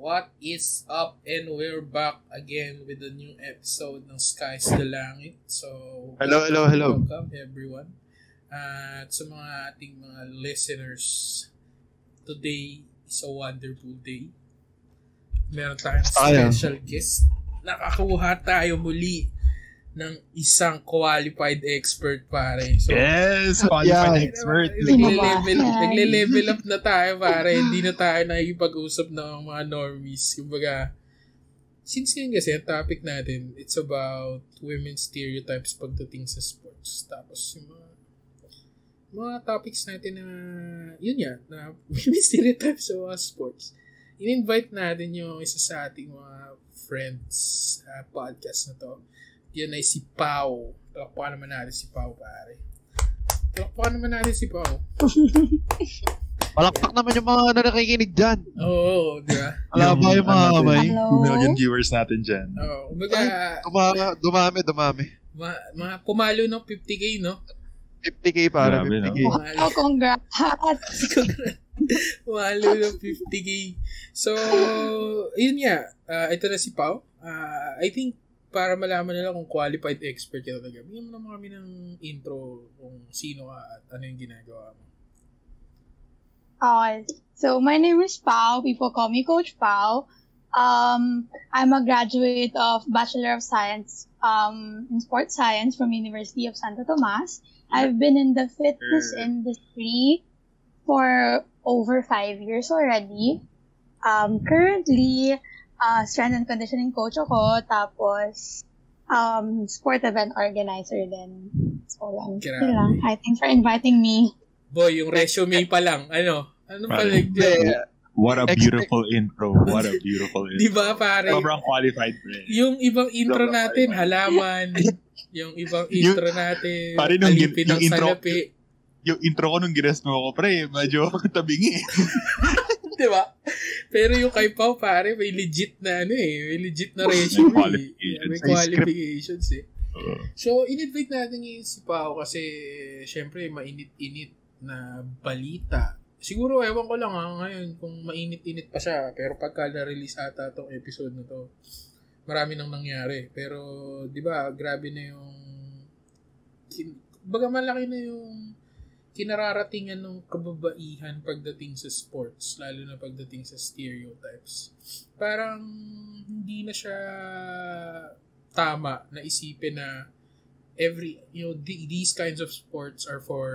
What is up? And we're back again with a new episode ng Skies the Langit. So, Hello, hello, hello. welcome everyone. At sa mga ating mga listeners, today is a wonderful day. Meron tayong Tayo. special guest. Nakakuha tayo muli ng isang qualified expert pare. So, Yes, qualified Yeah. expert. Nagle-level, nagle-level up na tayo para hindi na tayo nakikipag-usap ng mga normies. Kumbaga, since yun kasi ang topic natin, it's about women's stereotypes pagdating sa sports. Tapos yung mga mga topics natin na yun yan, na women's stereotypes sa mga sports. In-invite natin yung isa sa ating mga friends sa podcast na to. Yan ay si Pau. Talakpakan naman natin si Pau, pare. Talakpakan naman natin si Pau. Palakpak naman yung mga ano nakikinig dyan. Oo, di ba? Wala ba yung mga kamay? Hello? two million viewers natin dyan. Oo, kumbaga, Dumami, dumami, dumami. ma, mga pumalo ng 50k, no? 50k para, Grabe, 50k. no? Pumalo, Oh, congrats. pumalo ng 50k. So, yun nga. Ah, ito na si Pau. Ah, I think, para malaman nila kung qualified expert ka talaga, bigyan mo naman kami ng intro kung sino ka at ano yung ginagawa mo. Uh, so my name is Pao. People call me Coach Pao. Um, I'm a graduate of Bachelor of Science um, in Sports Science from University of Santo Tomas. I've been in the fitness Sure. industry for over five years already. Um, currently, uh, strength and conditioning coach ako, tapos um, sport event organizer din. So, lang. Grabe. Lang. Hi, thanks for inviting me. Boy, yung resume pa lang, ano? Ano pa like? What a Expect- beautiful intro. What a beautiful Di intro. ba, pare? Sobrang qualified, pre. Yung ibang intro Sobrang natin, qualified. halaman. yung ibang Yung- intro natin, Pare, nung gin- alipin ng yung intro- salapi. Yung intro ko nung gines mo ako, pre, medyo tabingi. Di ba? Pero yung kay Pau, pare, may legit na ano eh. May legit na resume. qualifications. eh. May May qualifications eh. Uh, So, in-invite natin ngayon si Pao kasi syempre mainit-init na balita. Siguro, ewan ko lang ha, ngayon kung mainit-init pa siya. Pero pagka na-release ata itong episode na to, marami nang nangyari. Pero, di ba, grabe na yung... Kin, baga malaki na yung kinararatingan ng kababaihan pagdating sa sports, lalo na pagdating sa stereotypes. Parang hindi na siya tama na isipin na every, you know, the- these kinds of sports are for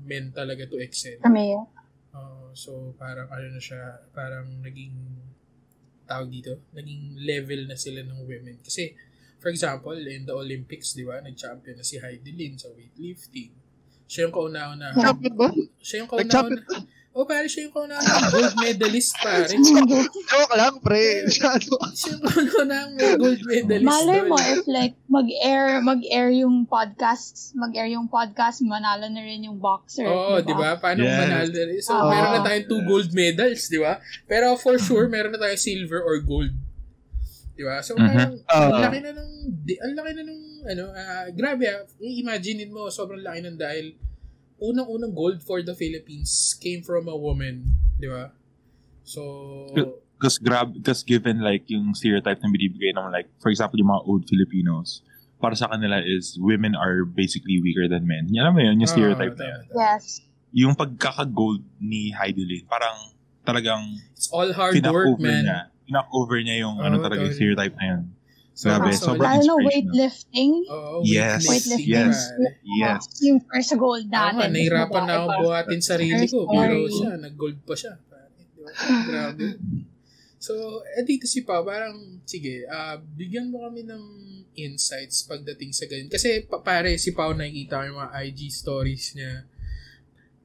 men talaga to excel. Kami. Uh, so, parang ano na siya, parang naging tawag dito, naging level na sila ng women. Kasi, for example, in the Olympics, di ba, nag-champion na si Heidi Lim sa weightlifting. Siya yung kauna-una. Champion ba? Siya yung kauna-una. Oh, pare, siya yung kauna-una gold medalist, pare. Joke lang, pre. Siya yung kauna-una gold medalist. Malay mo if like mag-air mag-air yung podcast, mag-air yung podcast, manalo na rin yung boxer. Oo, di ba? Paano Yes. manalo? So, Oo. meron na tayong two Yes. gold medals, di ba? Pero for sure, meron na tayong silver or gold. Di ba? So, Mhm. parang, ang Oo. laki na nung, di- ang laki na nung, ano, ah, grabe ah, imaginein mo, sobrang laki nun dahil unang-unang gold for the Philippines came from a woman, di ba? So, Because grab, because given like yung stereotype na binibigay ng like, for example, yung mga old Filipinos, para sa kanila is women are basically weaker than men. Yan alam mo yun, yung stereotype ah, na yan. tama, tama. Yes. Yung pagkaka-gold ni Heidi Lim, parang talagang It's all hard work, man. niya. Pinak-over niya yung Oo, ano talaga yung totally. stereotype na yun. So, Grabe, so, sobrang Lalo na weightlifting. Oo, Yes, weightlifting, yes. Yes. Yung first gold natin. nga, nahirapan na ako buhatin sarili ko. Pero siya, nag-gold pa siya. Pare, di ba? Grabe. So, eh, dito si Pa, parang, sige, ah, bigyan mo kami ng insights pagdating sa ganyan. Kasi, pa, pare, si Pao nakikita ko yung mga IG stories niya.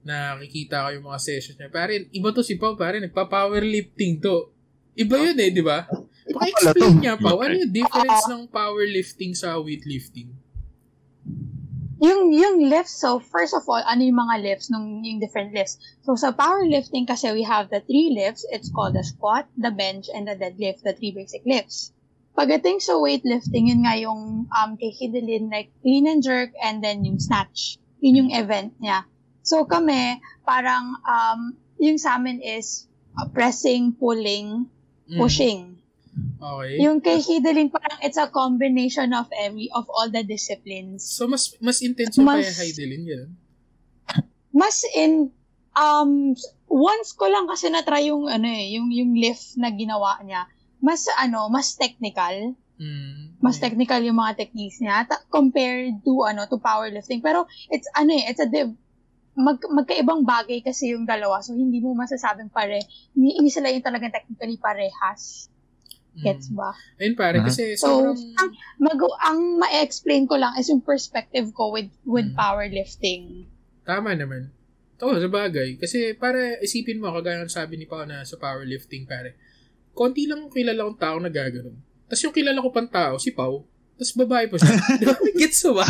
Nakikita ko yung mga sessions niya. Pare, iba to si Pao, pare, nagpa-powerlifting to. Iba yun eh, di ba? Paki-explain niya, Pao, ano yung difference ng powerlifting sa weightlifting? Yung, yung lifts, so first of all, ano yung mga lifts, nung, yung different lifts. So sa powerlifting kasi we have the three lifts. It's called the squat, the bench, and the deadlift, the three basic lifts. Pagdating sa weightlifting, yun nga yung um, kay Hidilin, like clean and jerk, and then yung snatch. Yun yung event niya. So kami, parang um, yung sa amin is uh, pressing, pulling, Mm. pushing. Okay. Yung kay Hidalin parang it's a combination of every of all the disciplines. So, mas mas intense yung Mas- kaya Heidelin, ganun? Mas in um once ko lang kasi na-try yung ano eh, yung yung lift na ginawa niya. Mas ano, mas technical. Mm. Mas technical yung mga techniques niya ta- compared to ano to powerlifting. Pero it's ano eh, it's a div- mag, magkaibang bagay kasi yung dalawa. So hindi mo masasabing pare. Hindi, hindi sila yung talagang technically parehas. Gets Mm. ba? Ayun pare, Mhm. kasi So, sobrang... ang, mag, ang ma-explain ko lang is yung perspective ko with with Mm. powerlifting. Tama naman. Oo, sa bagay. Kasi para isipin mo, kagaya ng sabi ni Pao na sa powerlifting, pare, konti lang kilala kong tao na gaganon. Tapos yung kilala ko pang tao, si Pao, tapos babae pa siya. Gets mo ba?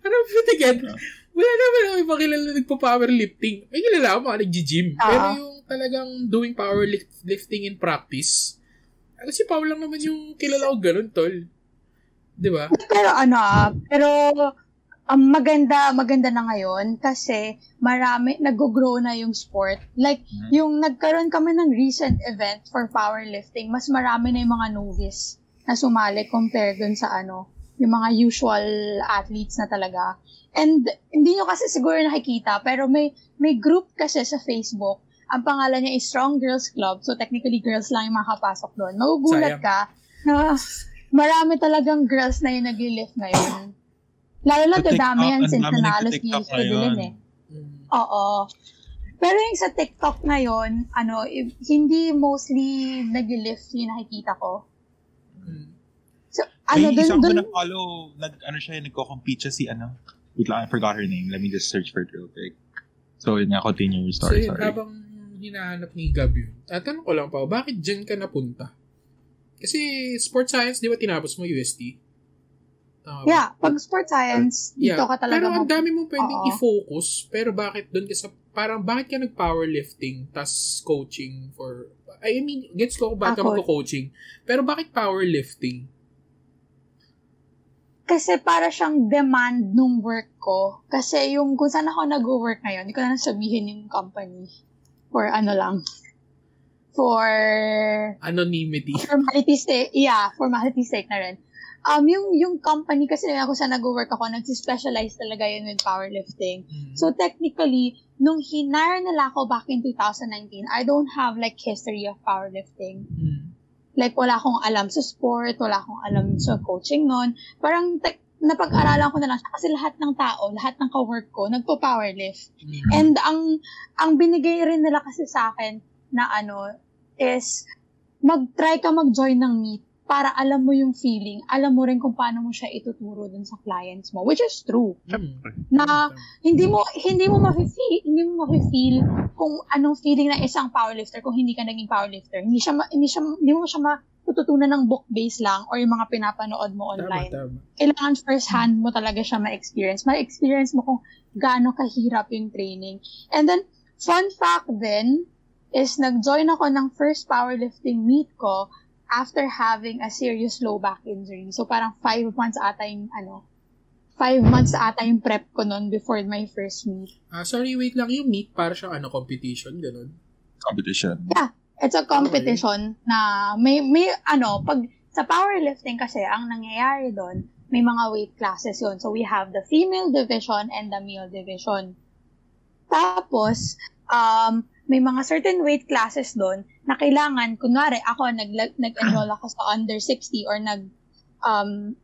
Parang putigan. Wala naman ako ipakilala na nagpa-powerlifting. May kilala ako mga nag-gym. Oo. Pero yung talagang doing powerlifting in practice, ano si Pao lang naman yung kilala ko ganun, tol. Di ba? Pero ano, ah, pero um, maganda maganda na ngayon kasi marami nag-grow na yung sport. Like Mhm. yung nagkaroon kami ng recent event for powerlifting, mas marami na yung mga novice na sumali compared dun sa ano, yung mga usual athletes na talaga. And hindi nyo kasi siguro nakikita, pero may may group kasi sa Facebook. Ang pangalan niya is Strong Girls Club. So technically girls lang yung makapasok doon. Magugulat ka na marami talagang girls na yung nag-lift ngayon. Lalo na dadami yan ang since dami nanalo si Fidelin eh. Mm. Oo. Pero yung sa TikTok ngayon, ano, hindi mostly nag-lift yung nakikita ko. So, ano, May dun, isang ko dun, na follow, nag, ano siya, nagko-compete siya si ano. Wait lang, I forgot her name. Let me just search for it real quick. So, yun nga, continue your So story, yun, sorry. habang hinahanap ni Gab yun, at tanong ko lang pa, bakit dyan ka napunta? Kasi sports science, di ba tinapos mo UST? Tama ba? yeah, pag sports science, Yeah, dito ka talaga Pero ang dami mong pwedeng Oo. i-focus, pero bakit doon ka sa, parang bakit ka nag-powerlifting, tas coaching for, I mean, gets ko kung bakit ka Ako. magko-coaching, pero bakit powerlifting? Kasi para siyang demand nung work ko. Kasi yung kung saan ako nag-work ngayon, hindi ko na sabihin yung company. For ano lang. For Anonymity. formality sake, yeah, formality sake na rin. Um, yung, yung company kasi na ako sa nag-work ako, nag-specialize talaga yun with powerlifting. Mm. So technically, nung hinire nila ako back in 2019, I don't have like history of powerlifting. Mm. Like wala akong alam sa sport, wala akong alam sa coaching nun. Parang te- napag-aralan ko na lang siya kasi lahat ng tao, lahat ng ka-work ko, nagpo-powerlift. Mm. And ang ang binigay rin nila kasi sa akin na ano is mag-try ka mag-join ng meet para alam mo yung feeling, alam mo rin kung paano mo siya ituturo dun sa clients mo, which is true. Mm. Na hindi mo hindi mo mafe-feel, hindi mo mafe-feel kung anong feeling ng isang powerlifter kung hindi ka naging powerlifter. Hindi siya ma- hindi siya hindi mo siya matututunan ng book base lang or yung mga pinapanood mo Tama, online tama. kailangan first hand mo talaga siya ma-experience. Ma-experience mo kung gaano kahirap yung training. And then, fun fact then, is nag-join ako ng first powerlifting meet ko after having a serious low back injury. So, parang five months ata yung, ano, five months ata yung prep ko noon before my first meet. Ah, sorry, wait lang. Yung meet, para siyang ano, competition, ganun. Competition. It's a competition na may, may, ano, pag sa powerlifting kasi, ang nangyayari doon, may mga weight classes yon So, we have the female division and the male division. Tapos, um, may mga certain weight classes doon na kailangan, kunwari, ako, nag, nag-enroll ako sa under 60 or nag, um,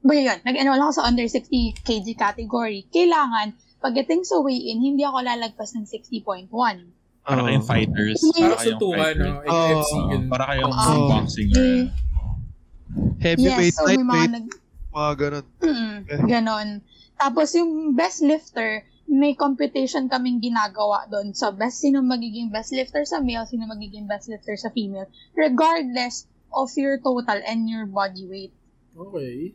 ba yun, nag-enroll ako sa under 60 kg category. Kailangan, pagdating sa weigh-in, hindi ako lalagpas ng 60.1. Para Oo. kayong fighters. Para kayong suntukan, fighters. no? Ganun. Para kayong Oo. boxing. Eh, Heavyweight, yes, so may mga lightweight, nag, mga ganun. Mm, Eh. ganon. Tapos yung best lifter, may competition kaming ginagawa doon sa best sino magiging best lifter sa male, sino magiging best lifter sa female, regardless of your total and your body weight. Okay.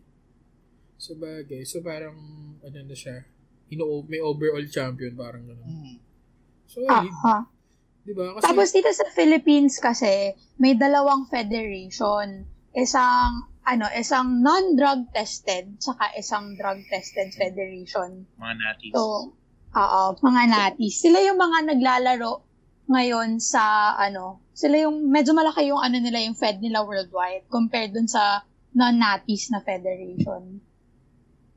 Sa bagay. So, parang, ano na siya, ino may overall champion, parang gano'n. Mm. So, Ah, yun. ha. Di ba? Kasi, Tapos dito sa Philippines kasi, may dalawang federation. Isang, ano, isang non-drug tested, saka isang drug tested federation. Mga natis. So, oo, mga natis. Sila yung mga naglalaro ngayon sa, ano, sila yung, medyo malaki yung ano nila, yung Fed nila worldwide compared dun sa non-natis na federation.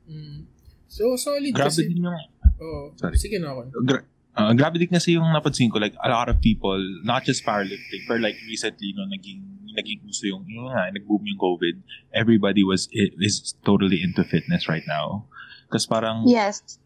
Mm. So, solid Grabe kasi. din yung Oo. Sorry. Sige na ako. gra- uh, grabe din kasi yung napansin ko, like, a lot of people, not just powerlifting, but like recently, no, naging, naging uso yung, yung nga, nag-boom yung COVID, everybody was, is totally into fitness right now. Kasi parang, Yes.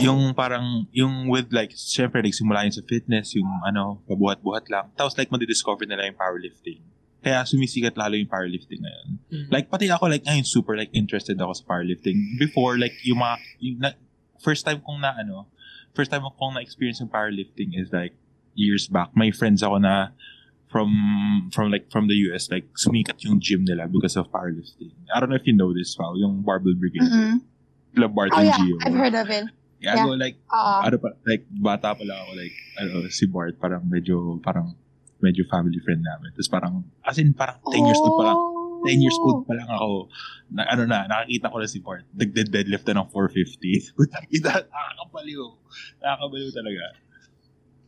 Yung parang, yung with like, syempre, nagsimula yun sa fitness, yung ano, pabuhat-buhat lang. Tapos like, madidiscover nila yung powerlifting. Kaya sumisikat lalo yung powerlifting ngayon. Mm. Like, pati ako, like, ngayon, super, like, interested ako sa powerlifting. Before, like, yung mga, yung, na, first time kong na, ano, first time kong na-experience yung powerlifting is, like, years back. May friends ako na, from, from, like, from the US, like, sumikat yung gym nila because of powerlifting. I don't know if you know this, Pao, yung Barbell Brigade. Mm-mm. Sila Bart Oh yeah, Gio. I've heard of it. Yeah, Yeah. go, like, Uh, ano pa, like, bata pa lang ako, like, ano, si Bart, parang medyo, parang, medyo family friend namin. Tapos parang, as in, parang 10 years old pa lang. 10 years old pa lang ako. Na, ano na, nakakita ko na si Bart. Nagde-deadlift na ng 450. Kita, nakakabaliw. Nakakabaliw talaga.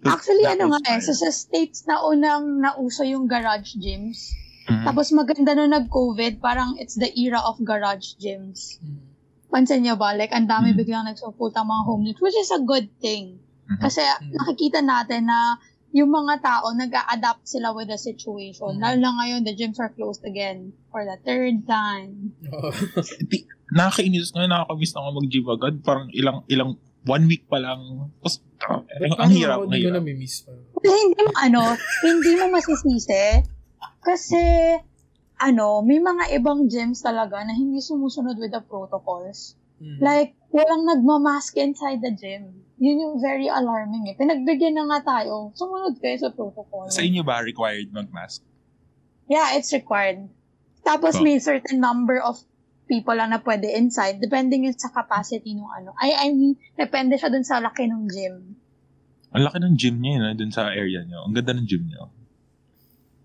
Tapos, Actually, ano nga eh, so sa States na unang nauso yung garage gyms. Mhm. Tapos maganda nung nag-COVID, parang it's the era of garage gyms. Mm. Pansin niyo ba? Like, ang dami Mm. biglang nagsuputa mga home gyms, which is a good thing. Mhm. Kasi Mm. nakikita natin na yung mga tao, nag-a-adapt sila with the situation. Mm. Lalo na ngayon, the gyms are closed again for the third time. Di- nakakainis nga, nakakamiss na ako mag-gym agad. Parang ilang, ilang, one week pa lang. Tapos, ang, ang hirap, ang Hindi ko hirap. namimiss pa. Hindi mo, ano, hindi mo masisisi. Kasi, ano, may mga ibang gyms talaga na hindi sumusunod with the protocols. Mm. Like, walang nagmamask inside the gym. Yun yung very alarming eh. Pinagbigyan na nga tayo, sumunod kayo sa protocol. Sa inyo ba required mag-mask? Yeah, it's required. Tapos Oh. may certain number of people lang na pwede inside, depending yun sa capacity ng ano. I, I mean, depende siya dun sa laki ng gym. Ang laki ng gym niya, yun, ah, dun sa area niyo. Ang ganda ng gym niyo.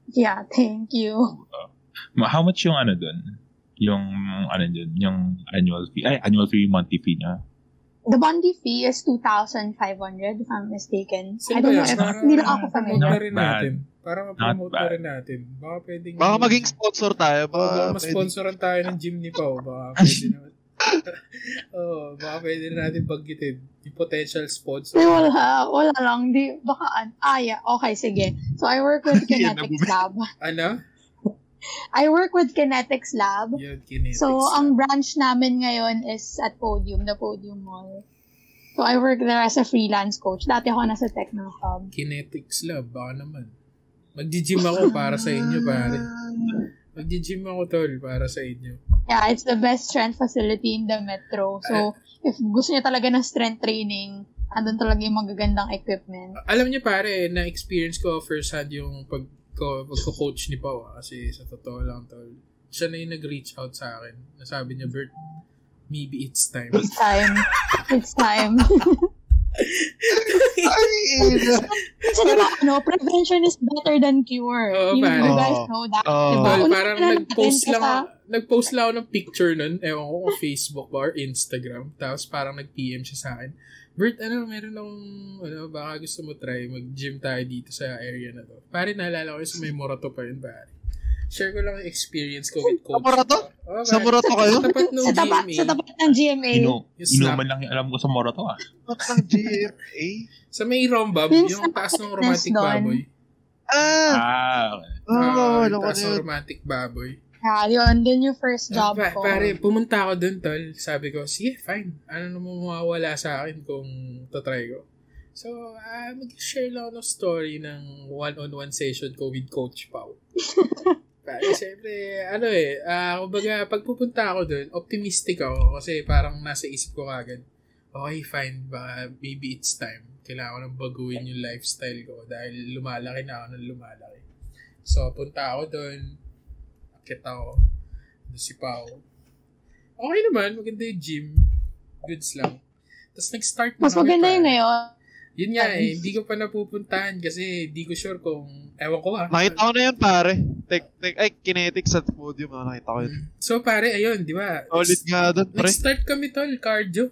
Yeah, thank you. Ma- How much yung ano dun? Yung, ano dun, yung annual fee, ay, annual fee, monthly fee niya. The monthly fee is 2,500 if I'm mistaken. I Sino don't know if, hindi lang ako familiar. na Not rin bad. natin. Para ma-promote na rin natin. Baka pwedeng... Baka maging sponsor tayo. Baka, baka ma-sponsoran tayo ng gym ni Pao. Baka pwede naman. Oo, baka pwede na natin banggitin. Yung potential sponsor. Ay, wala. Wala lang. Di, baka, an- ah, yeah. Okay, sige. So, I work with Kinetics Lab. Ano? I work with Kinetics Lab. Yun, kinetics. So, ang branch namin ngayon is at Podium, the Podium Mall. So, I work there as a freelance coach. Dati ako nasa Techno Hub. Kinetics Lab, baka naman. Mag-gym ako para sa inyo, pare. Mag-gym ako, tol, para sa inyo. Yeah, it's the best strength facility in the metro. So, if gusto niyo talaga ng strength training, andun talaga yung magagandang equipment. Alam niyo, pare, na-experience ko first hand yung pag ko, pagko-coach ni Pao. ah, Kasi sa totoo lang, tol. Siya na yung nag-reach out sa akin. Nasabi niya, Bert, maybe it's time. It's time. It's time. Ay. Kasi diba, ano, prevention is better than cure. Oo, you, pare. you guys know that. Oo. diba? Una parang na nag-post lang sa- nag-post lang ako ng picture nun, ewan ko kung Facebook ba or Instagram, tapos parang nag-PM siya sa akin, Bert, ano, meron akong, ano, baka gusto mo try, mag-gym tayo dito sa area na to. Pare, naalala ko yun sa may Morato pa yun, pare. Share ko lang yung experience ko with coach. Morato? Oh, Sa Morato kayo? Sa tapat ng Sa tapat, GMA. sa tapat ng GMA. Ino, Yung snap. inuman lang yung alam ko sa Moro to ah. Ba't ng GMA? Sa may Rombab, Yung yung sa taas ng romantic baboy. Ah! Ah, okay. Ah, alam yung taas ng romantic baboy. Yeah, yun, dun yung first job Pa- ko. pare, pumunta ako dun, tol. Sabi ko, sige, fine. Ano naman mawawala sa akin kung tatry ko? So, ah mag-share lang ako ng story ng one-on-one session ko with Coach Pau. pare, syempre, ano eh, ah kumbaga, pag pupunta ako dun, optimistic ako kasi parang nasa isip ko kagad, okay, fine, baka maybe it's time. Kailangan ko nang baguhin yung lifestyle ko dahil lumalaki na ako ng lumalaki. So, punta ako dun, doon si Pao. Okay naman, maganda yung gym. Goods lang. Tapos nag-start na Mas kami, maganda pare. yung ngayon. Yun nga eh, hindi ko pa napupuntahan kasi hindi ko sure kung, ewan ko ah. Nakita ko na yun, pare. Tek, tek, ay, kinetics at podium. ah, Nakita ko yun. So pare, ayun, di ba? Solid nga doon, pre. Nag-start kami tol, cardio.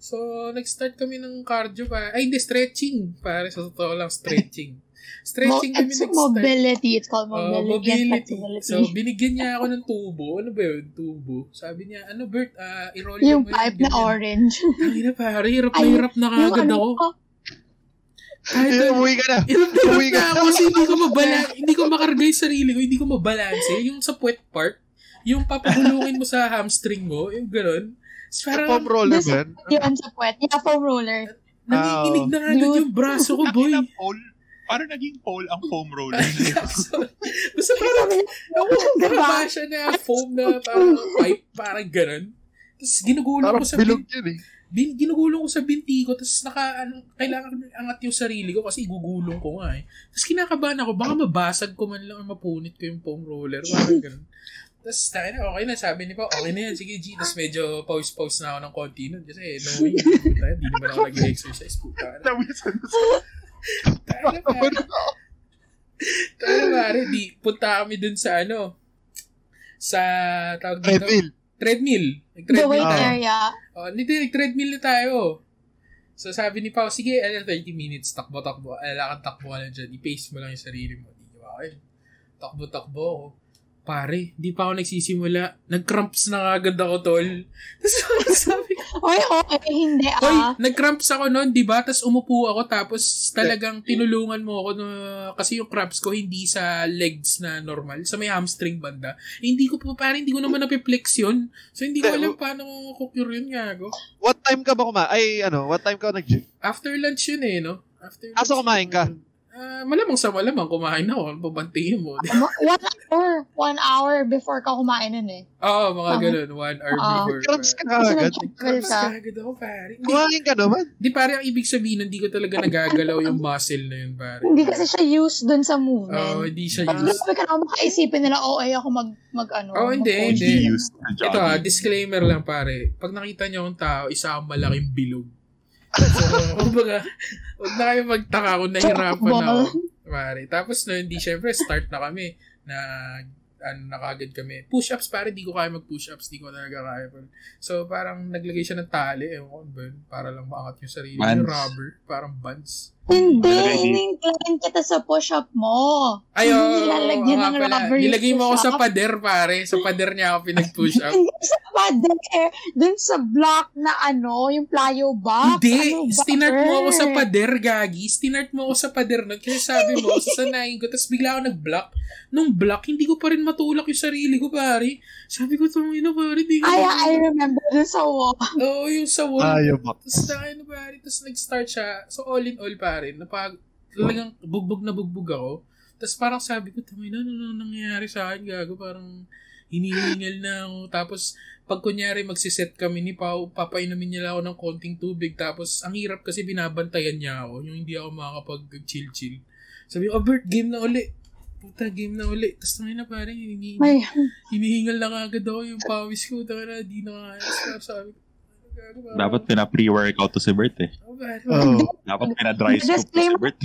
So, nag-start kami ng cardio pa. Ay, hindi, stretching. Pare, sa totoo lang, stretching. Stretching Mo- kami it's mobility. It's called Oh, mobility, and mobility. So, binigyan niya ako ng tubo. Ano ba yun? Tubo. Sabi niya, ano Bert, ah, i-roll yung mo pipe na orange. Ay na pare, hirap na Ay, hirap na yung kagad ano, ako. oh, Kahit Eh, umuwi ka na. Hirap na Uwi hirap ka. na ako kasi hindi ko mabala, hindi ko makarga yung sarili ko, hindi ko mabalanse. Yung sa puwet part, yung papahulungin mo sa hamstring mo, yung. Tapos Foam Parang roller This- ba? yan? yun sa puwet. Yeah, foam roller. nanginginig na Dude. yung braso ko, boy. Nakita parang naging pole ang foam roller. Basta parang, ako, Diba? baka siya na foam na parang pipe, parang gano'n. Tapos ginugulong ko sa bilog yun eh. bin, ginugulong ko sa binti ko, tapos naka, ano, kailangan ko angat yung sarili ko kasi igugulong ko nga eh. Tapos kinakabahan ako, baka mabasag ko man lang, mapunit ko yung foam roller, parang ganun. Tapos, tayo na, okay na, sabi ni pa, okay na yan, sige G. Tapos medyo pause-pause na ako ng konti nun kasi knowing, puta, hindi naman ako nag-exercise, puta. Nawisan na Tayo na, pare. Tayo na, pare, di, punta kami dun sa ano, sa, tawag dito, Treadmill. treadmill. The Nag-treadmill weight tayo. area. Oh, hindi, nag-treadmill na tayo. So, sabi ni Pao, sige, ano, 30 minutes, takbo-takbo. Ay, lakad-takbo ka lang dyan. I-pace mo lang yung sarili mo. Di ba? Ay, takbo-takbo. Pare, di pa ako nagsisimula. Nag-cramps na agad ako, tol. Tapos sabi ko, Oy, okay, hindi ah. nag-cramps ako noon, di ba? Tapos umupo ako, tapos talagang tinulungan mo ako na, kasi yung cramps ko hindi sa legs na normal, sa may hamstring banda. Eh, hindi ko po, parang hindi ko naman napiplex yun. So, hindi ko alam paano ko cure yun, gago. What time ka ba kumain? Ay, ano, what time ka nag-gym? After lunch yun eh, no? After Ah, so kumain ka? Ah, malamang sa malamang, kumain ako. Babantingin mo? One hour. One hour before ka kumain nun eh. Oo, mga Ah. ganun. One hour Ah. before. Cramps ka agad. ka. kagad ako, pare. Hindi, Kumain ka naman. di pare, ang ibig sabihin, hindi ko talaga nagagalaw yung muscle na yun, pare. Hindi kasi siya used dun sa Oo, movement. hindi siya used. sabi ka na makaisipin nila, oh, ay ako mag, mag ano. Oh, hindi, hindi. Ito disclaimer lang pare. Pag nakita niyo akong tao, isa akong malaking bilog. So, kumbaga, huwag na kayo magtaka kung nahirapan ako. Pare. Tapos no, hindi syempre, start na kami na ano na kagad kami. Push-ups pare, di ko kaya mag-push-ups, di ko talaga kaya. Pare. So, parang naglagay siya ng tali, ewan ko para lang maangat yung sarili. Yung Bands. rubber, parang bands. Hindi, inincline kita sa push-up mo. Ay, Hindi oo, nilalagyan ng pala. rubber Nilagay mo ako sa pader, pare. Sa pader niya ako pinag-push-up. Hindi sa pader, dun sa block na ano, yung plyo box. Hindi, Ano ba, stinart mo ako sa sir? pader, Gagi. Stinart mo ako sa pader nun. Kasi sabi mo, sasanayin ko. Tapos bigla ako nag-block. Nung block, hindi ko pa rin matulak yung sarili ko, pare. Sabi ko, tumino, pare. Di ko Ay, I remember dun sa wall. Oo, yung sa wall. Ayaw mo. Tapos na ano pare, tapos nag-start siya. So all in all pare, napag talagang bugbog na bugbog ako. Tapos parang sabi ko, tamay na, ano na nangyayari sa akin, gago, parang hinihingal na ako. Tapos pag kunyari magsiset kami ni Pao, papainumin niya ako ng konting tubig. Tapos ang hirap kasi binabantayan niya ako, yung hindi ako makakapag-chill-chill. Sabi ko, oh Bert, game na uli. Puta, game na uli. Tapos tangin na pare, hini, May, hinihingal na agad ako yung pawis ko. Tangin na, di na kaya. Sabi ko, ano parang- Dapat pina-pre-workout to si Bert eh. Oh. Oh. Dapat pina-dry scoop to si Disclaimer. Bert.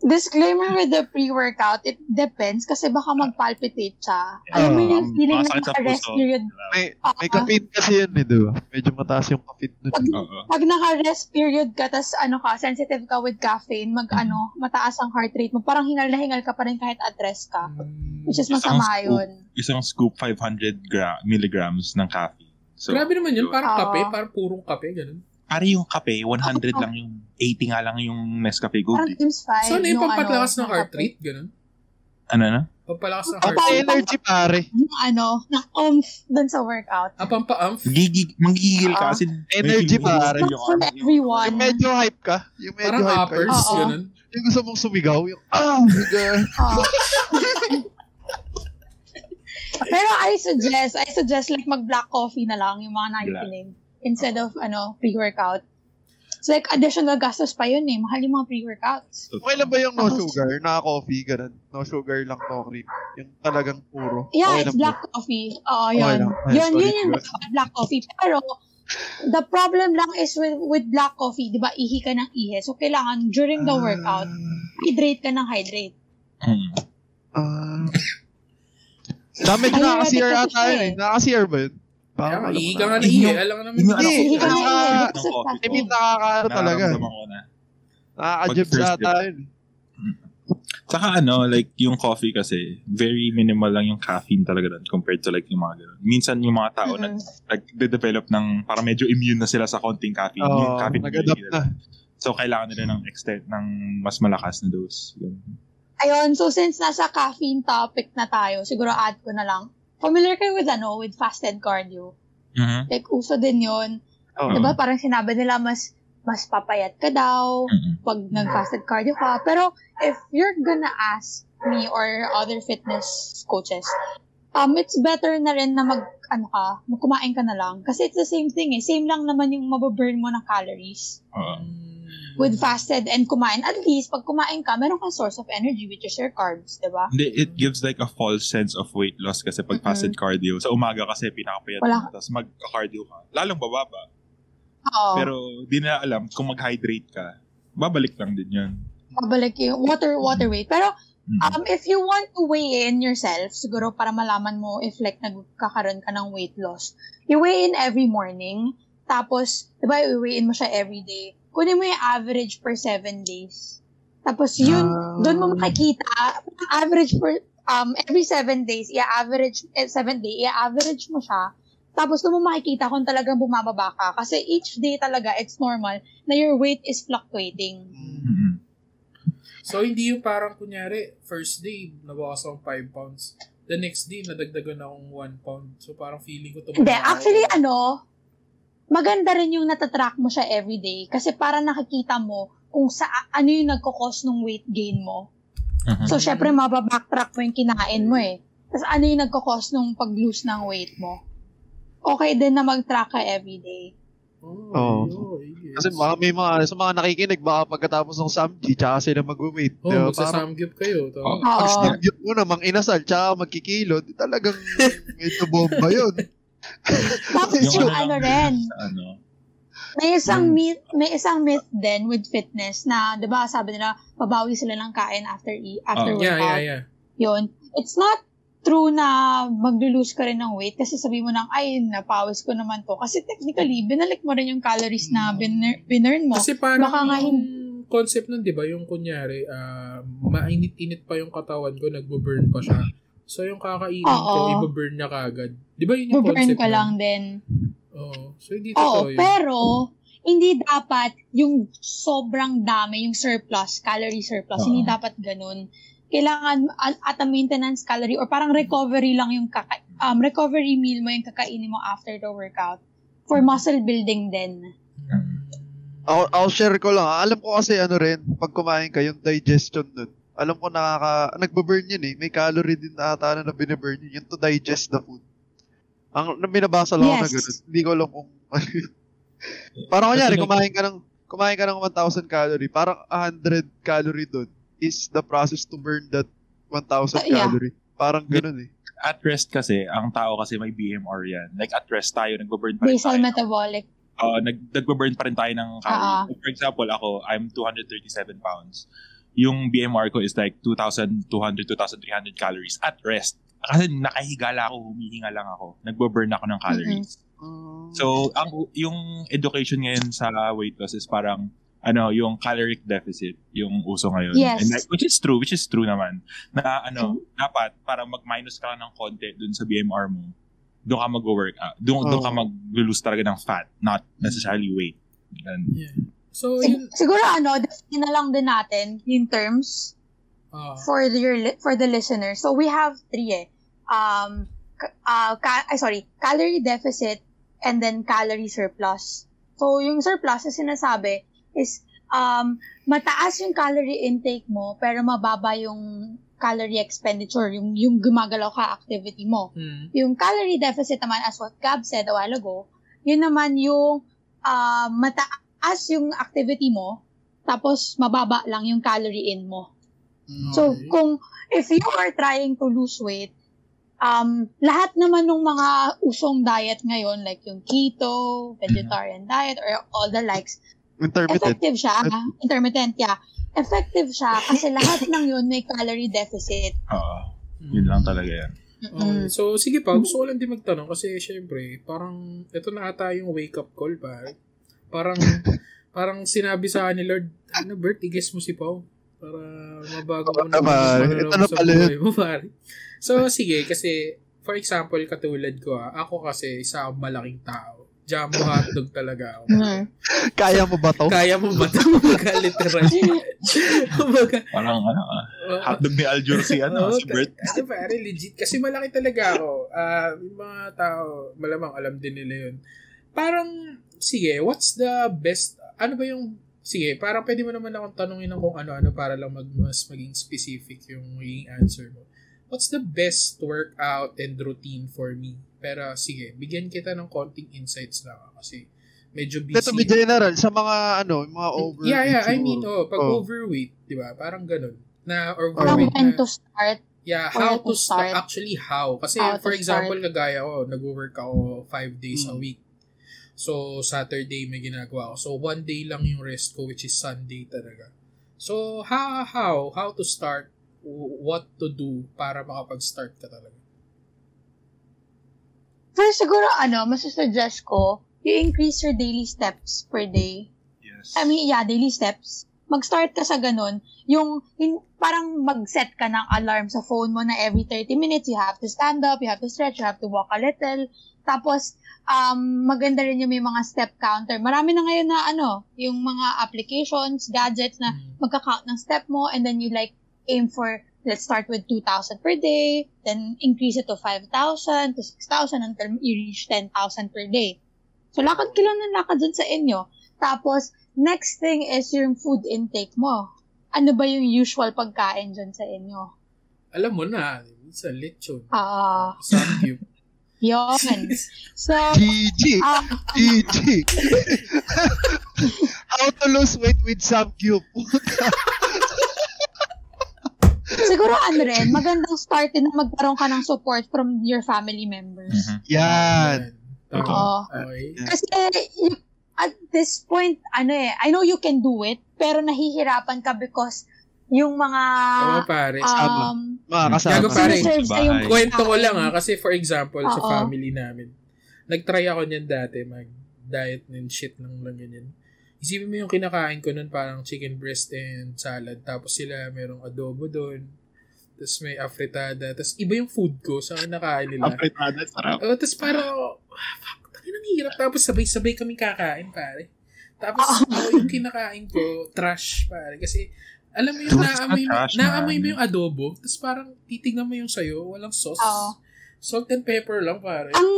disclaimer with the pre-workout, it depends kasi baka mag-palpitate siya. Alam mo Ah, yung feeling masakit ng sa naka-rest puso. period. May, Ah, may caffeine kasi yun eh, di ba? Medyo mataas yung caffeine nun. Oo. pag naka-rest period ka, tas ano ka, sensitive ka with caffeine, mag ano, mataas ang heart rate mo, parang hingal na hingal ka pa rin kahit at rest ka. Which is Isang masama scoop. yun. Isang scoop 500 gra- milligrams ng caffeine. So, Grabe naman yun, parang Oo. kape, parang purong kape, ganun. Pare yung kape, 100 lang yung, 80 nga lang yung Nescafe Gold. Parang eh. times 5. So, ano yung pampatlakas ng heart rate, ganun? Ano na? Pampalakas ng Oh, heart rate. energy pare. Yung ano, ng umph dun sa workout. Ah, pampa-umph? Gigig, manggigil ka Ah. kasi Energy, pare. yung Not for ano, everyone. Yung medyo hype ka. Yung medyo Parang hype ka. uppers, Oo. ganun. Yung gusto mong sumigaw. Yung, ah, biga. Pero I suggest, I suggest like mag-black coffee na lang yung mga nakikinig. Instead of, ano, pre-workout. It's like additional gastos pa yun eh. Mahal yung mga pre-workouts. Okay lang ba yung no sugar? Naka-coffee, ganun. No sugar lang, no cream. Yung talagang puro. Yeah, okay it's black coffee. Oo, Okay yun. lang. Ay, yun, yun yung black coffee. Pero, the problem lang is with with black coffee, di ba, ihi ka ng ihi. So, kailangan during the workout, hydrate ka ng hydrate. Hmm. Damage na kasi kasi ata yun eh. Naka-CR ba yun? Nga, Baka- ihi ka nga na ihi. yung- Alam ka naman. yung ano coffee I mean, nakakaano talaga. Ko. Nakaka-jibs ata yun. Saka ano, like yung coffee kasi, very minimal lang yung caffeine talaga doon compared to like yung mga ganun. Minsan yung mga tao na Mhm. nag-develop ng, para medyo immune na sila sa konting caffeine. yung Oo, caffeine nag-adapt na. So, kailangan nila ng extent, ng mas malakas na dose. Ganun. Ayun, so since nasa caffeine topic na tayo, siguro add ko na lang. Familiar kayo with ano, with fasted cardio? Mhm. Like, uso din yun. Oo. Diba? Parang sinabi nila mas mas papayat ka daw Mhm. pag nag-fasted cardio ka. Pero if you're gonna ask me or other fitness coaches, um, it's better na rin na mag, ano ka, kumain ka na lang. Kasi it's the same thing eh. Same lang naman yung mababurn mo ng calories. Oo. With fasted and kumain, at least pag kumain ka, meron kang source of energy which is your carbs, diba? Hindi, it gives like a false sense of weight loss kasi pag Mhm. fasted cardio, sa umaga kasi pinakapayat Wala. tapos mag-cardio ka, lalong bababa. Oo. Pero di na alam kung mag-hydrate ka, babalik lang din yun. Pabalik yung water, water weight. Pero. Um, if you want to weigh in yourself, siguro para malaman mo if like nagkakaroon ka ng weight loss, you weigh in every morning, tapos, di ba, i-weigh in mo siya every day. Kunin mo yung average per seven days. Tapos yun, Ah. doon mo makikita, average per, um, every seven days, i-average, eh, seven day, i-average mo siya. Tapos doon mo makikita kung talagang bumababa ka. Kasi each day talaga, it's normal na your weight is fluctuating. Mhm. So, hindi yung parang kunyari, first day, nabawas akong 5 pounds. The next day, nadagdagan akong 1 pound. So, parang feeling ko tumaba Hindi, ako. actually ano, maganda rin yung natatrack mo siya everyday kasi para nakikita mo kung sa ano yung nagkakos ng weight gain mo. Mhm. So, syempre, mababacktrack mo yung kinain mo eh. Tapos, ano yung nagkakos ng pag-lose ng weight mo. Okay din na mag-track ka everyday. Oh, Oo. ayun, yes. Kasi baka may mga, sa mga nakikinig, baka pagkatapos ng Samji, tsaka sila mag-wait. Oh, Diba? Parang, magsasamgyup kayo. To. Oo. Oo. pag samgyup mo na, mang inasal, tsaka magkikilo, talagang medyo bomba yun. Tapos Yung yung ano rin, Sa ano, may isang Yung- myth, may isang myth din with fitness na, 'di ba, sabi nila babawi sila ng kain after e- after Oh. Yeah, workout. yeah, yeah. Yun. It's not true na maglo-lose ka rin ng weight kasi sabi mo nang, ay, napawis ko naman to. Kasi technically, binalik mo rin yung calories na biner- binurn mo. Kasi parang Baka nga yung concept nun, di ba, yung kunyari, ah, mainit-init pa yung katawan ko, nagbo-burn pa siya. So, yung kakainin ko, Oo. ibo-burn niya kagad. Di ba yun yung Burn concept ka nun? lang din. Oo. So, hindi Oo, totoo yun. pero hindi dapat yung sobrang dami, yung surplus, calorie surplus, Oo. hindi dapat ganun. Kailangan at, a maintenance calorie or parang recovery lang yung kaka, um, recovery meal mo yung kakainin mo after the workout for muscle building din. I'll, I'll share ko lang. Alam ko kasi ano rin, pag kumain ka, yung digestion nun. Alam ko nakaka, nagbo-burn yun eh. May calorie din na ata na binaburn yun. Yung to digest the food. Ang na binabasa lang ako na Yes. ganun. Hindi ko alam kung Parang kunyari, kumain ka ng kumain ka ng 1,000 calorie, parang 100 calorie doon is the process to burn that 1,000 Uh, yeah. calorie. Parang ganun eh. at rest kasi, ang tao kasi may BMR yan. Like at rest tayo, nagbo-burn pa rin Basal tayo. metabolic. uh, nag, nagbo-burn pa rin tayo ng calories. Like, for example, ako, I'm 237 pounds. Yung BMR ko is like 2,200, 2,300 calories at rest. Kasi nakahiga lang ako, humihinga lang ako. Nagbo-burn ako ng calories. So, ang yung education ngayon sa weight loss is parang ano, yung caloric deficit, yung uso ngayon. Yes. And like, which is true, which is true naman. Na ano, dapat para mag-minus ka lang ng konti dun sa BMR mo, doon ka mag-workout. Doon, doon ka Oh. mag-lose talaga ng fat, not necessarily weight. And, Yeah. So, Sig- yun, siguro ano, define na lang din natin in terms ah, for the your li- for the listener. So we have three eh. Um uh, ca- ay, sorry, calorie deficit and then calorie surplus. So yung surplus na sinasabi is um mataas yung calorie intake mo pero mababa yung calorie expenditure, yung yung gumagalaw ka activity mo. hmm. Yung calorie deficit naman as what Gab said a while ago, yun naman yung uh, mataas yung activity mo tapos mababa lang yung calorie in mo. So, Okay. kung, if you are trying to lose weight, um, lahat naman ng mga usong diet ngayon, like yung keto, vegetarian diet, or all the likes, Intermittent. effective siya. Intermittent, yeah. Effective siya kasi lahat ng yun may calorie deficit. uh, yun lang talaga yan. Okay. Mm. So, sige pa, gusto ko lang din magtanong kasi syempre, parang ito na ata yung wake-up call pa. Parang, parang sinabi sa akin ni Lord, ano Bert, i-guess mo si Pau. Para mabago mo pananaw Ito na sa pala buhay mo, pare. So, sige, kasi, for example, katulad ko ah, ako kasi isa akong malaking tao. Jumbo hotdog talaga ako. Hmm. Kaya mo ba to? Kaya mo ba ito? Kumbaga, literally. Kumbaga, Parang ano, ah, uh, hotdog ni Aljur si ano, si Bert. Kasi pare, legit. Kasi malaki talaga ako. Ah, yung mga tao, malamang alam din nila yun. Parang, sige, what's the best, ano ba yung, sige, parang pwede mo naman akong tanongin ng kung ano-ano para lang mag, mas maging specific yung magiging answer mo. What's the best workout and routine for me? Pero sige, bigyan kita ng konting insights lang kasi medyo busy. Ito, be general, sa mga, ano, mga over. Yeah, yeah. I mean, oh, pag Oh. overweight, di ba? Parang ganun. Na Parang overweight when na, to start. Yeah, Or how to to start. start. Actually, how. Kasi, How for example, start. kagaya ko, nag-work ako five days a Mm. week. So, Saturday may ginagawa ako. So, one day lang yung rest ko, which is Sunday talaga. So, how, how, how to start, what to do para makapag-start ka talaga. First, siguro, ano, masasuggest ko, you increase your daily steps per day. Yes. I mean, yeah, daily steps. Mag-start ka sa ganun. Yung, hin- parang mag-set ka ng alarm sa phone mo na every 30 minutes, you have to stand up, you have to stretch, you have to walk a little. Tapos, um, maganda rin yung may mga step counter. Marami na ngayon na ano, yung mga applications, gadgets na Mm. magka-count ng step mo and then you like aim for let's start with 2,000 per day, then increase it to 5,000, to 6,000 until you reach 10,000 per day. So, lakad ka lang ng lakad dun sa inyo. Tapos, next thing is yung food intake mo. Ano ba yung usual pagkain dyan sa inyo? Alam mo na, sa lechon. Ah, Samgyup. Yun. So, GG. ah, GG. How to lose weight with some cube. siguro ano rin, magandang start din na magkaroon ka ng support from your family members. Mhm. Yan. Oo. Okay. Kasi at this point, ano eh, I know you can do it, pero nahihirapan ka because yung mga Oo, pare. Um, Mga kasama. Gago, pare. sa. Kwento ko lang ha, kasi for example, sa Oo. family namin, nag-try ako niyan dati, mag-diet and shit lang lang ganyan. Isipin mo yung kinakain ko nun, parang chicken breast and salad. Tapos sila, merong adobo doon. Tapos may afritada. Tapos iba yung food ko sa kinakain nila. Apretada, sarap. Oh, tapos parang, ah, fuck, ang hirap. Tapos sabay-sabay kami kakain, pare. Tapos ako yung kinakain ko, trash, pare. Kasi, alam mo yung naamoy mo, trash, naamoy mo yung adobo, tapos parang titignan mo yung sayo, walang sauce. Oo. Salt and pepper lang, pare. ang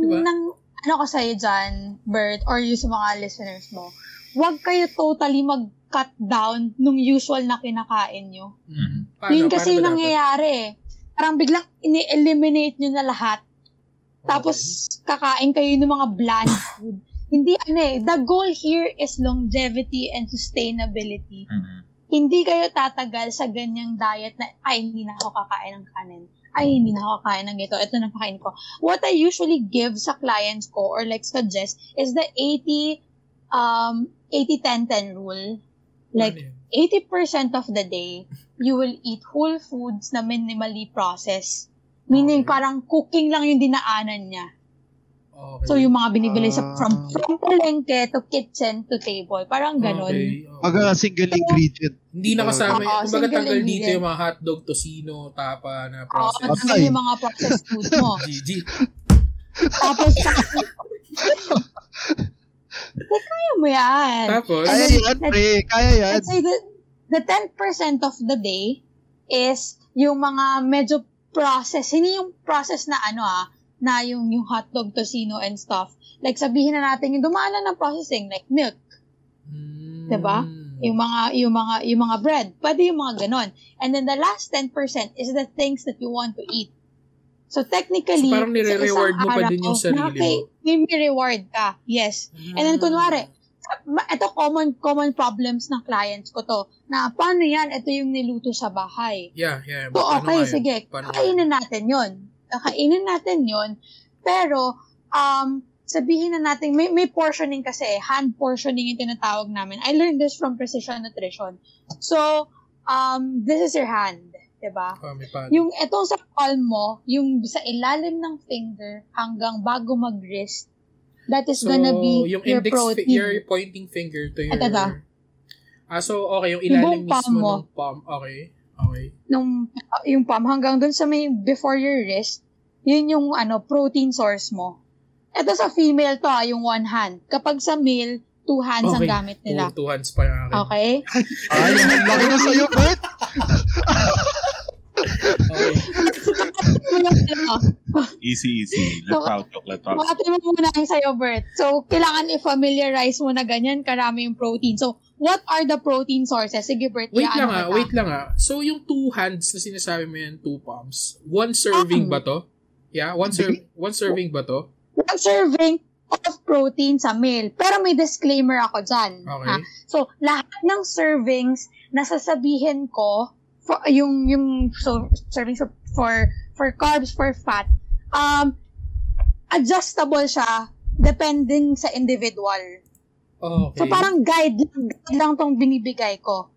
Diba? nang ano ko sa'yo dyan, Bert, or yung sa mga listeners mo, huwag kayo totally mag-cut down nung usual na kinakain nyo. Mhm. Paano- Yun kasi yung nangyayari eh. Parang biglang ini-eliminate nyo na lahat. Tapos, kakain kayo ng mga bland food. Hindi, ano eh, the goal here is longevity and sustainability. Mhm. Hindi kayo tatagal sa ganyang diet na, ay, hindi na ako kakain ng kanin. Ay, hindi na ako kakain ng ito. Ito na kakain ko. What I usually give sa clients ko or like suggest is the 80, um, 80-10-10 rule. Like, Ano yun? 80% of the day, you will eat whole foods na minimally processed. Meaning, Okay. parang cooking lang yung dinaanan niya. Okay. So, yung mga binibili sa Ah. from, from palengke to kitchen to table. Parang ganon. Okay, okay. Mga single ingredient. Hindi na kasama. Oo, kumbaga tanggal dito yung mga hotdog, tosino, tapa na Oo, processed. tanggal yung mga processed foods mo. GG. Tapos, kaya mo yan. Tapos, Kaya yan, pre. Kaya yan. Let's say the, the 10% of the day is yung mga medyo process. Hindi yung process na ano ah, na yung, yung hotdog, tocino, and stuff. Like, sabihin na natin yung dumaan na ng processing, like milk, mm, Diba? Yung mga, yung mga, yung mga bread. Pwede yung mga ganon. And then the last 10% is the things that you want to eat. So, technically, So, parang nire-reward mo pa din yung sarili mo. May, may reward ka. Yes. And then, kunwari, ma- ito common common problems ng clients ko to, na paano yan, ito yung niluto sa bahay. Yeah, yeah. So, but ano okay, yun? sige, Paano kakainin natin yon Kakainin natin yon pero, um, sabihin na natin, may, may portioning kasi, eh, hand portioning yung tinatawag namin. I learned this from Precision Nutrition. So, um, this is your hand, 'di ba? Ah, may paano. Yung etong sa palm mo, yung sa ilalim ng finger hanggang bago mag-wrist, that is So, gonna be yung your index, fi- protein. your pointing finger to your... Ito. Ah, so, okay, yung ilalim Yung mismo mo. ng palm. Okay. Okay. Nung, yung palm hanggang dun sa may before your wrist, yun yung ano, protein source mo. Ito sa female to ah, yung one hand. Kapag sa male, two hands ang Okay. gamit nila. Two, two hands pa yung akin. Okay? Ay, laki na sa'yo, Bert! Okay. Easy, easy. Let So, out talk, let out. Makati mo muna ang sa'yo, Bert. So, kailangan i-familiarize mo na ganyan karami yung protein. So, what are the protein sources? Sige, Bert. Wait lang ah, wait lang ah. So, yung two hands na sinasabi mo yan, two palms, one serving Um. ba to? Yeah, one, ser- one serving ba to? One serving of protein sa male. Pero may disclaimer ako dyan. Okay. ha? So, lahat ng servings na sasabihin ko, for, yung, yung so, servings for, for, carbs, for fat, um, adjustable siya depending sa individual. Okay. So, parang guide, guide lang tong binibigay ko.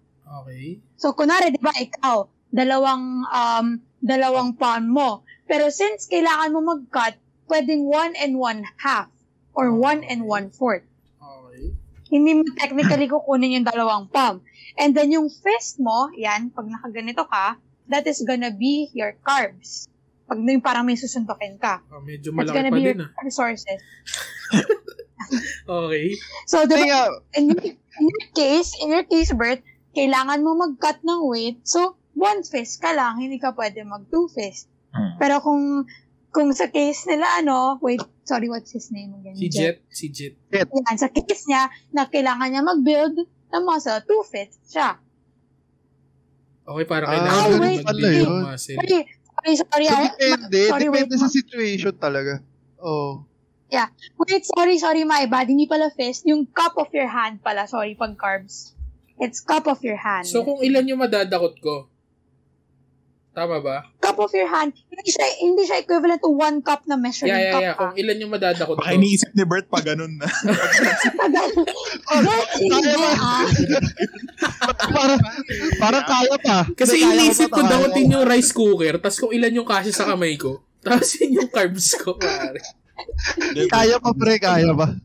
Okay. So, kunwari, di ba, ikaw, dalawang, um, dalawang palm mo. Pero since kailangan mo mag-cut, pwedeng one and one half or one and one fourth. Okay. Hindi mo technically kukunin yung dalawang palm. And then yung fist mo, yan, pag nakaganito ka, that is gonna be your carbs. Pag yung parang may susuntokin ka. Oh, medyo That's malaki gonna pa be din your ah. resources. Okay. So, di Ay, ba, nga, in your, in your case, in your case, Bert, kailangan mo mag-cut ng weight. So, one fist ka lang, hindi ka pwede mag two fist. Hmm. Pero kung kung sa case nila, ano, wait, sorry, what's his name again? Si Jet. Si Jet. Yan, sa case niya, na kailangan niya mag-build ng muscle, two fist siya. Okay, para Ah, kailangan mag- pala mag-build yun. ng muscle. Sorry, sorry, sorry. so, ah, depende. sorry, depende wait, sa ma- situation talaga. Oh. Wait, sorry, sorry, my bad. Hindi pala fist. Yung cup of your hand pala. Sorry, pag carbs. It's cup of your hand. So, kung ilan yung madadakot ko? Tama ba? Cup of your hand, hindi siya, hindi siya equivalent to one cup na measuring Yeah, yeah, cup. yeah. ah. Kung ilan yung madadakot Baka ko. iniisip ni Bert pa ganun na. Hindi, hindi, ah. parang, parang kaya pa. Kasi Kaya iniisip ko tayo. dakotin yung rice cooker, tas kung ilan yung kasya sa kamay ko, tapos yun yung carbs ko, pare. Kaya pa, pre, kaya pa.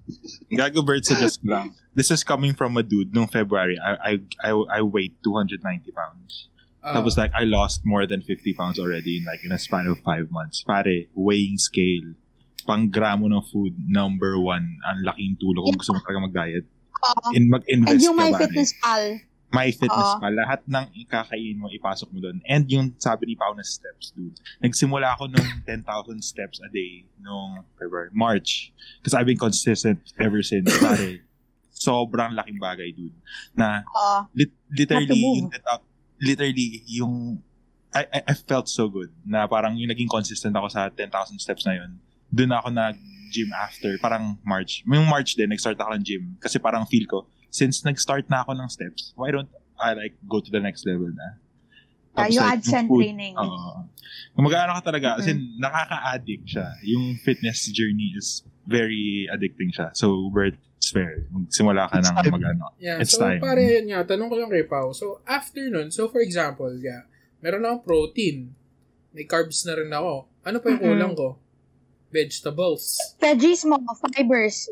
Gago Bert suggest ko lang. This is coming from a dude nung February. I I I, I weighed 290 pounds. Ah, Tapos like I lost more than 50 pounds already in like in a span of 5 months. Pare, weighing scale. Pang gramo ng food, number one. Ang laking tulong kung gusto mo talaga mag-diet. Oo. In, mag-invest And yung ka, my fitness pal. My fitness Oo. pa. Lahat ng ikakain mo, ipasok mo doon. And yung sabi ni Pao na steps, dude. Nagsimula ako nung 10,000 steps a day nung February, March. Because I've been consistent ever since. Pare, sobrang laking bagay, dude. Na Oo. lit- literally, yung, uh, literally, yung I, I, I felt so good na parang yung naging consistent ako sa 10,000 steps na yun. Doon ako nag-gym after, parang March. Yung March din, nag-start ako ng gym. Kasi parang feel ko, since nag-start na ako ng steps, why don't I like go to the next level na? Tapos, yung like, AdSense food, training. Oo. Kung mag-ano ka talaga, Mhm. kasi nakaka-addict siya. Yung fitness journey is very addicting siya. So, it's fair. Magsimula ka It's ng time. mag-ano. Yeah, It's so time. pare yun nga, tanong ko lang kay Pao. So, after nun, so for example, yeah, meron akong protein. May carbs na rin ako. Ano pa yung kulang ko? Vegetables. Veggies mo, fibers.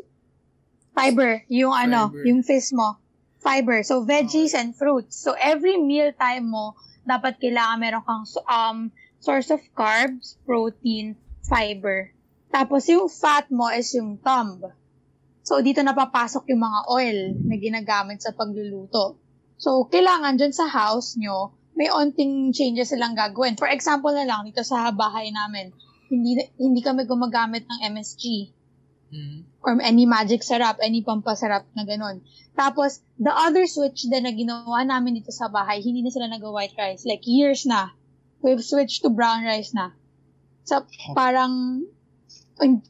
Fiber, yung ano, Fiber. yung fish mo. Fiber. So, veggies and fruits. So, every meal time mo, dapat kailangan meron kang um, source of carbs, protein, fiber. Tapos, yung fat mo is yung thumb. So, dito napapasok yung mga oil na ginagamit sa pagluluto. So, kailangan dyan sa house nyo, may onting changes silang gagawin. For example na lang, dito sa bahay namin, hindi hindi kami gumagamit ng MSG Mm. or any magic syrup, any pampasarap na ganun. Tapos, the other switch din na ginawa namin dito sa bahay, hindi na sila nag-white rice. Like, years na. We've switched to brown rice na. So, parang,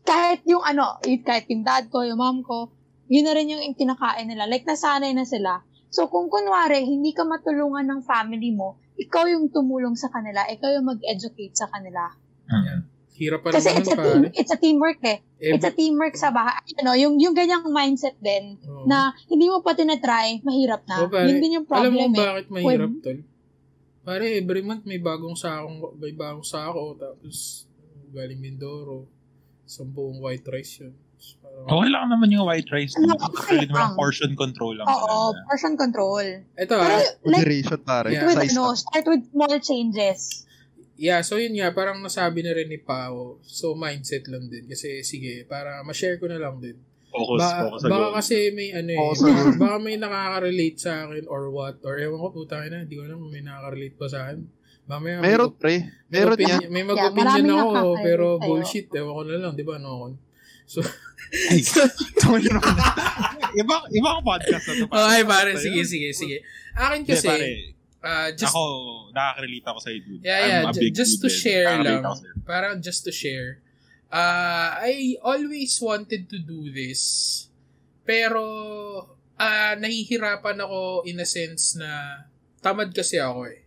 kahit yung ano, kahit yung dad ko, yung mom ko, yun na rin yung kinakain nila. Like, nasanay na sila. So, kung kunwari, hindi ka matulungan ng family mo, ikaw yung tumulong sa kanila, ikaw yung mag-educate sa kanila. Mm. Hirap pa Kasi naman it's a team, pare. it's a teamwork eh. Eh, It's a teamwork sa bahay. Ano, yung, yung ganyang mindset din, oo. na hindi mo pa tinatry, mahirap na. Pare. Yun din yung Alam mo problem eh. bakit mahirap, tol? Pare, every month may bagong sakong, may bagong sako, tapos galing Mindoro, sampung white rice yun. Parang, Okay lang naman yung white rice. Ano, No? okay Actually, naman lang. portion control lang. Oo, talaga. portion control. Ito Pero ah, like, Moderation, pare. Yeah. with Size ano, lang. start with small changes. yeah, so yun nga, parang nasabi na rin ni Pao. So, mindset lang din. Kasi, sige, para ma-share ko na lang din. Focus, Ba- focus baka goal. kasi may ano eh, baka, may nakaka-relate sa akin or what. Or ewan ko, puta na, hindi ko alam kung may nakaka-relate pa sa akin. Mamaya, may Meron, pre. Meron yan. May Yeah, mag-opinion maraming ako, pero sa'yo. bullshit. Ewan ko na lang, di ba, no? So, Ay, iba, iba ang podcast na to. okay, pare, sige, sige, sige. Akin kasi, pare, ah, just, ako, nakaka-relate ako sa'yo, dude. Yeah, yeah, big just to din. share lang. ako parang just to share, uh, I always wanted to do this, pero ah nahihirapan ako in a sense na tamad kasi ako eh.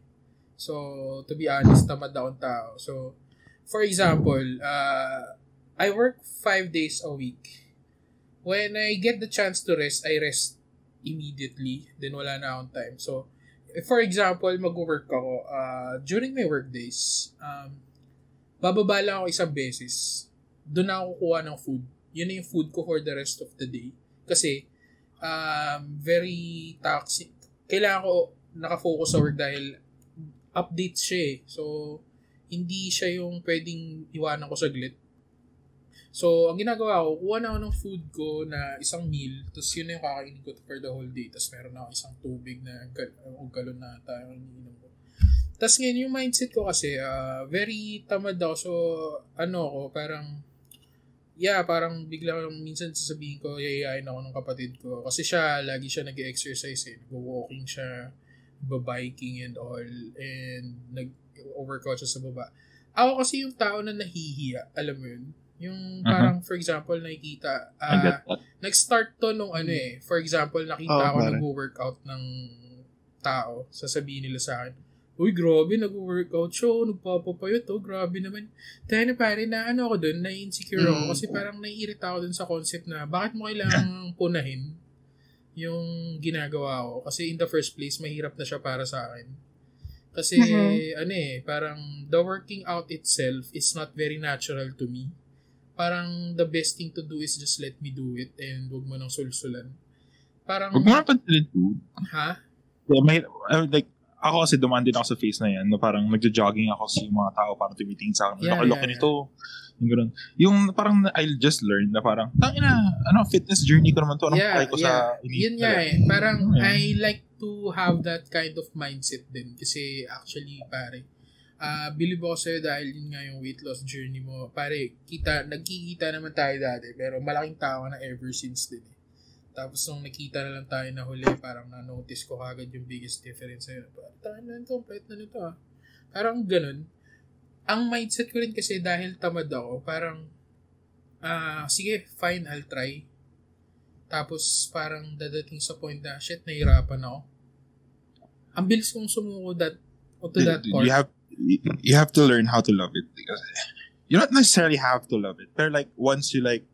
So, to be honest, tamad akong tao. So, for example, uh, I work five days a week. When I get the chance to rest, I rest immediately. Then wala na akong time. So, for example, mag-work ako, uh, during my work days, um, bababa lang ako isang beses. Doon na ako kukuha ng food. Yun na yung food ko for the rest of the day. Kasi, um, very toxic. Kailangan ko nakafocus sa work dahil update siya eh. So, hindi siya yung pwedeng iwanan ko saglit. So, ang ginagawa ko, kuha na ako ng food ko na isang meal, tapos yun na yung kakainin ko for the whole day. Tapos meron na ako isang tubig na gal- o galon na tayo iniinom ko. Tapos ngayon, yung mindset ko kasi, ah, very tamad ako. So, ano ako, parang, yeah, parang bigla lang minsan sasabihin ko, yayayain ako ng kapatid ko. Kasi siya, lagi siya nag-exercise eh. Nag-walking siya, babiking and all, and nag-overcouch siya sa baba. Ako kasi yung tao na nahihiya, alam mo yun? Yung parang, for example, nakikita, that. nag-start to nung ano eh. For example, nakita Oo, ako pare. nag-workout ng tao. Sasabihin nila sa akin, Uy, grabe, nag-workout siya, oh, nagpapapayot, oh, grabe naman. Dahil na pare, na ano ako dun, na-insecure ako Mm. kasi parang naiirita ako dun sa concept na bakit mo kailangang punahin yung ginagawa ko. Kasi in the first place, mahirap na siya para sa akin. Kasi, Mhm. ano eh, parang the working out itself is not very natural to me. Parang the best thing to do is just let me do it and wag mo nang sulsulan. Parang, Huwag mo napansin, dude. ha? Yeah, may, like, ako kasi dumaan din ako sa face na yan, na parang nagja-jogging ako sa mga tao, parang tumitingin sa akin, Yeah, yeah, yeah, nito. Yung ganun. Yung parang I'll just learn na parang, tangina, ano, fitness journey ko naman to, anong Yeah, ko sa yeah. Yun nga eh. Parang Yeah. I like to have that kind of mindset din. Kasi actually, pare, ah believe ako sa'yo dahil yun nga yung weight loss journey mo. Pare, kita, nagkikita naman tayo dati, pero malaking tao na ever since din eh. Tapos nung nakita na lang tayo na huli, parang na-notice ko kagad yung biggest difference sa'yo. Parang, tayo na ito, pahit na nito ah. Parang ganun. Ang mindset ko rin kasi dahil tamad ako, parang, ah sige, fine, I'll try. Tapos parang dadating sa point na, shit, nahirapan ako. Ang bilis kong sumuko that, to that you, part. you have you have to learn how to love it because you don't necessarily have to love it pero like once you like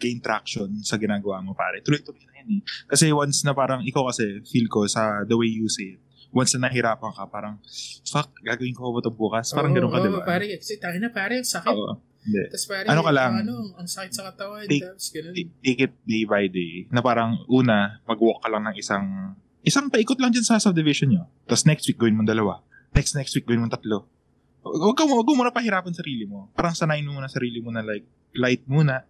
gain traction sa ginagawa mo pare tuloy-tuloy na yan eh kasi once na parang ikaw kasi feel ko sa the way you say it once na nahirapan ka parang fuck gagawin ko ba ito bukas parang Oo, ganun ka oo, diba pare, kasi tayo na pare, ang sakit. Oo. Hindi. Tapos pare, Ano ka lang? Ano, ang sakit sa katawan. Take- tapos ganun. Take- take it day by day na parang una mag-walk ka lang ng isang isang paikot lang dyan sa subdivision nyo tapos next week gawin mo dalawa next next week gawin mo tatlo Huwag ka huwag mo muna pahirapan sarili mo. Parang sanayin mo muna sarili mo na like light muna.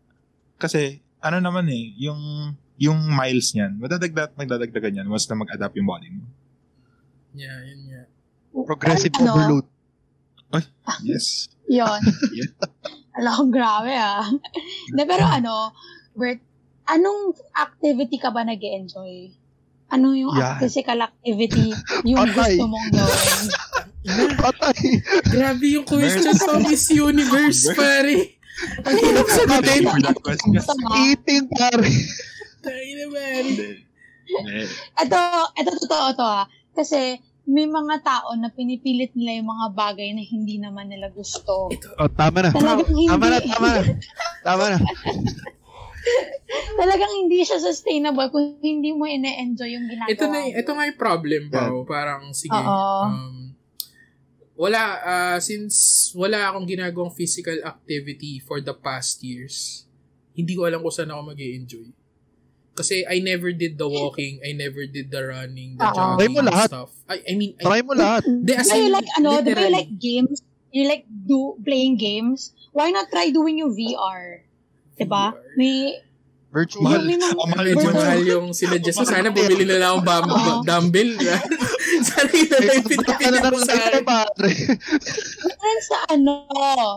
Kasi ano naman eh, yung yung miles niyan, madadagdag magdadagdagan yan once na mag-adapt yung body mo. Yeah, yun nga. Progressive Ano? overload. Yes. Yun. Yeah. Alam, grabe ah. Hindi, pero ano, Bert, anong activity ka ba nag enjoy Ano yung Yan. physical activity yung Patay. gusto mong gawin? Patay. Grabe yung question sa Miss Universe, pare. Ang hirap sagutin. Eating, pare. Tayo na, pare. Ito, ito totoo to ah. Kasi may mga tao na pinipilit nila yung mga bagay na hindi naman nila gusto. Oh, tama na. Talagang hindi. Tama na, tama na. Tama na. Talagang hindi siya sustainable kung hindi mo ine-enjoy yung ginagawa Ito na, ito nga yung problem, bro. Parang, sige, um, wala, ah, since wala akong ginagawang physical activity for the past years, hindi ko alam kung saan ako mag enjoy Kasi I never did the walking, I never did the running, the Oo. jogging Try mo lahat. stuff. I, I mean, I, Try mo lahat. Di, as Do you in, like, ano, do you literally. like games? You like do playing games? Why not try doing yung VR? Diba? VR. May, Virtual. Mahal. Ang mahal Medyo Virtual. mahal yung sinuggest mo. Sana bumili na lang akong bam- Oo. dumbbell. Sana yun na lang yung Ano mo sa akin. meron sa ano,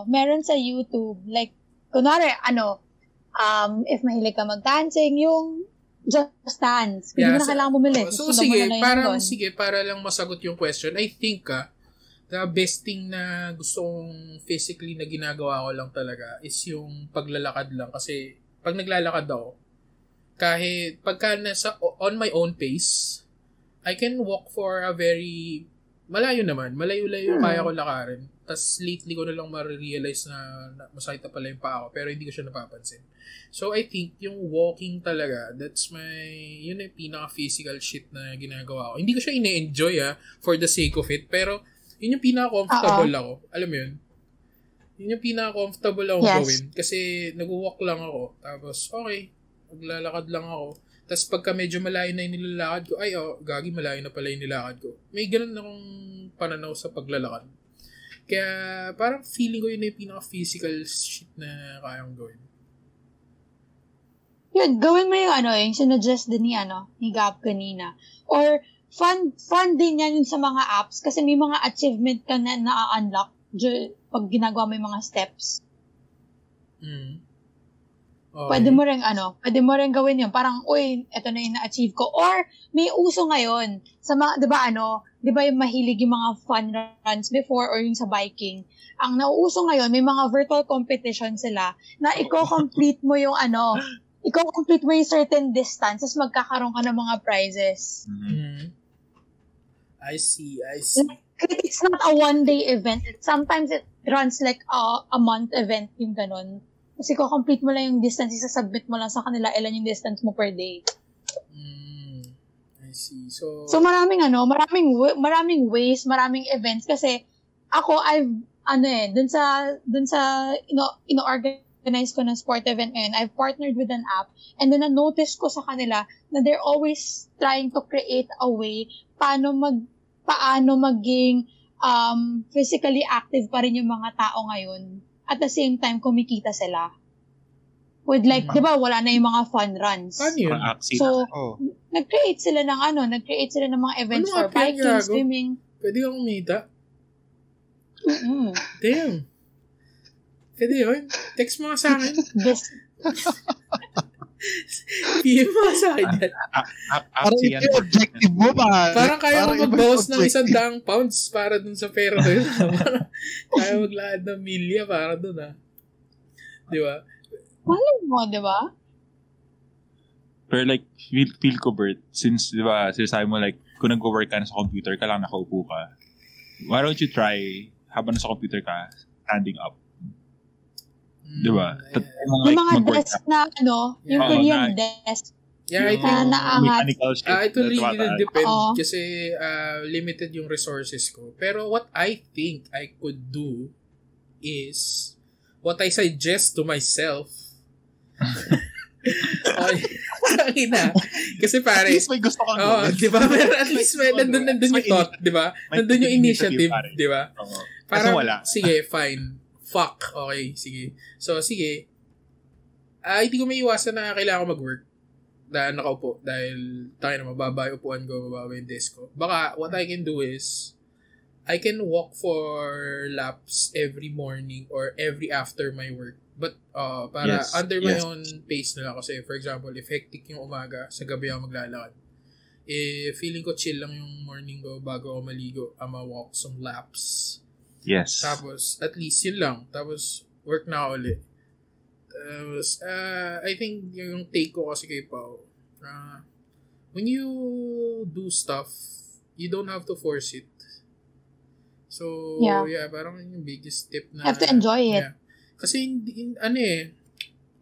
meron sa YouTube, like, kunwari, ano, um, if mahilig ka mag-dancing, yung Just Dance. Hindi Yeah, mo na so- kailangan bumili. So, mo sige, doon. sige, para lang masagot yung question, I think, ah, the best thing na gusto kong physically na ginagawa ko lang talaga is yung paglalakad lang. Kasi, pag naglalakad ako, kahit pagka nasa, on my own pace, I can walk for a very, malayo naman, malayo-layo Hmm. kaya ko lakarin. Tapos lately ko na lang ma-realize na, na masakit na pala yung paa ko, pero hindi ko siya napapansin. So, I think yung walking talaga, that's my, yun yung pinaka-physical shit na ginagawa ko. Hindi ko siya ine-enjoy ah, for the sake of it, pero yun yung pinaka-comfortable ako. Alam mo yun? Yun yung pinaka-comfortable ako Yes. gawin. Kasi nag-walk lang ako. Tapos, okay, maglalakad lang ako. Tapos pagka medyo malayo na yung nilalakad ko, ay, oh, gagi, malayo na pala yung nilakad ko. May ganun akong pananaw sa paglalakad. Kaya, parang feeling ko yun na yung pinaka-physical shit na kayang gawin. Yun, gawin mo yung ano, yung sinuggest din ni, ano, ni Gab kanina. Or, fun, fun din yan yung sa mga apps kasi may mga achievement ka na na-unlock pag ginagawa mo yung mga steps. Mm. Okay. Pwede mo rin, ano, pwede mo rin gawin yun. Parang, uy, eto na yung na-achieve ko. Or, may uso ngayon sa mga, di ba ano, di ba yung mahilig yung mga fun runs before or yung sa biking. Ang nauuso ngayon, may mga virtual competition sila na i-complete mo yung ano, i-complete mo yung certain distance, tapos magkakaroon ka ng mga prizes. Mhm. Mm. I see, I see. It's not a one-day event. It, sometimes it runs like a, a month event yung ganun. Kasi complete mo lang yung distance, isa-submit mo lang sa kanila ilan yung distance mo per day. Mm. I see. So, So maraming ano, maraming maraming ways, maraming events kasi ako I've ano eh, dun sa dun sa ino ino-organize ko ng sport event ngayon, I've partnered with an app and then na-notice ko sa kanila na they're always trying to create a way paano mag paano maging um, physically active pa rin yung mga tao ngayon. At the same time, kumikita sila. With like, Mm. di ba, wala na yung mga fun runs. paano yun? So, Oh. nag-create sila ng ano, nag-create sila ng mga events Ano for biking, ginagawa? swimming. Pwede kang kumita? Mm-mm. Damn. Pwede yun. Text mo nga sa akin. PM mo sa akin Parang ito yung objective mo, pare. Parang kaya yung mag-boss ng isang daang pounds para dun sa pera ko yun. kaya maglakad ng milya para dun ah. Di ba? Malay mo, di ba? Pero like, feel, feel ko, Bert, since, di ba, sinasabi mo like, kung nag-work ka na sa computer ka lang, nakaupo ka, why don't you try, habang nasa computer ka, standing up? Mm, Di ba? mo, Yung mga desk na, ano, yung Korean na- desk. Yeah, I think Na naangat. mechanical shit Ah, it will na really depend Oo. kasi ah, limited yung resources ko. Pero what I think I could do is what I suggest to myself. Ang ina. Kasi At pare, least may gusto kang oh, di ba? Pero at least may, nandun, nandun yung thought, di ba? Nandun yung initiative, di ba? Parang, wala. sige, fine. Fuck. Okay, sige. So, sige. Ah, hindi ko may iwasan na kailangan ko mag-work. Dahil nakaupo. Dahil tayo na mababa yung upuan ko, mababa yung desk ko. Baka, what I can do is, I can walk for laps every morning or every after my work. But, uh, para Yes, under my yes. own pace na lang. Kasi, for example, if hectic yung umaga, sa gabi ako maglalakad. Eh, feeling ko chill lang yung morning ko bago ako maligo. I'ma walk some laps. Yes. Tapos, at least yun lang. Tapos, work na ako ulit. Tapos, uh, I think yung take ko kasi kay Pao, uh, when you do stuff, you don't have to force it. So, yeah, Yeah. parang yun yung biggest tip na... You have to enjoy it. Yeah. Kasi, hindi, hin- ano eh,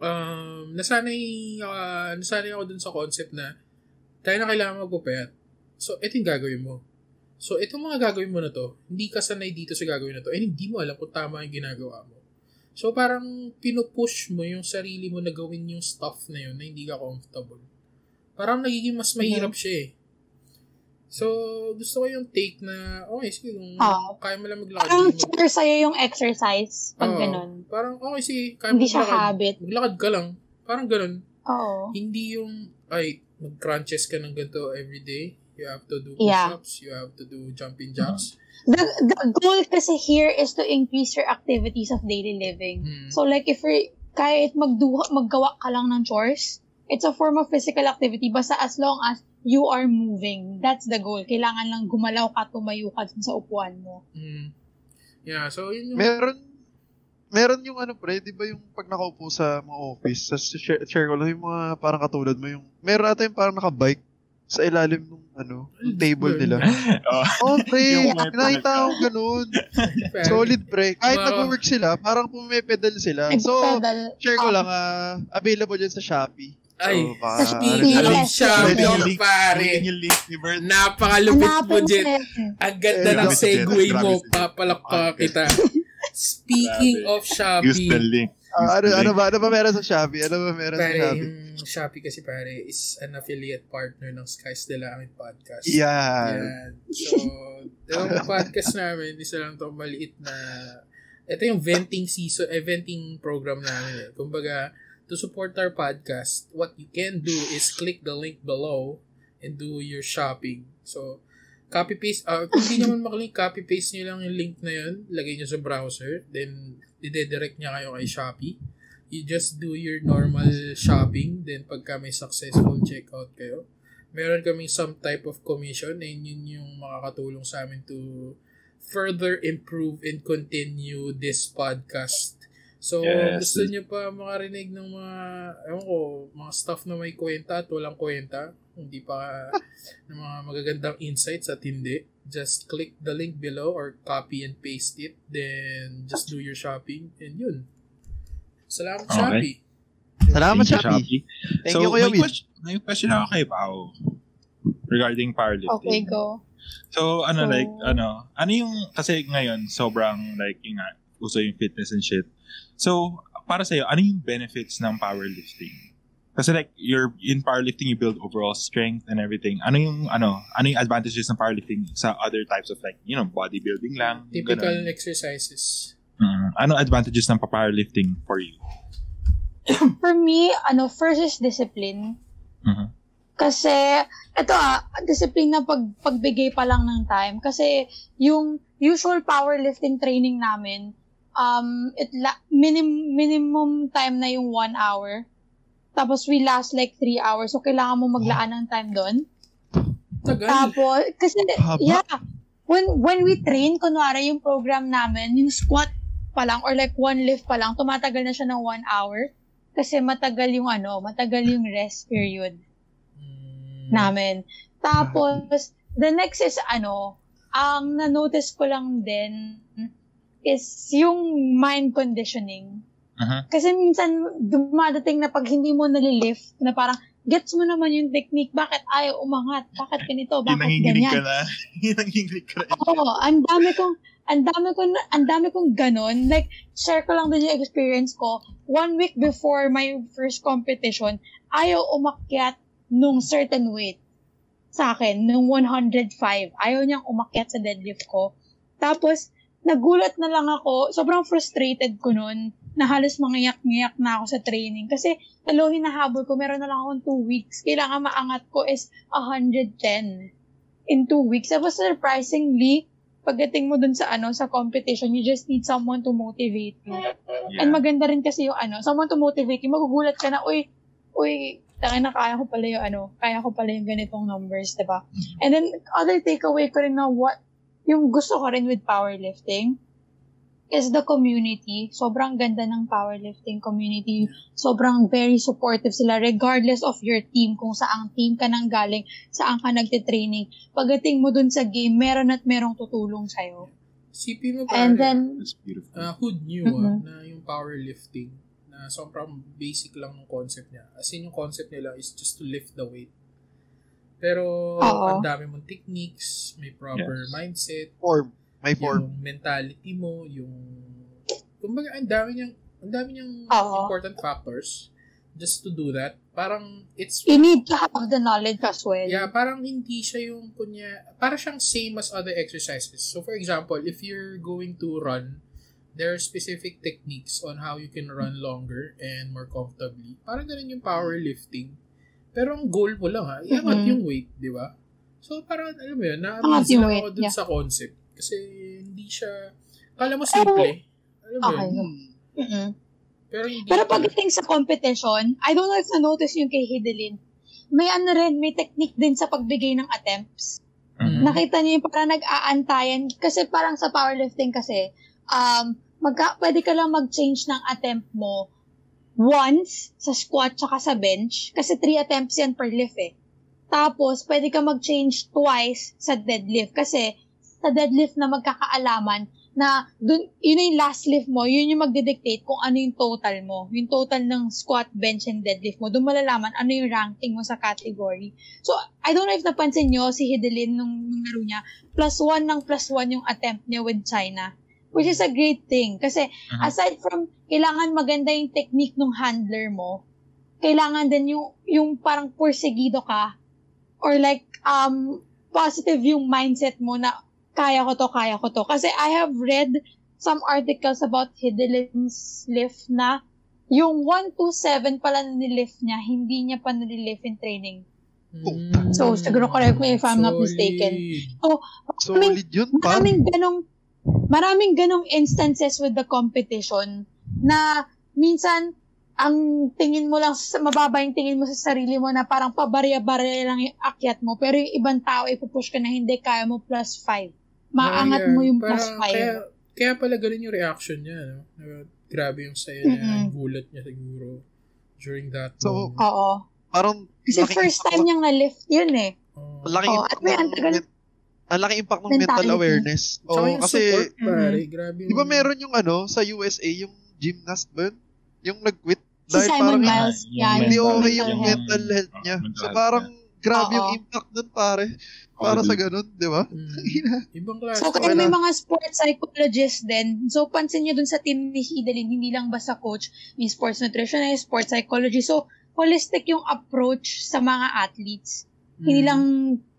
um, nasanay, uh, nasanay ako dun sa concept na tayo na kailangan magpupayat. So, ito yung gagawin mo. So, itong mga gagawin mo na to, hindi ka sanay dito sa gagawin na to, and hindi mo alam kung tama yung ginagawa mo. So, parang pinupush mo yung sarili mo na gawin yung stuff na yun na hindi ka comfortable. Parang nagiging mas mahirap siya eh. So, gusto ko yung take na, okay, sige, kung Oo. kaya mo lang maglakad. Parang cheer sa'yo yung exercise pag Oo. ganun. Parang, okay, sige, kaya mo Hindi siya maglakad. habit. Maglakad ka lang. Parang ganun. Oo. Hindi yung, ay, mag-crunches ka ng ganito everyday. You have to do Yeah. push-ups. You have to do jumping jacks. The, the goal kasi here is to increase your activities of daily living. Hmm. So like if you're, kahit magduha, maggawa ka lang ng chores, it's a form of physical activity basta as long as you are moving. That's the goal. Kailangan lang gumalaw ka, tumayo ka sa upuan mo. Mm. Yeah, so yun yung... Meron, meron yung ano pre, di ba yung pag nakaupo sa mga office, sa share, share ko lang yung mga parang katulad mo yung, meron ata yung parang nakabike sa ilalim ng ano, ng table nila. Oh, pre, nakita ko ganun. Solid, pre. Kahit Wow. nag-work sila, parang pumipedal sila. So, share ko lang, ah, available yan sa Shopee. Ay, So, yes. Shopee, yung pare, napakalupit mo, Jet. Ang ganda ng segue mo, si Jet. papalakpa kita. Speaking of Use Shopee, the link. Ah, ano, ano ba? Ano ba meron sa Shopee? Ano ba meron sa pare, Shopee? yung Shopee kasi pare is an affiliate partner ng Skies de la Amin podcast. Yan. Yan. So, yung podcast namin, isa lang to maliit na, ito yung venting season, eh, venting program namin eh. Kumbaga, to support our podcast, what you can do is click the link below and do your shopping. So, copy-paste, uh, kung hindi naman makalink, copy-paste nyo lang yung link na yun, lagay nyo sa browser, then, ide-direct niya kayo kay Shopee. You just do your normal shopping, then pagka may successful checkout kayo, meron kaming some type of commission and yun yung makakatulong sa amin to further improve and continue this podcast. So, Yes. gusto nyo pa makarinig ng mga, ewan ko, mga stuff na may kwenta at walang kwenta, hindi pa ng mga magagandang insights at hindi, just click the link below or copy and paste it, then just do your shopping, and yun. Salamat, Okay. Shopee. Salamat, Thank Shopee. Thank so, you, Kuya question, may question ako kay Pao regarding powerlifting. Okay, go. So, ano, So- like, ano, ano yung, kasi ngayon, sobrang, like, yung nga, uso yung fitness and shit. So, para sa'yo, ano yung benefits ng powerlifting? Kasi like, you're in powerlifting, you build overall strength and everything. Ano yung, ano, ano yung advantages ng powerlifting sa other types of like, you know, bodybuilding lang? Typical ganun. exercises. Mm. Ano advantages ng powerlifting for you? For me, ano, first is discipline. Mhm. Kasi, ito ah, discipline na pag, pagbigay pa lang ng time. Kasi, yung usual powerlifting training namin, um, it la- minim, minimum time na yung one hour. Tapos, we last like three hours. So, kailangan mo maglaan ng time doon. Tagal. Tapos, kasi, Haba. yeah, when, when we train, kunwari yung program namin, yung squat pa lang, or like one lift pa lang, tumatagal na siya ng one hour. Kasi matagal yung ano, matagal yung rest period Mm, namin. Tapos, the next is ano, ang na-notice ko lang din is yung mind conditioning. Mhm. Kasi minsan, dumadating na pag hindi mo nalilift, na parang, gets mo naman yung technique, bakit ayaw umangat, bakit ganito, bakit ganyan. ka na. Nanginginig ka na. Oo, ang dami kong, ang dami kong, ang dami kong ganon. Like, share ko lang din yung experience ko. One week before my first competition, ayaw umakyat nung certain weight sa akin, nung 105. Ayaw niyang umakyat sa deadlift ko. Tapos, nagulat na lang ako, sobrang frustrated ko nun, na halos mangiyak-ngiyak na ako sa training. Kasi, talo hinahabol ko, meron na lang akong two weeks. Kailangan maangat ko is 110 in two weeks. Tapos surprisingly, pagdating mo dun sa ano sa competition, you just need someone to motivate you. Yeah. And maganda rin kasi yung ano, someone to motivate you. Magugulat ka na, uy, uy, tangin na kaya ko pala yung ano, kaya ko pala yung ganitong numbers, 'di ba? And then other takeaway ko rin na what yung gusto ko rin with powerlifting is the community. Sobrang ganda ng powerlifting community. Sobrang very supportive sila regardless of your team, kung saang team ka nang galing, saan ka nagte-training. Pagdating mo dun sa game, meron at merong tutulong sa'yo. Sipin mo And pare, then, That's beautiful. uh, who knew ah, na yung powerlifting na sobrang basic lang ng concept niya. As in, yung concept nila is just to lift the weight. Pero, Oo. ang dami mong techniques, may proper Yes. mindset, Form. May form. yung mentality mo, yung... Kumbaga, ang dami niyang Ang dami niyang Oo. important factors just to do that. Parang it's You need to have the knowledge as well. Yeah, parang hindi siya yung kunya, para siyang same as other exercises. So for example, if you're going to run, there are specific techniques on how you can run longer and more comfortably. Parang ganun yung powerlifting. Pero ang goal mo lang ha, iangat Mhm. yung weight, di ba? So parang, alam mo yun, na-amaze lang weight, ako dun yeah. sa concept. Kasi hindi siya, kala mo simple. Alam mo Okay. yun? Mm-mm. Pero hindi. Pero pagdating sa competition, I don't know if na-notice yung kay Hidelin, may ano rin, may technique din sa pagbigay ng attempts. Mhm. Nakita niyo yung parang nag-aantayan. Kasi parang sa powerlifting kasi, um, magka, pwede ka lang mag-change ng attempt mo once sa squat tsaka sa bench. Kasi three attempts yan per lift eh. Tapos, pwede ka mag-change twice sa deadlift. Kasi sa deadlift na magkakaalaman na dun, yun yung last lift mo, yun yung magdidictate kung ano yung total mo. Yung total ng squat, bench, and deadlift mo. Doon malalaman ano yung ranking mo sa category. So, I don't know if napansin nyo si Hidelin nung, nung laro niya, plus one ng plus one yung attempt niya with China. Which is a great thing. Kasi Mhm. aside from kailangan maganda yung technique ng handler mo, kailangan din yung, yung parang porsegido ka or like um positive yung mindset mo na kaya ko to, kaya ko to. Kasi I have read some articles about Hidelin's lift na yung 127 pala na nilift niya, hindi niya pa nililift in training. Mm. So, siguro correct me if I'm not mistaken. Solid yun, par. Maraming ganong, maraming ganong instances with the competition na minsan ang tingin mo lang, sa, mababa yung tingin mo sa sarili mo na parang pabarya-barya lang yung akyat mo. Pero yung ibang tao, ipupush ka na hindi kaya mo plus 5. Maangat Ah, yeah. mo yung Parang plus 5. Kaya, kaya pala ganun yung reaction niya. No? Na, grabe yung saya niya, yung gulat niya siguro during that So, moment. Oo. Parang, Kasi first time ng- niyang na-lift yun eh. Oh. Oo, impact at may ng ang tagal- ang laking impact ng mental Mentality. awareness. Oo, yung kasi, support, Mm-hmm. pare, grabe yung... di ba meron yung ano, sa USA, yung gymnast ba yun? Yung nag-quit Si dahil Simon parang yung yeah, hindi mental- okay mental yung health. mental health niya. Ah, mental So parang grabe yung impact dun pare. Para sa ganun, di ba? Mm. Ibang klase. So, kaya may lang. mga sports psychologists din. So, pansin niyo dun sa team ni Hidalin, hindi lang basta coach, may sports nutritionist, sports psychology. So, holistic yung approach sa mga athletes. Hindi Mm. lang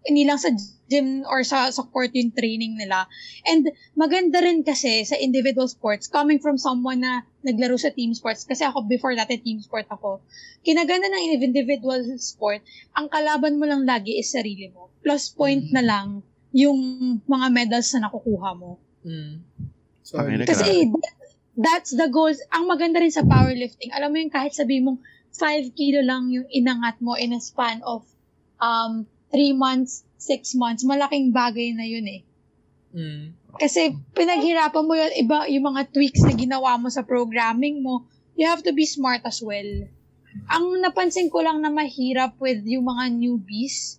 hindi lang sa gym or sa sa court yung training nila. And maganda rin kasi sa individual sports, coming from someone na naglaro sa team sports, kasi ako before dati team sport ako, kinaganda ng individual sport, ang kalaban mo lang lagi is sarili mo. Plus point Mm. na lang yung mga medals na nakukuha mo. Mm. So, Kasi that, that's the goal. Ang maganda rin sa powerlifting, alam mo yung kahit sabi mong 5 kilo lang yung inangat mo in a span of um 3 months, 6 months, malaking bagay na yun eh. mm. Kasi pinaghirapan mo yun, iba yung mga tweaks na ginawa mo sa programming mo, you have to be smart as well. Ang napansin ko lang na mahirap with yung mga newbies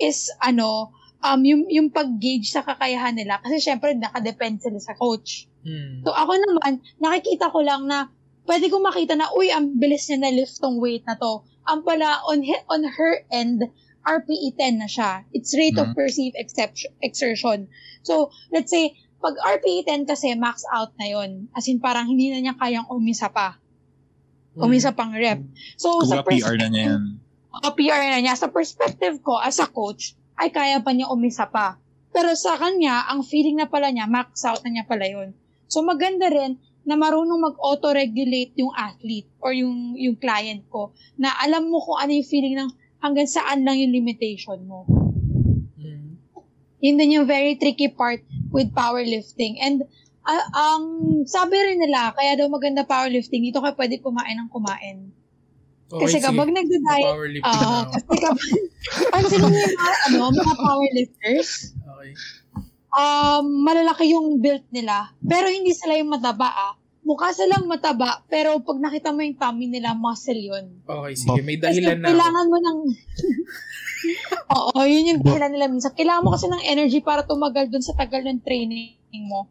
is ano, um, yung, yung pag-gauge sa kakayahan nila. Kasi syempre, nakadepend sila sa coach. Mm. So ako naman, nakikita ko lang na pwede ko makita na, uy, ang bilis niya na lift tong weight na to. Ang pala, on, he- on her end, RPE 10 na siya. It's rate of Mhm. perceived excep- exertion. So, let's say, pag RPE 10 kasi, max out na yon As in, parang hindi na niya kayang umisa pa. Mm. Umisa pang rep. So, sa Kuya PR na niya yan. o PR na niya, sa perspective ko as a coach, ay kaya pa niya umisa pa. Pero sa kanya, ang feeling na pala niya, max out na niya pala yun. So maganda rin na marunong mag-auto-regulate yung athlete or yung, yung client ko na alam mo kung ano yung feeling ng hanggang saan lang yung limitation mo. Mm. Yun din yung very tricky part with powerlifting. And ah, ang sabi rin nila, kaya daw maganda powerlifting, dito ka pwede kumain ng kumain. Okay, Kasi kapag nagda-diet, ako. kasi kapag, kasi kung yung mga, ano, mga powerlifters, Okay. um, malalaki yung build nila. Pero hindi sila yung mataba, ah. Mukha silang mataba, pero pag nakita mo yung tummy nila, muscle yun. Okay, sige. May Kasi dahilan na ako. kailangan mo ng... Oo, yun yung dahilan nila minsan. Kailangan mo kasi ng energy para tumagal dun sa tagal ng training mo.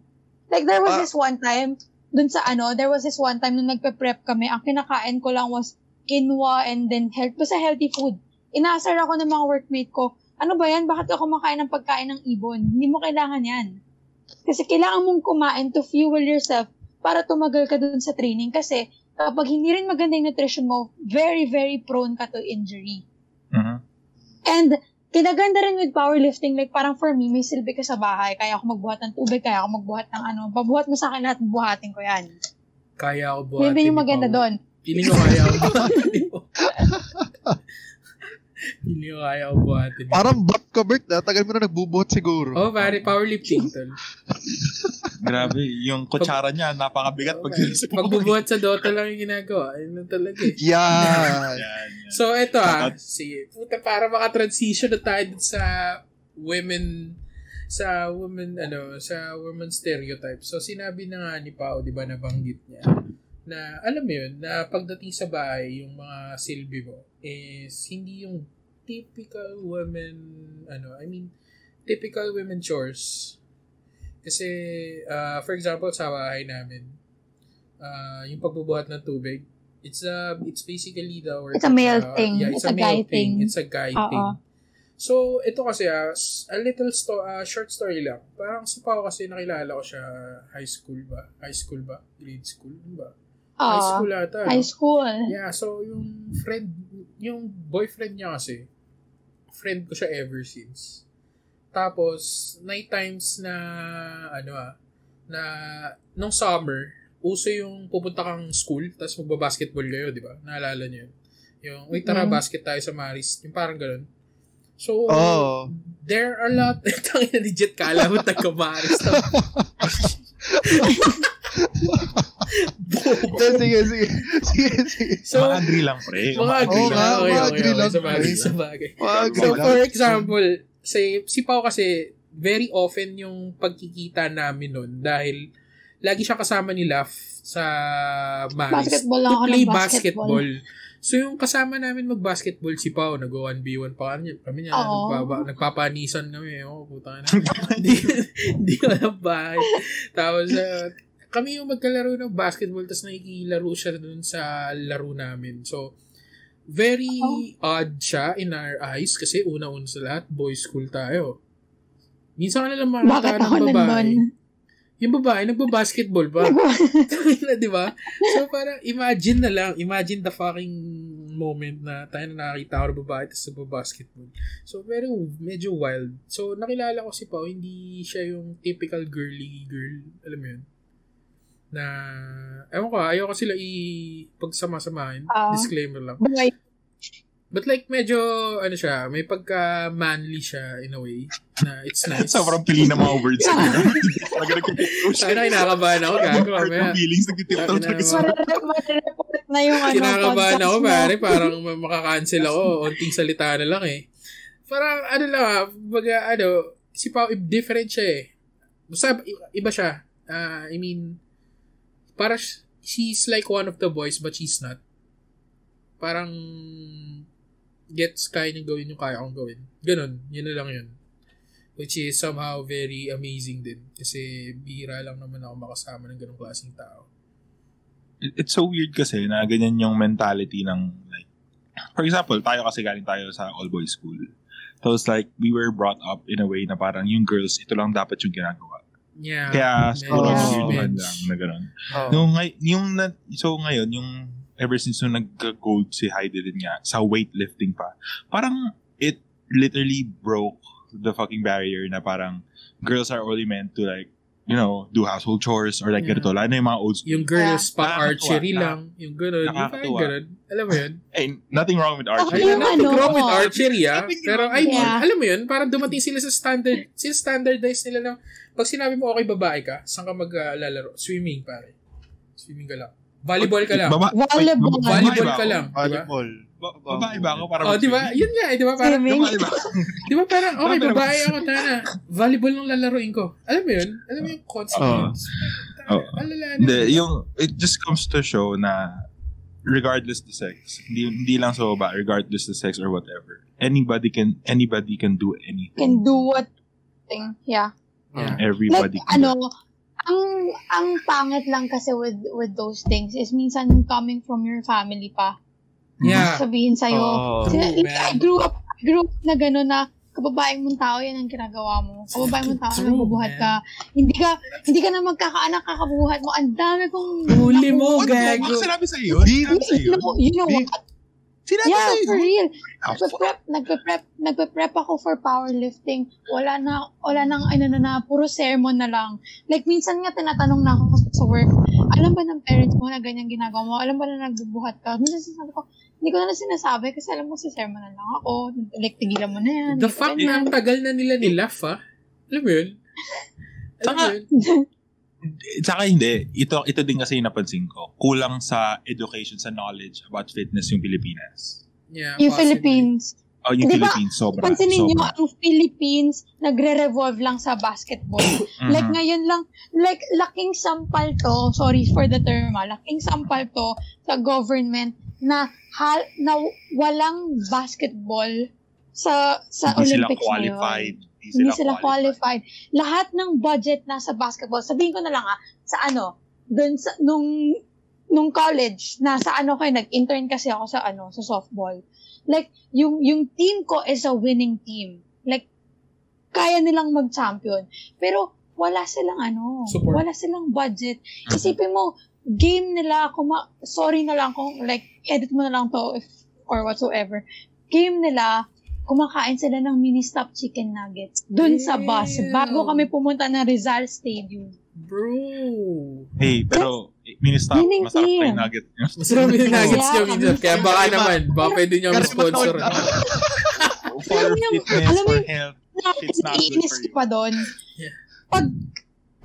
Like, there was Ah. this one time, dun sa ano, there was this one time nung nagpe-prep kami, ang kinakain ko lang was quinoa and then health, basta healthy food. Inaasar ako ng mga workmate ko, ano ba yan? Bakit ako kumakain ng pagkain ng ibon? Hindi mo kailangan yan. Kasi kailangan mong kumain to fuel yourself para tumagal ka dun sa training kasi kapag hindi rin maganda yung nutrition mo, very, very prone ka to injury. Mhm. And kinaganda rin with powerlifting, like parang for me, may silbi ka sa bahay, kaya ako magbuhat ng tubig, kaya ako magbuhat ng ano, pabuhat mo sa akin lahat, buhatin ko yan. Kaya ako buhatin. din yung maganda doon. Feeling ko kaya ako buhatin mo. Feeling ko kaya buhatin mo. Parang butt ka, Bert, ah. Tagal mo na nagbubuhat siguro. Oh, pare, powerlifting, tol. Grabe, yung kutsara niya, napakabigat pag Pagbubuhat sa Dota lang yung ginagawa. Ayun lang talaga eh. Yan. Yan, yan. So, eto ah. Sige. Puta, para maka-transition na tayo sa women sa women ano sa women stereotype. So sinabi na nga ni Pao, 'di ba, nabanggit niya na alam mo 'yun, na pagdating sa bahay, yung mga silbi mo is hindi yung typical women ano, I mean typical women chores. Kasi uh, for example sa bahay namin, uh, yung pagbubuhat ng tubig, it's a it's basically the work It's a male uh, thing. Yeah, it's, It's a, a male guy thing. thing. It's a guy Oo. thing. So, ito kasi s- a little sto- ah, short story lang. Parang si Pao kasi nakilala ko siya high school ba? High school ba? Grade school? Ano ba? high Oo. school ata. no? High school. Yeah, so yung friend, yung boyfriend niya kasi, friend ko siya ever since. Tapos, night times na, ano ah, na, nung summer, uso yung pupunta kang school, tapos magbabasketball kayo, di ba? Naalala niyo yun? Yung, wait, tara, Mm. basket tayo sa Maris. Yung parang ganun. So, Oo. there are a lot, tangin na legit, kala mo taga-Maris. Sige, sige. Sige, sige. so, mga agree lang, pre. mga agree lang. Okay, okay, okay. lang, Sa bagay, sa bagay. So, for example, si, si Pao kasi, very often yung pagkikita namin nun dahil lagi siya kasama ni Laf sa Maris Basketball lang to play basketball. basketball. So, yung kasama namin mag-basketball si Pao, nag-1v1 pa kami. Kami niya, Oo. nagpapa, nagpapanisan kami. Oh, puta na. Hindi, hindi ko alam bakit. Tapos, uh, kami yung magkalaro ng basketball tapos nakikilaro siya dun sa laro namin. So, very odd siya in our eyes kasi una-una sa lahat, boys school tayo. Minsan ka na lang Bakit makakita ng babae. nandun? Yung babae, nagbabasketball pa. na, di ba? So, parang imagine na lang, imagine the fucking moment na tayo na nakakita ko ng babae tapos nagbabasketball. So, very, medyo wild. So, nakilala ko si Pao, hindi siya yung typical girly girl. Alam mo yun? Na, ewan ko, ayaw ko sila i-pagsama-samahin. Ah. Disclaimer lang. Boy, But like, medyo, ano siya, may pagka-manly siya in a way. Na it's nice. Sobrang pili ng mga words. Talaga nagtitiptoe siya. Sana kinakabahan ako, gago. Mamaya. Feelings, nagtitiptoe talaga na- sa marereport na yung ano, Kinakabahan ako, pare. Parang ma- makakancel ako. Unting salita na lang eh. Parang, ano lang ah, baga, ano, si Pao, different siya eh. Basta, i- iba siya. Ah, I mean, para she's like one of the boys, but she's not. Parang, gets kaya niyang gawin yung kaya kong gawin. Ganon, yun na lang yun. Which is somehow very amazing din. Kasi bihira lang naman ako makasama ng ganong klaseng tao. It- it's so weird kasi na ganyan yung mentality ng like for example, tayo kasi galing tayo sa all boys school. So it's like we were brought up in a way na parang yung girls ito lang dapat yung ginagawa. Yeah. Kaya siguro Yeah. weirduhan Bench. lang na gano'n. Oo. Yung, ngay- yung so ngayon, yung ever since nung nag-gold si Heidi din nga, sa weightlifting pa, parang it literally broke the fucking barrier na parang girls are only meant to like, you know, do household chores or like Yeah. ganito. Lalo na yung mga old school. Yung girls pa Nakakatuwa. archery Nakaka- lang. Yung gano'n. Yung parang gano'n. Alam mo yun? Eh, nothing wrong with archery. yung nothing ano, wrong with archery, ah. Pero, I mean, Yeah. alam mo yun, parang dumating sila sa standard, sila standardize nila na, pag sinabi mo, okay, babae ka, saan ka maglalaro? Swimming, pare. Swimming ka lang. Volleyball ka lang. Baba, Volleyball. Volleyball ba ka lang. Di ba? Ba- babae ba ako para Oh, di ba? Yun nga, eh, di ba? Parang, Swimming. Babae ba? di ba parang, okay, babae ako, tana. Volleyball lang lalaroin ko. Alam mo yun? Alam mo yung consequence? Oh. Alala na. Hindi, yung, it just comes to show na regardless the sex, hindi, hindi lang sa baba, regardless the sex or whatever, anybody can, anybody can do anything. Can do what thing. Yeah. Yeah. Everybody Like, can do ano, ang ang pangit lang kasi with with those things is minsan coming from your family pa. Yeah. Sabihin sa'yo, Oo. sila- True, I grew up, I grew up na gano'n na kababaeng mong tao, yan ang ginagawa mo. Kababaeng mong tao, True, nagbubuhat man. ka. Hindi ka, hindi ka na magkakaanak kakabuhat mo. Ang dami kong... Huli mo, gago. Ano sinabi sa iyo? Di- Sinabi sa You iyo? know, you know what? Sinabi Yeah, sa iyo? for real. Ah. Nagpe-prep, nagpe-prep, nagpe-prep ako for powerlifting. Wala na, wala nang ano na na, puro sermon na lang. Like, minsan nga tinatanong na ako sa work, alam ba ng parents mo na ganyan ginagawa mo? Alam ba na nagbubuhat ka? Minsan sinasabi ko, hindi ko na lang sinasabi kasi alam mo sa sermon na lang ako. Like, tigilan mo na yan. The fact na ang tagal na nila nilaf, ah. Alam mo yun? Alam mo Saka- yun? Tsaka hindi. Ito, ito din kasi yung napansin ko. Kulang sa education, sa knowledge about fitness yung Pilipinas. Yeah, Yung possibly. Philippines, Oh, yung Di ba, Philippines, sobra. Pansinin nyo, sobra. ang Philippines, nagre-revolve lang sa basketball. Mhm. Like ngayon lang, like laking sampal to, sorry for the term ah, laking sampal to sa government na hal, na walang basketball sa sa Hindi sila Olympics qualified. ngayon. Hindi sila qualified. Lahat ng budget na sa basketball, sabihin ko na lang ah, sa ano, dun sa, nung, nung college, nasa ano kayo, nag-intern kasi ako sa ano, sa softball. Like, yung, yung team ko is a winning team. Like, kaya nilang mag-champion. Pero, wala silang ano, Support. wala silang budget. Isipin mo, game nila, kuma, sorry na lang kung, like, edit mo na lang to if, or whatsoever. Game nila, kumakain sila ng mini stop chicken nuggets dun sa bus bago kami pumunta ng Rizal Stadium. Bro. Hey, pero mini-stop, Yun yung masarap pa yung nugget nyo. Masarap yung nuggets Yeah, nyo minsan. Kaya baka naman, baka pwede nyo Karima sponsor. For Alam mo, fitness, alam mo for yung- health. It's not good for you. pa doon. Yeah. Pag,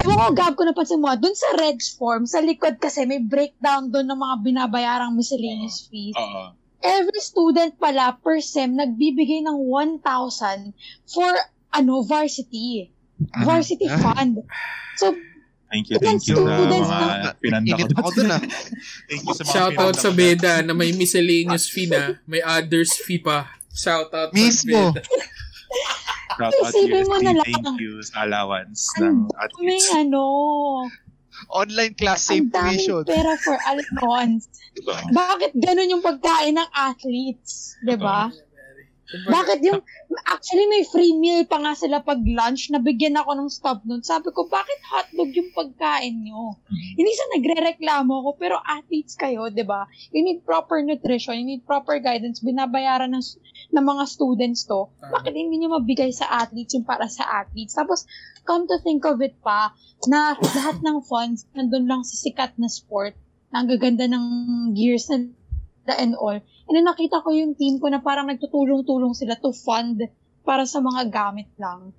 ewan ko, Gab, ko napansin mo, doon sa Reg form, sa likod kasi may breakdown doon ng mga binabayarang miscellaneous fees. Oo. Every student pala per sem nagbibigay ng 1,000 for ano varsity. Varsity Ah. fund. So, Thank you, Ilan thank you sa students mga na- pinanda ko. Ako dun ah. Thank you sa mga Shoutout pinanda sa. Beda na may miscellaneous fee na, may others fee pa. Shoutout sa Mismo. Beda. Shoutout Isipin mo na lang. Thank you sa allowance Ang ng may athletes. ano, Online class, ang same daming tuition. pera for allowance. Bakit ganun yung pagkain ng athletes? 'Di ba? Bakit yung, actually may free meal pa nga sila pag lunch, nabigyan ako ng stop nun. Sabi ko, bakit hotdog yung pagkain nyo? Hindi sa nagre-reklamo ko, pero athletes kayo, di ba? You need proper nutrition, you need proper guidance, binabayaran ng, ng mga students to. Bakit hindi nyo mabigay sa athletes yung para sa athletes? Tapos, come to think of it pa, na lahat ng funds nandun lang sa sikat na sport, ang gaganda ng gears na the and all. And then nakita ko yung team ko na parang nagtutulong-tulong sila to fund para sa mga gamit lang.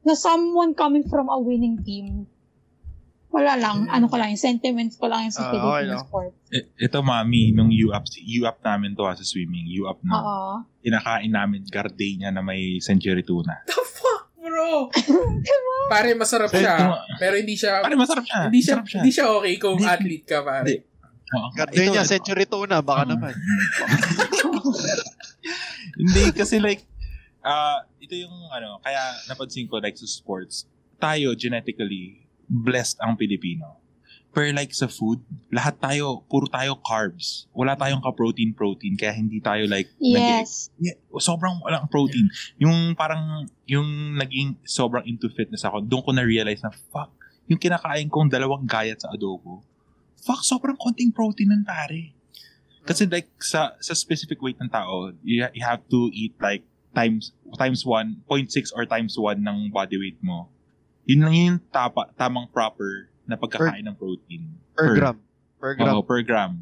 Na someone coming from a winning team, wala lang, ano ko lang, yung sentiments ko lang yung sa Ah, Philippine okay, no? sport. I- Ito, mami, nung U-up, U-up namin to ha, sa swimming. U-up na. Oo. Inakain namin gardenia na may century tuna. The fuck, bro? Pare, masarap siya. Pero hindi siya, Pare, masarap siya. hindi siya, Masarap siya. hindi siya okay kung athlete ka, pare. Hindi. Gardenia, Ito- century tuna, baka Ah. naman. Hindi, kasi like, ah ito yung ano, kaya napansin ko like sa sports, tayo genetically, blessed ang Pilipino. Pero like sa food, lahat tayo, puro tayo carbs. Wala tayong ka-protein-protein, kaya hindi tayo like, nag- Yes. Yeah, sobrang walang protein. Yung parang, yung naging sobrang into fitness ako, doon ko na-realize na, fuck, yung kinakain kong dalawang gayat sa adobo, fuck, sobrang konting protein nun, pare. Kasi like, sa sa specific weight ng tao, you, you have to eat like times times 1, 0.6 or times 1 ng body weight mo. Yun lang yung tapa, tamang proper na pagkakain ng protein. Per gram. Per gram. Oo, per gram.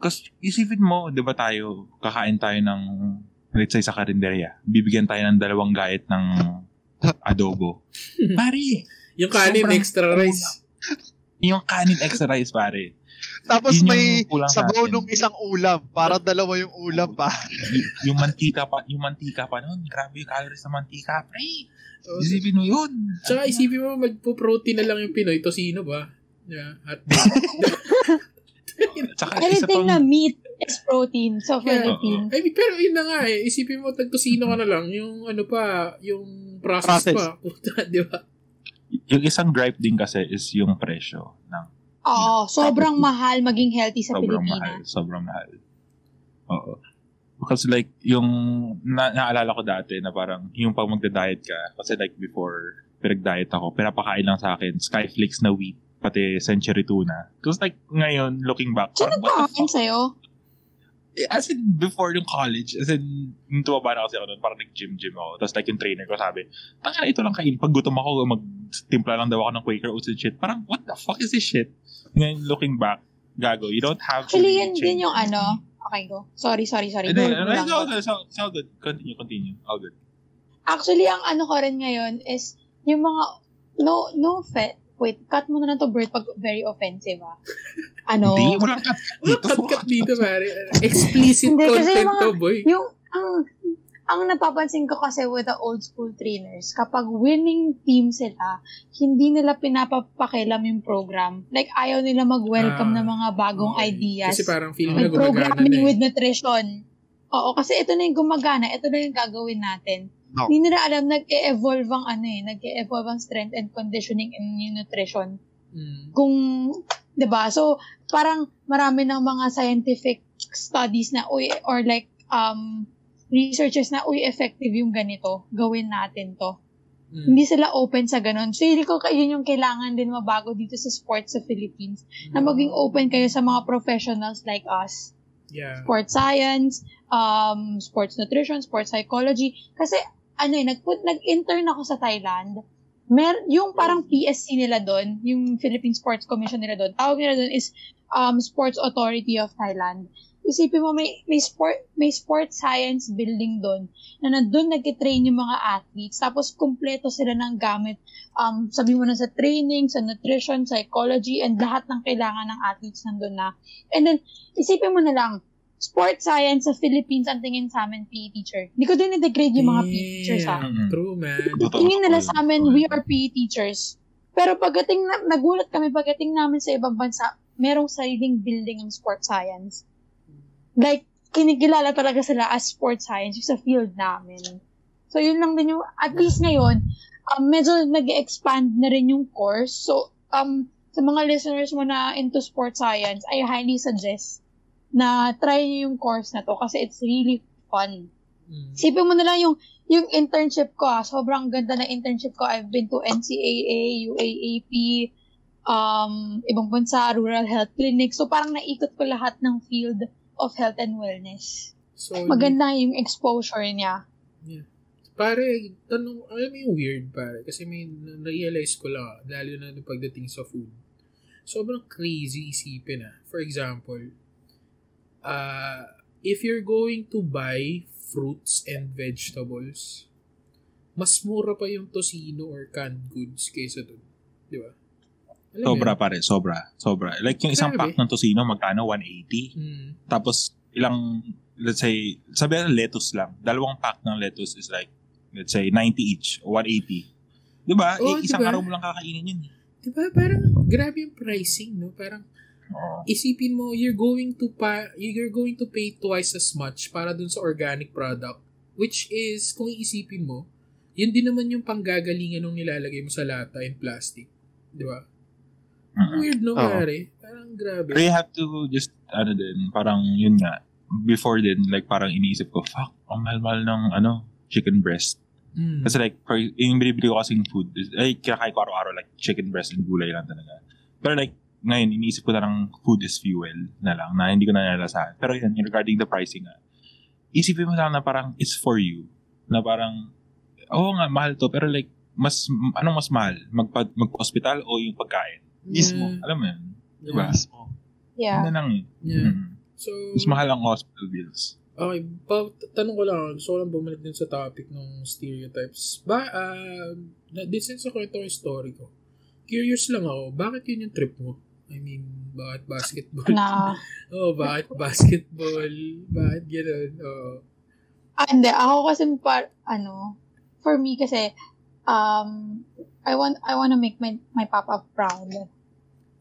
Kasi isipin mo, di ba tayo, kakain tayo ng, let's say sa karinderya, bibigyan tayo ng dalawang gayet ng adobo. pare, Yung kanin, Sobrang extra rice. yung kanin extra rice, pare. Tapos Yun may sabaw natin. nung isang ulam. Para dalawa yung ulam pa. Y- yung mantika pa, yung mantika pa noon, grabe yung calories ng mantika, pre. Isipin mo yun. Tsaka isipin mo, magpo-protein na lang yung Pinoy. Tosino ba? Yeah, at Tsaka isa Anything pang, na meat is protein sa Yeah. Philippines. I mean, pero yun na nga eh. Isipin mo, tagtosino ka na lang. Yung ano pa, yung process, Process. pa. Puta, di ba? Yung isang gripe din kasi is yung presyo ng Oo, sobrang mahal maging healthy sa sobrang mahal. Pilipinas. Sobrang mahal. Oo. Because like, yung na, naalala ko dati na parang yung pag magda-diet ka, kasi like before, pinag-diet ako, pinapakain lang sa akin, Skyflakes na wheat, pati century tuna. Because like, ngayon, looking back, Sino parang, what the fuck? sa'yo? As in, before yung college, as in, nung tumaba na kasi ako doon, parang nag-gym-gym ako. Tapos like yung trainer ko sabi, tanga na ito lang kain. Pag gutom ako, magtimpla lang daw ako ng Quaker oats and shit. Parang, what the fuck is this shit? Ngayon, looking back, gago, you don't have to Actually, yun din yung ano. Okay, go. Sorry, sorry, sorry. Hindi, no, it's all good, it's all- good. Continue, continue. All good. Actually, ang ano ko rin ngayon is yung mga, no, no offense. Wait, cut mo na lang to, Bert, pag very offensive, ah. Ano? Hindi, walang cut. Wala Dito, cut-cut dito, pare. Explicit Hindi, content mga- to, boy. Yung, ang, ang napapansin ko kasi with the old school trainers, kapag winning team sila, hindi nila pinapapakilam yung program. Like, ayaw nila mag-welcome Ah, ng mga bagong Okay. ideas. Kasi parang feeling na gumagana na programming eh. with nutrition. Oo, kasi ito na yung gumagana. Ito na yung gagawin natin. No. Hindi nila alam, nag-e-evolve ang ano eh, nag-e-evolve ang strength and conditioning and nutrition. Mm. Kung, 'di ba So, parang marami ng mga scientific studies na, uy, or like, um, researchers na, uy, effective yung ganito. Gawin natin to. Mm. Hindi sila open sa ganun. So, hindi ko yun yung kailangan din mabago dito sa sports sa Philippines. Na maging open kayo sa mga professionals like us. Yeah. Sports science, um, sports nutrition, sports psychology. Kasi, ano eh, nag-put, nag-intern ako sa Thailand. Mer yung parang PSC nila doon, yung Philippine Sports Commission nila doon, tawag nila doon is um, Sports Authority of Thailand. Isipin mo, may, may, sport, may sports science building doon na nandun nag-train yung mga athletes. Tapos, kumpleto sila ng gamit. Um, sabi mo na sa training, sa nutrition, psychology, and lahat ng kailangan ng athletes nandun na. And then, isipin mo na lang, sports science sa Philippines ang tingin sa amin PE teacher. Hindi ko din i-degrade yung mga PE teachers ha. Mm-mm. True, man. Tingin nila sa amin, we are PE teachers. Pero pagdating na, nagulat kami pagdating namin sa ibang bansa, merong sariling building ng sports science. Like, kinikilala talaga sila as sports science sa field namin. So, yun lang din yung, at least ngayon, um, medyo nag-expand na rin yung course. So, um, sa mga listeners mo na into sports science, I highly suggest na try niyo yung course na to kasi it's really fun. Mm. Sipin mo na lang yung yung internship ko ah, sobrang ganda na internship ko. I've been to NCAA, UAAP, um, ibang bansa, rural health clinic. So parang naikot ko lahat ng field of health and wellness. So, Maganda yung exposure niya. Pare, tanong, alam mo yung weird, pare. Kasi may na-realize ko lang, lalo na pagdating sa food. Sobrang crazy isipin ah. For example, uh, if you're going to buy fruits and vegetables, mas mura pa yung tocino or canned goods kaysa dun. Di ba? Alam Sobra yun? pare, sobra. Sobra. Like yung isang Grabe. pack ng tocino, magkano? 180. Mm. Tapos, ilang, let's say, sabi na lettuce lang. Dalawang pack ng lettuce is like, let's say, 90 each, o 180. Di ba? Eh, isang diba? araw mo lang kakainin yun. eh. Di ba? Parang grabe yung pricing, no? Parang Oo. isipin mo you're going to pa you're going to pay twice as much para dun sa organic product which is kung iisipin mo yun din naman yung panggagalingan nung nilalagay mo sa lata and plastic di ba Mm-mm. weird no Oo. pare parang grabe Pero you have to just, ano din, parang yun nga, before din, like parang iniisip ko, fuck, ang mahal-mahal ng, ano, chicken breast. Mm. Kasi like, for, yung binibili ko kasing food, is, ay, kinakain ko araw-araw, like, chicken breast and gulay lang talaga. Pero like, ngayon, iniisip ko na lang food is fuel na lang, na hindi ko na nalalasahan. Pero yun, regarding the pricing nga, isipin mo lang na parang it's for you. Na parang, oo nga, mahal to, pero like, mas, anong mas mahal? Magpa, magpa-hospital o yung pagkain? Mismo. Yeah. Alam mo yun? Diba? Mismo. Yeah. Yun na lang eh. Yeah. Mm. so Mas mahal ang hospital bills. okay pa, tanong ko lang gusto ko lang bumalik din sa topic ng stereotypes ba uh, na, din sa kwento story ko curious lang ako bakit yun yung trip mo I mean, bakit basketball? Na, oh, bakit basketball? Bakit gano'n? Oh. ah, hindi. Ako kasi, par, ano, for me kasi, um, I want, I want to make my, my papa proud.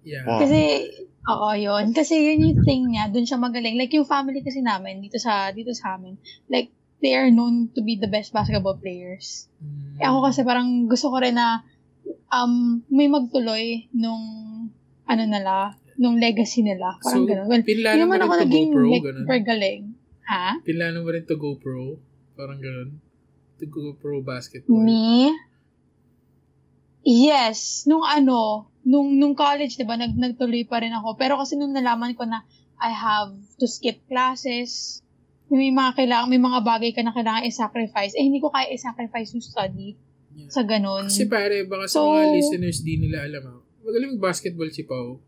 Yeah. Wow. Kasi, oo, yun. Kasi yun yung thing niya, dun siya magaling. Like, yung family kasi namin, dito sa, dito sa amin, like, they are known to be the best basketball players. Mm. Eh, ako kasi parang gusto ko rin na, um, may magtuloy nung, ano nila, nung legacy nila. Parang So, ganun. Well, pinlano naman rin ako naging pro, like, ganun? galing. Ha? Pinlano mo rin to go pro? Parang ganun. To go pro basketball. Me? Yes. Nung ano, nung, nung college, di ba, nag, nagtuloy pa rin ako. Pero kasi nung nalaman ko na I have to skip classes, may mga kailangan, may mga bagay ka na kailangan i-sacrifice. Eh, hindi ko kaya i-sacrifice yung study Yeah. sa ganun. Kasi pare, baka sa So- mga listeners di nila alam ha. Magaling mag-basketball si Pau.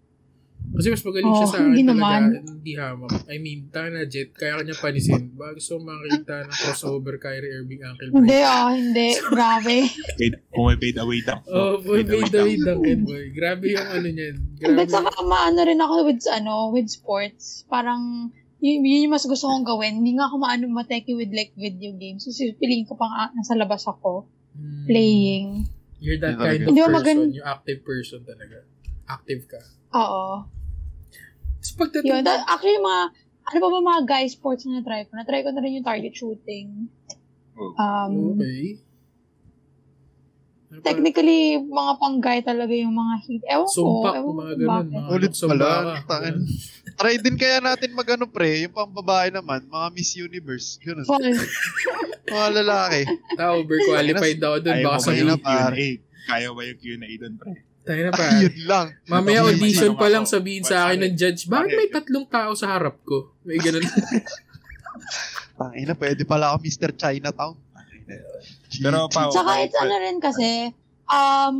Kasi mas magaling siya Oh, sa akin hindi talaga. naman. Hindi hamak. I mean, Tana Jet, kaya kanya panisin. Baka gusto makita ng crossover Kyrie Irving Uncle Mike. Hindi ah, hindi. Grabe. Kung may paid away down. Oh, boy, boy, David Duncan, boy. Grabe yung ano niyan. But Grabe. saka maano rin ako with, ano, with sports. Parang, yun, yun yung mas gusto kong gawin. Hindi nga ako maano mateki with like video games. So, piliin ko pang ah, nasa labas ako, Hmm. playing. You're that kind talaga. of person. magan- Yung active person talaga. Active ka. Oo. So, pagdating Yun. That, actually, mga, ano pa ba mga guy sports na na-try ko? Na-try ko na rin yung target shooting. Oh. Um, Okay. Ano? Technically, mga pang-guy talaga yung mga hit. Ewan ko. Sumpak, Ewan mga ko ganun. bakit. Ulit pala, ka. Try din kaya natin magano pre, yung pang babae naman, mga Miss Universe. Ganun. Mga lalaki. Ah, overqualified dun. Ayaw Baka sa yung. Q&A? Kaya ba yung Q&A doon, pre? Tayo na pa. Yun lang. Mamaya May audition tanong pa lang sabihin sa akin ng judge, bakit may tatlong tao sa harap ko? May ganun. Tangina, pwede pala ako Mr. Chinatown. Pero, Pao, Tsaka kahit- it's ano rin kasi, um,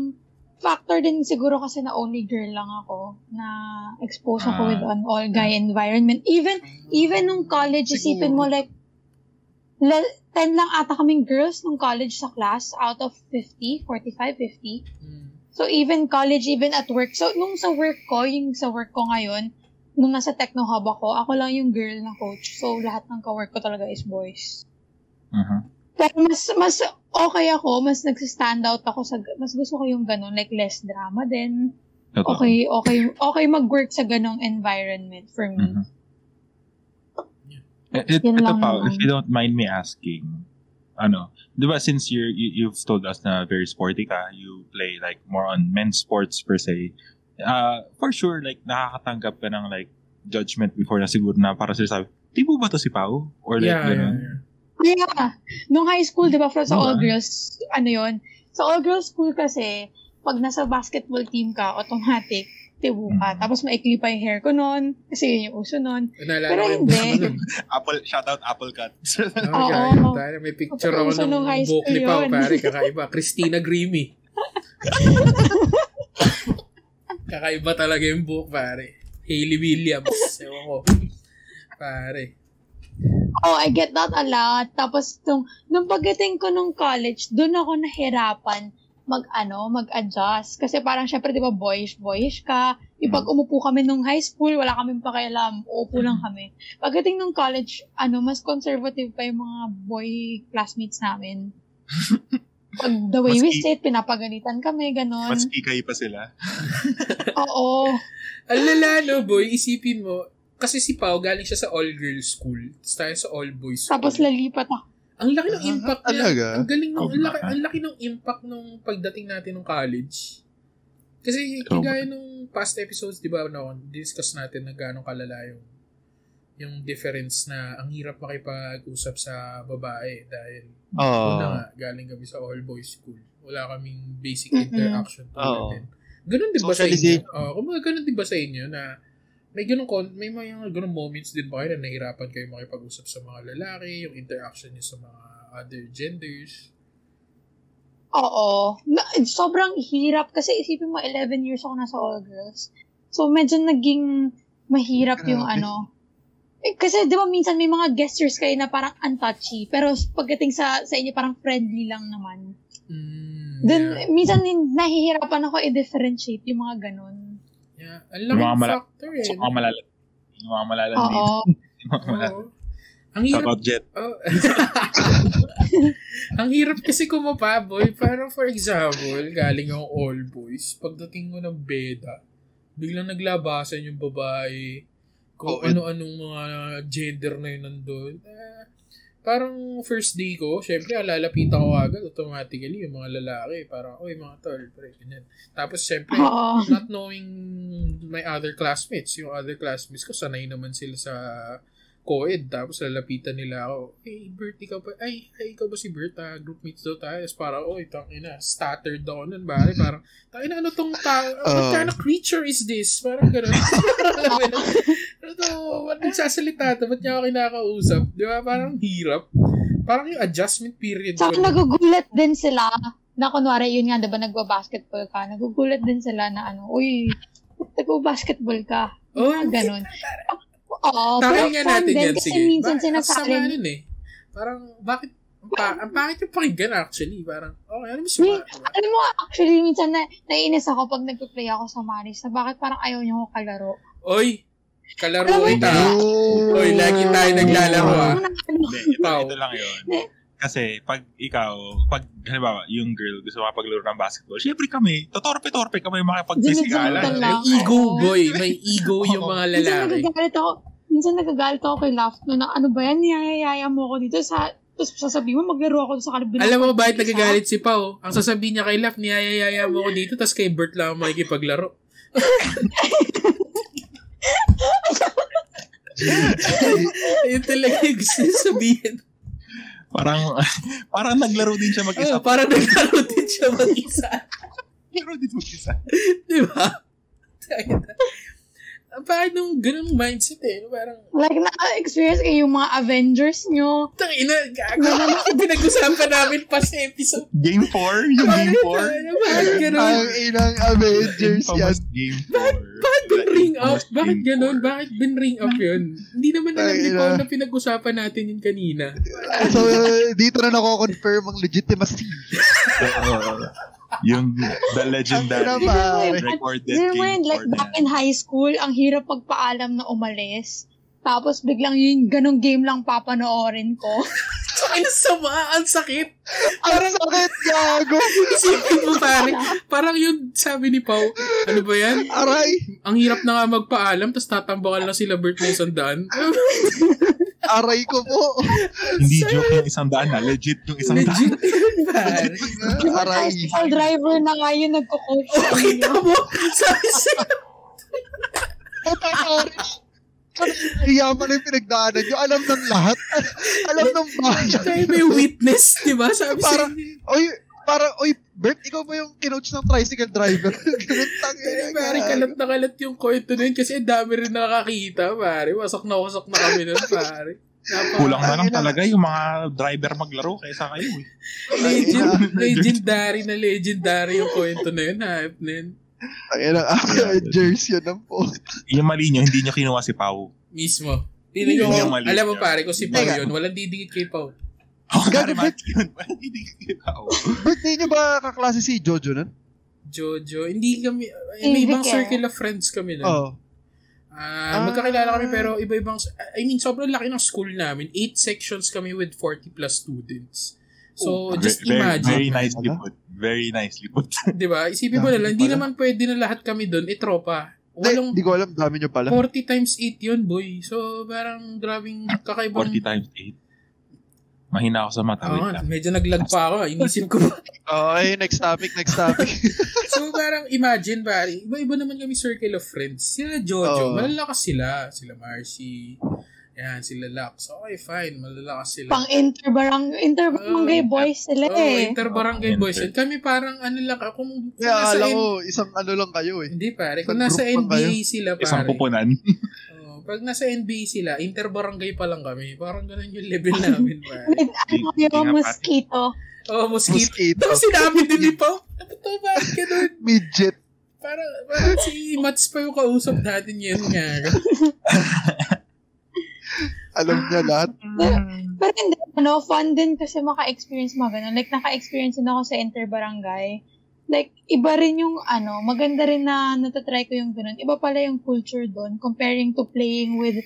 factor din siguro kasi na only girl lang ako na expose ako Ah. with an all guy environment. Even even nung college, Siguro. isipin mo like, le- 10 lang ata kaming girls nung college sa class out of 50, 45, 50. Hmm. So even college, even at work. So nung sa work ko, yung sa work ko ngayon, nung nasa Techno Hub ako, ako lang yung girl na coach. So lahat ng ka-work ko talaga is boys. Mhm. Pero mas mas okay ako, mas nagsi-stand out ako sa mas gusto ko yung ganun, like less drama din. Totoo. Okay, okay, okay mag-work sa ganong environment for me. Mhm. Eh, It, Yun ito pa, if you don't mind me asking, ano, di ba since you're, you, you've told us na very sporty ka, you play like more on men's sports per se, uh, for sure, like, nakakatanggap ka ng like, judgment before na siguro na para sila sabi, di mo ba to si Pao? Or like, Yeah, yeah, ganun? yeah. Yeah. Nung high school, di ba, from sa Oo, all ah. girls, ano yon Sa all girls school kasi, pag nasa basketball team ka, automatic, tibo ka. Mhm. Tapos maikli pa yung hair ko noon, kasi yun yung uso noon. Pero hindi. Apple, shout out Apple Cut. Oh, Oo. kaya, tayo, may picture ako ng book ni Pao, pare, kakaiba. Christina Grimmie. kakaiba talaga yung book, pare. Hayley Williams. Ewan ko. Pare. Oh, I get that a lot. Tapos, nung, nung pagdating ko nung college, doon ako nahirapan mag, ano, mag-adjust. Kasi parang, syempre, di ba, boyish, boyish ka. Yung pag umupo kami nung high school, wala kaming pakialam. Uupo lang kami. Pagdating nung college, ano, mas conservative pa yung mga boy classmates namin. Pag the way we Mas i- sit, pinapagalitan kami, ganon. Mas ikay pa sila. Oo. Ang lala, no, boy, isipin mo, kasi si Pao galing siya sa all-girls school, tapos tayo sa all-boys school. Tapos lalipat ako. Ang laki ng Ah, impact niya. talaga? Ang galing ng, Oh, ang laki, ang laki ng impact nung pagdating natin ng college. Kasi Oh, kagaya nung past episodes, di ba, no, discuss natin na gano'ng kalala yung yung difference na ang hirap makipag-usap sa babae dahil Oo. una nga, galing kami sa all-boys school. Wala kaming basic interaction Oo. din. Ganun din ba sa inyo? Socialization. Oo, kumbaga ganun din ba sa inyo na may ganun kon may mga ganun moments din ba kayo na nahirapan kayo makipag-usap sa mga lalaki, yung interaction niyo sa mga other genders? Oo. Na, sobrang hirap kasi isipin mo 11 years ako nasa all girls. So medyo naging mahirap yung Grabe. ano. Eh, kasi di ba minsan may mga gestures kayo na parang untouchy pero pagdating sa sa inyo parang friendly lang naman. Mm, Then yeah. minsan nahihirapan ako i-differentiate yung mga ganun. Yeah. Ang Yung mga laking mala- factor eh. Mga malala, yung mga malalandi. Oo. Yung mga malala- Oo. Ang hirap Jet. Oh. Ang hirap kasi kumapa, boy. Parang for example, galing ang all boys. Pagdating mo ng beda, biglang naglabasan yung babae. Kung Oh, it- ano-anong mga gender na yun nandun. Eh, parang first day ko, syempre, alalapitan ko agad automatically yung mga lalaki. Parang, oy, mga tol, pre, ganyan. Tapos, syempre, Oo. not knowing my other classmates, yung other classmates ko, sanay naman sila sa co-ed. Tapos lalapitan nila ako. Hey, Bert, ikaw ba? Ay, ay ikaw ba si Bert? Ah, groupmates daw tayo. Tapos parang, oh, itang ina. Stuttered ako nun, bari. Parang, tayo na, ano tong tao? what Uh. kind of creature is this? Parang gano'n. ano to? Ba't nagsasalita to? Ba't niya ako kinakausap? Di ba? Parang hirap. Parang yung adjustment period Saka nagugulat din sila na kunwari, yun nga, diba nagba-basketball ka, nagugulat din sila na ano, uy, nagba-basketball ka. Oh, ganun. Oo, Tayo pero nga fun natin din yan, kasi sige. minsan Ba- ang sama nun eh. Parang, bakit, ang, pa, ang pangit yung pakinggan actually. Parang, okay, ano mo suma? alam mo, actually, minsan na, naiinis ako pag nagpa-play ako sa Maris na bakit parang ayaw niyo ako kalaro. Oy, kalaro Alam kita. Oh. Oy, lagi tayo naglalaro ah. Hindi, ito, ito lang yun. Kasi pag ikaw, pag halimbawa, yung girl gusto makapaglaro ng basketball, syempre kami, totorpe-torpe kami makipag-physikalan. Ginigil May ego, boy. May ego yung mga Minsan lalaki. nagagalit ako, minsan nagagalit ako kay Laugh no, na ano ba yan, niyayaya mo ako dito sa, tapos sasabihin mo, maglaro ako sa kabilang. Alam mo ba bakit nagagalit si Pao? Ang sasabihin niya kay Laf, niyayayaya mo ko dito, tapos kay Bert lang ako makikipaglaro. Ayun talaga yung gusto niya sabihin. Parang, parang naglaro din siya mag-isa. Oh, parang naglaro din siya mag-isa. Naglaro din mag-isa. Di ba? Bakit nung ganun mindset eh? Parang, Like, na-experience kayo yung mga Avengers nyo. tangina, gago. Pinag-usapan namin pa sa episode. Game 4? Yung Game 4? Bakit ganun? Ang inang Avengers yan. Game 4. Bakit bin-ring up? Infamous Bakit Game ganun? 4. Bakit bin-ring up yun? Hindi naman alam ni. Pao na pinag-usapan natin yun kanina. So, dito na nako-confirm ang legitimacy. Yung the legendary Ang pare. recorded Game yun, like 4 na back in high school, ang hirap pagpaalam na umalis. Tapos biglang yun, ganong game lang papanoorin ko. Ay, sama! Ang sakit! Ang sakit, gago! Isipin mo pare, parang yun sabi ni Pau, ano ba yan? Aray! Ang hirap na nga magpaalam, tapos tatambakan lang sila Bert na isang daan. Aray ko po! Hindi joke yung isang daan na. Legit yung isang Legit daan. yun, pare. Aray! Tricycle driver na nga yun nagko-coach Oh, kita mo, sabi siya, Puta, sorry. Yaman yung pinagdaanan nyo. Alam ng lahat. Alam ng bayan. tayo may witness, di ba? Sabi siya, Parang- Oy, parang, oy, Bert, ikaw ba yung kinoach ng tricycle driver? Ganun tang Eh, pare, kalat na kalat yung kwento na yun kasi dami rin nakakita, pare. Wasak na wasak na kami nun, pare. Napaka- Kulang na lang talaga yung mga driver maglaro kaysa kayo eh. Legend, legendary na legendary yung kwento na yun. Hype na yun. Ang inang Avengers yun ang po. Yung mali nyo, hindi nyo kinuha si Pau. Mismo. Pili ko, alam mo pare, kung si Pao Teka. yun, walang didikit kay Pao. Oh, Gago, Bert. Yun, hindi. Birthday nyo ba kaklase si Jojo nun? Jojo, hindi kami, may ibang circle of friends kami nun. Oo. Ah, Ah. magkakilala kami pero iba-ibang, I mean, sobrang laki ng school namin. Eight sections kami with 40 plus students. So, Oh, just very, imagine. Very nicely put. Very nicely put. Di ba? Isipin mo na lang, hindi naman pwede na lahat kami doon, eh, tropa. Walong Hindi ko alam, dami nyo pala. 40 times 8 yun, boy. So, parang grabing kakaibang... 40 times 8. Mahina ako sa mata. Oo lang. medyo naglag pa ako. ah. Inisip ko pa. Okay, next topic, next topic. so, parang imagine, pare, iba-iba naman kami circle of friends. Sila Jojo, Oo. malalakas sila. Sila Marcy, yan, sila Lux. Okay, fine, malalakas sila. Pang interbarang, interbarangay Oh, boys sila Oh, eh. inter-barangay Oh, boys. inter. Kami parang ano lang, kung, kung Kaya nasa akala N- ko, isang ano lang kayo eh. hindi pare, Isang kung nasa NBA sila Isang pare. pupunan. Pag nasa NBA sila, inter-barangay pa lang kami. Parang ganun yung level namin, ano yung mosquito. Oh, mosquito. Mosquito. Tapos sinabi din ni Pao, ano to, bakit ganun? Midget. Parang, parang si Mats pa yung kausap natin yun nga. Alam niya lahat. Pero hindi, ano, fun din kasi maka-experience mga ganun. Like, naka-experience din ako sa interbarangay. Like, iba rin yung, ano, maganda rin na natatry ko yung ganun. Iba pala yung culture doon comparing to playing with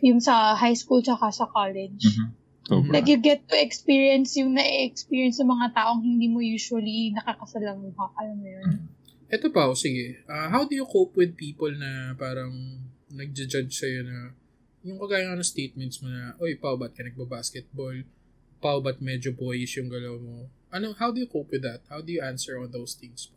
yung sa high school tsaka sa college. Mhm. Sobra. Like, you get to experience yung na-experience ng mga taong hindi mo usually nakakasalamuha. Alam mo yun? Ito pa, oh, sige. Ah, how do you cope with people na parang nagja-judge sa'yo na yung kagaya nga ng statements mo na, Oy, Pao, ba't ka nagbabasketball? Pao, ba't medyo boyish yung galaw mo? Ano, how do you cope with that? How do you answer on those things?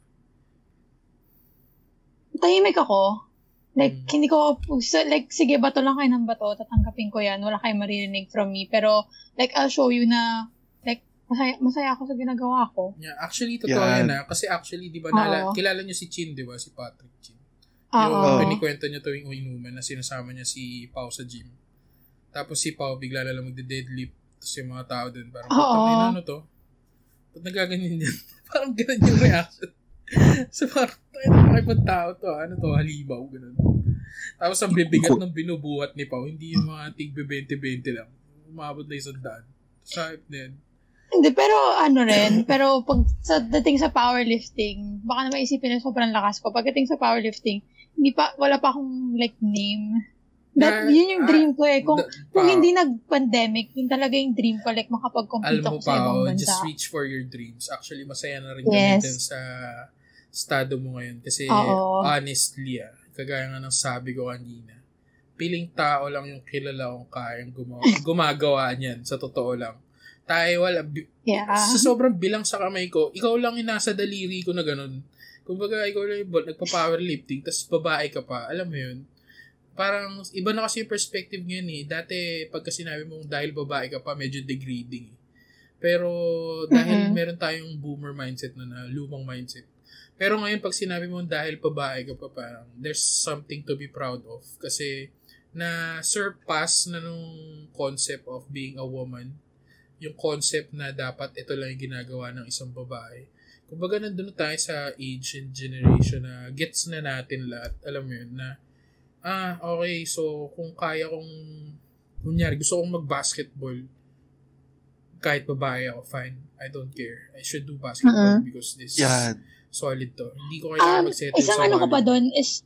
Tahimik ako. Like, Mm. hindi ko, so, like, sige, bato lang kayo ng bato, tatanggapin ko yan, wala kayong maririnig from me. Pero, like, I'll show you na, like, masaya, masaya ako sa ginagawa ko. Yeah, actually, totoo Yan. yan ah. Kasi actually, di ba, nala, kilala niyo si Chin, di ba? Si Patrick Chin. Oo. Yung pinikwento niya tuwing inuman na sinasama niya si Pau sa gym. Tapos si Pau bigla na lang magde-deadlift. Tapos yung mga tao din, parang, Oo. "Putang ina, ano to? Ba't nagaganyan yan? parang ganun yung reaction. so parang, tayo na makipag tao to. ah. Ano to? Halibaw, ganun. Tapos ang bibigat ng binubuhat ni Pau, hindi yung mga tig 20-20 lang. Umabot na isang daan. Na yan. Hindi, pero ano rin, pero pag sa dating sa powerlifting, baka naman isipin na sobrang lakas ko. Pagdating sa powerlifting, hindi pa, wala pa akong like name. That, Na- yun yung ah, dream ko eh. Kung, Da- kung hindi nag-pandemic, yun talaga yung dream ko, like makapag-compete alam ako mo sa ibang pa, bansa. just reach for your dreams. Actually, masaya na rin Yes. gamitin sa estado mo ngayon. Kasi, Oo. honestly, ah, kagaya nga ng sabi ko kanina, piling tao lang yung kilala kong kayang gumawa, gumagawa niyan, sa totoo lang. Tayo, wala, bi- Yeah. sa sobrang bilang sa kamay ko, ikaw lang yung nasa daliri ko na ganun. Kumbaga, ikaw lang yung nagpa-powerlifting, tapos babae ka pa, alam mo yun, parang iba na kasi yung perspective ngayon eh. Dati, pagka sinabi mong dahil babae ka pa, medyo degrading eh. Pero, dahil Mhm. meron tayong boomer mindset na, na lumang mindset. Pero ngayon, pag sinabi mong dahil babae ka pa, parang there's something to be proud of. Kasi, na surpass na nung concept of being a woman, yung concept na dapat ito lang yung ginagawa ng isang babae. Kumbaga, nandun na tayo sa age and generation na gets na natin lahat. Alam mo yun, na ah, okay, so kung kaya kong, kunyari, gusto kong mag-basketball, kahit babae ako, fine. I don't care. I should do basketball Mhm. because this Yan. solid to. Hindi ko kailangan Um, mag-settle isang sa ano ko pa doon is,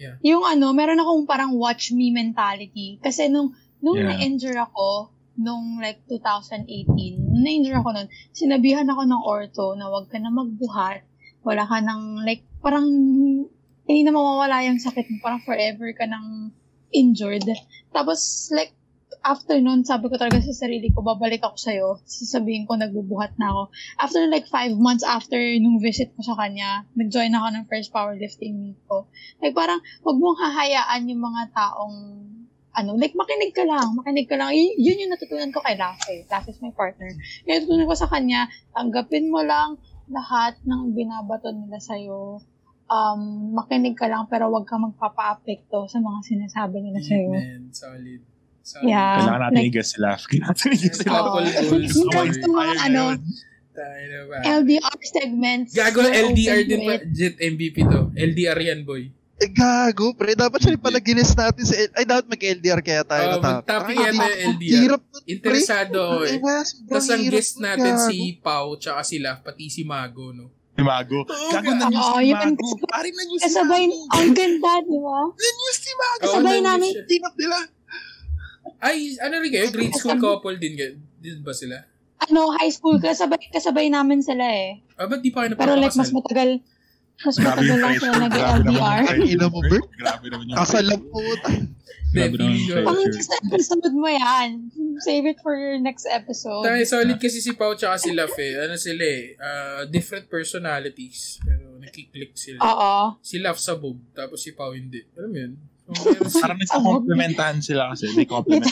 Yeah. yung ano, meron akong parang watch me mentality. Kasi nung, nung Yeah. na-injure ako, nung like 2018, nung na-injure ako nun, sinabihan ako ng ortho na wag ka na magbuhat, wala ka ng like, parang hindi na mawawala yung sakit mo, parang forever ka nang injured. Tapos like, after nun, sabi ko talaga sa sarili ko, babalik ako sa'yo, sasabihin ko nagbubuhat na ako. After like five months after nung visit ko sa kanya, nag-join ako ng first powerlifting meet ko. Like parang, wag mong hahayaan yung mga taong, ano, like makinig ka lang, makinig ka lang. Y- yun yung natutunan ko kay Lafe. Lafe is my partner. Yung natutunan ko sa kanya, tanggapin mo lang lahat ng binabato nila sa'yo. Um, makinig ka lang pero wag ka magpapa-apekto sa mga sinasabi nila sa'yo. Amen. Solid. Solid. Yeah. Kailangan natin like- i-guess si Laugh. Kailangan natin i-guess si Oo. Laugh. Couple goals. Yung Sorry. guys ng mga ano, na? LDR segments. Gago, LDR din pa. Jet MVP to. LDR yan, boy. Eh, gago, pre. Dapat siya pala ginis natin sa... L- Ay, dapat mag-LDR kaya tayo Oh, na top. mag-topic hindi- yung LDR. Hirap na, pre. Interesado ako eh. Na, Tapos ang guest na, natin gago. si Pau tsaka si Laf, pati si Mago, no? Si Mago. Gago na news Oo, si yun. Mago. Pare na news si Kasabay, Mago. ang ganda, di ba? Na-news si Mago. Kasabay nandun namin. Tinap nila. Ay, ano rin kayo? Grade school couple din, kayo? din ba sila? Ano, high school, kasabay, kasabay namin sila eh. Ah, ba't di pa kayo Pero like, mas matagal, mas Grabe matagal yung lang sila Grabe naman nag-LDR. yung pressure. Ina mo, Bert. Grabe naman yung Kasal lang pressure. po. Grabe naman yung Pang- Pang pressure. next episode mo yan. Save it for your next episode. Tayo, solid kasi si Pau tsaka si Laf eh. Ano sila eh? ah, different personalities. Pero nakiklik sila. Oo. Si Laf sabog, tapos si Pau hindi. Alam mo yun? Parang nagka-complementahan sila kasi. May compliment.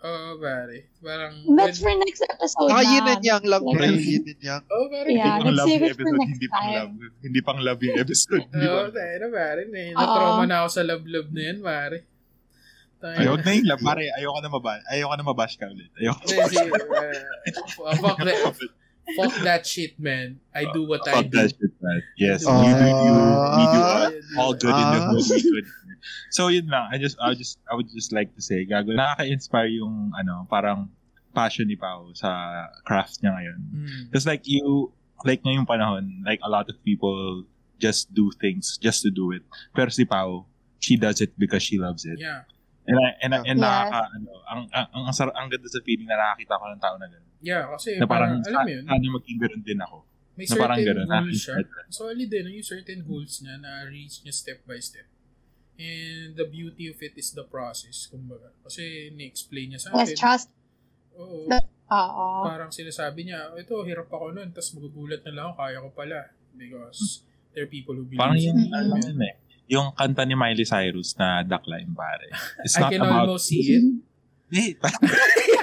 Oo, pare. Parang, That's for next episode Ah, yin na. and yang lang, pre. Like- Yin and yang. oh, pare. Yeah, Hindi pang let's love save yung it for episode. next Hindi pang time. love. Hindi pang love yung episode. Hindi Oo, pa. tayo na pare. Na, na-trauma na ako sa love-love na yan, pare. Tayo Ayoko na yung love. Pare, ayoko na mabash. Ayoko na mabash ka ulit. Ayoko Hindi, si, uh, fuck, that, fuck that shit, man. I do what I Fuck do. Man. Yes, Ah. you do you. We do all, yeah. all good in the Ah. hood. We good. So yun lang. I just, I just, I would just like to say, gago, nakaka-inspire yung, ano, parang passion ni Pao sa craft niya ngayon. Mm. Because like you, like ngayong panahon, like a lot of people just do things just to do it. Pero si Pao, she does it because she loves it. Yeah. And, I, and, I- and nakaka, ano, ang, ang, ang, ang, ang ganda sa feeling na nakakita ko ng tao na gano'n. Yeah, kasi Na parang, parang, alam mo yun, sana maging gano'n din ako. May Na parang certain gano'n. goals siya. Solid din, yung certain goals niya na reach niya step by step. And the beauty of it is the process, kumbaga. Kasi ni-explain niya sa Yes, akin. trust. Oo. Oo. parang sinasabi niya, ito, hirap ako nun, tapos magugulat na lang ako, kaya ko pala. Because there are people who believe Parang yung, ano yun eh. yung kanta ni Miley Cyrus na Duckline, pare. It's I not can about... almost see it. Eh, parang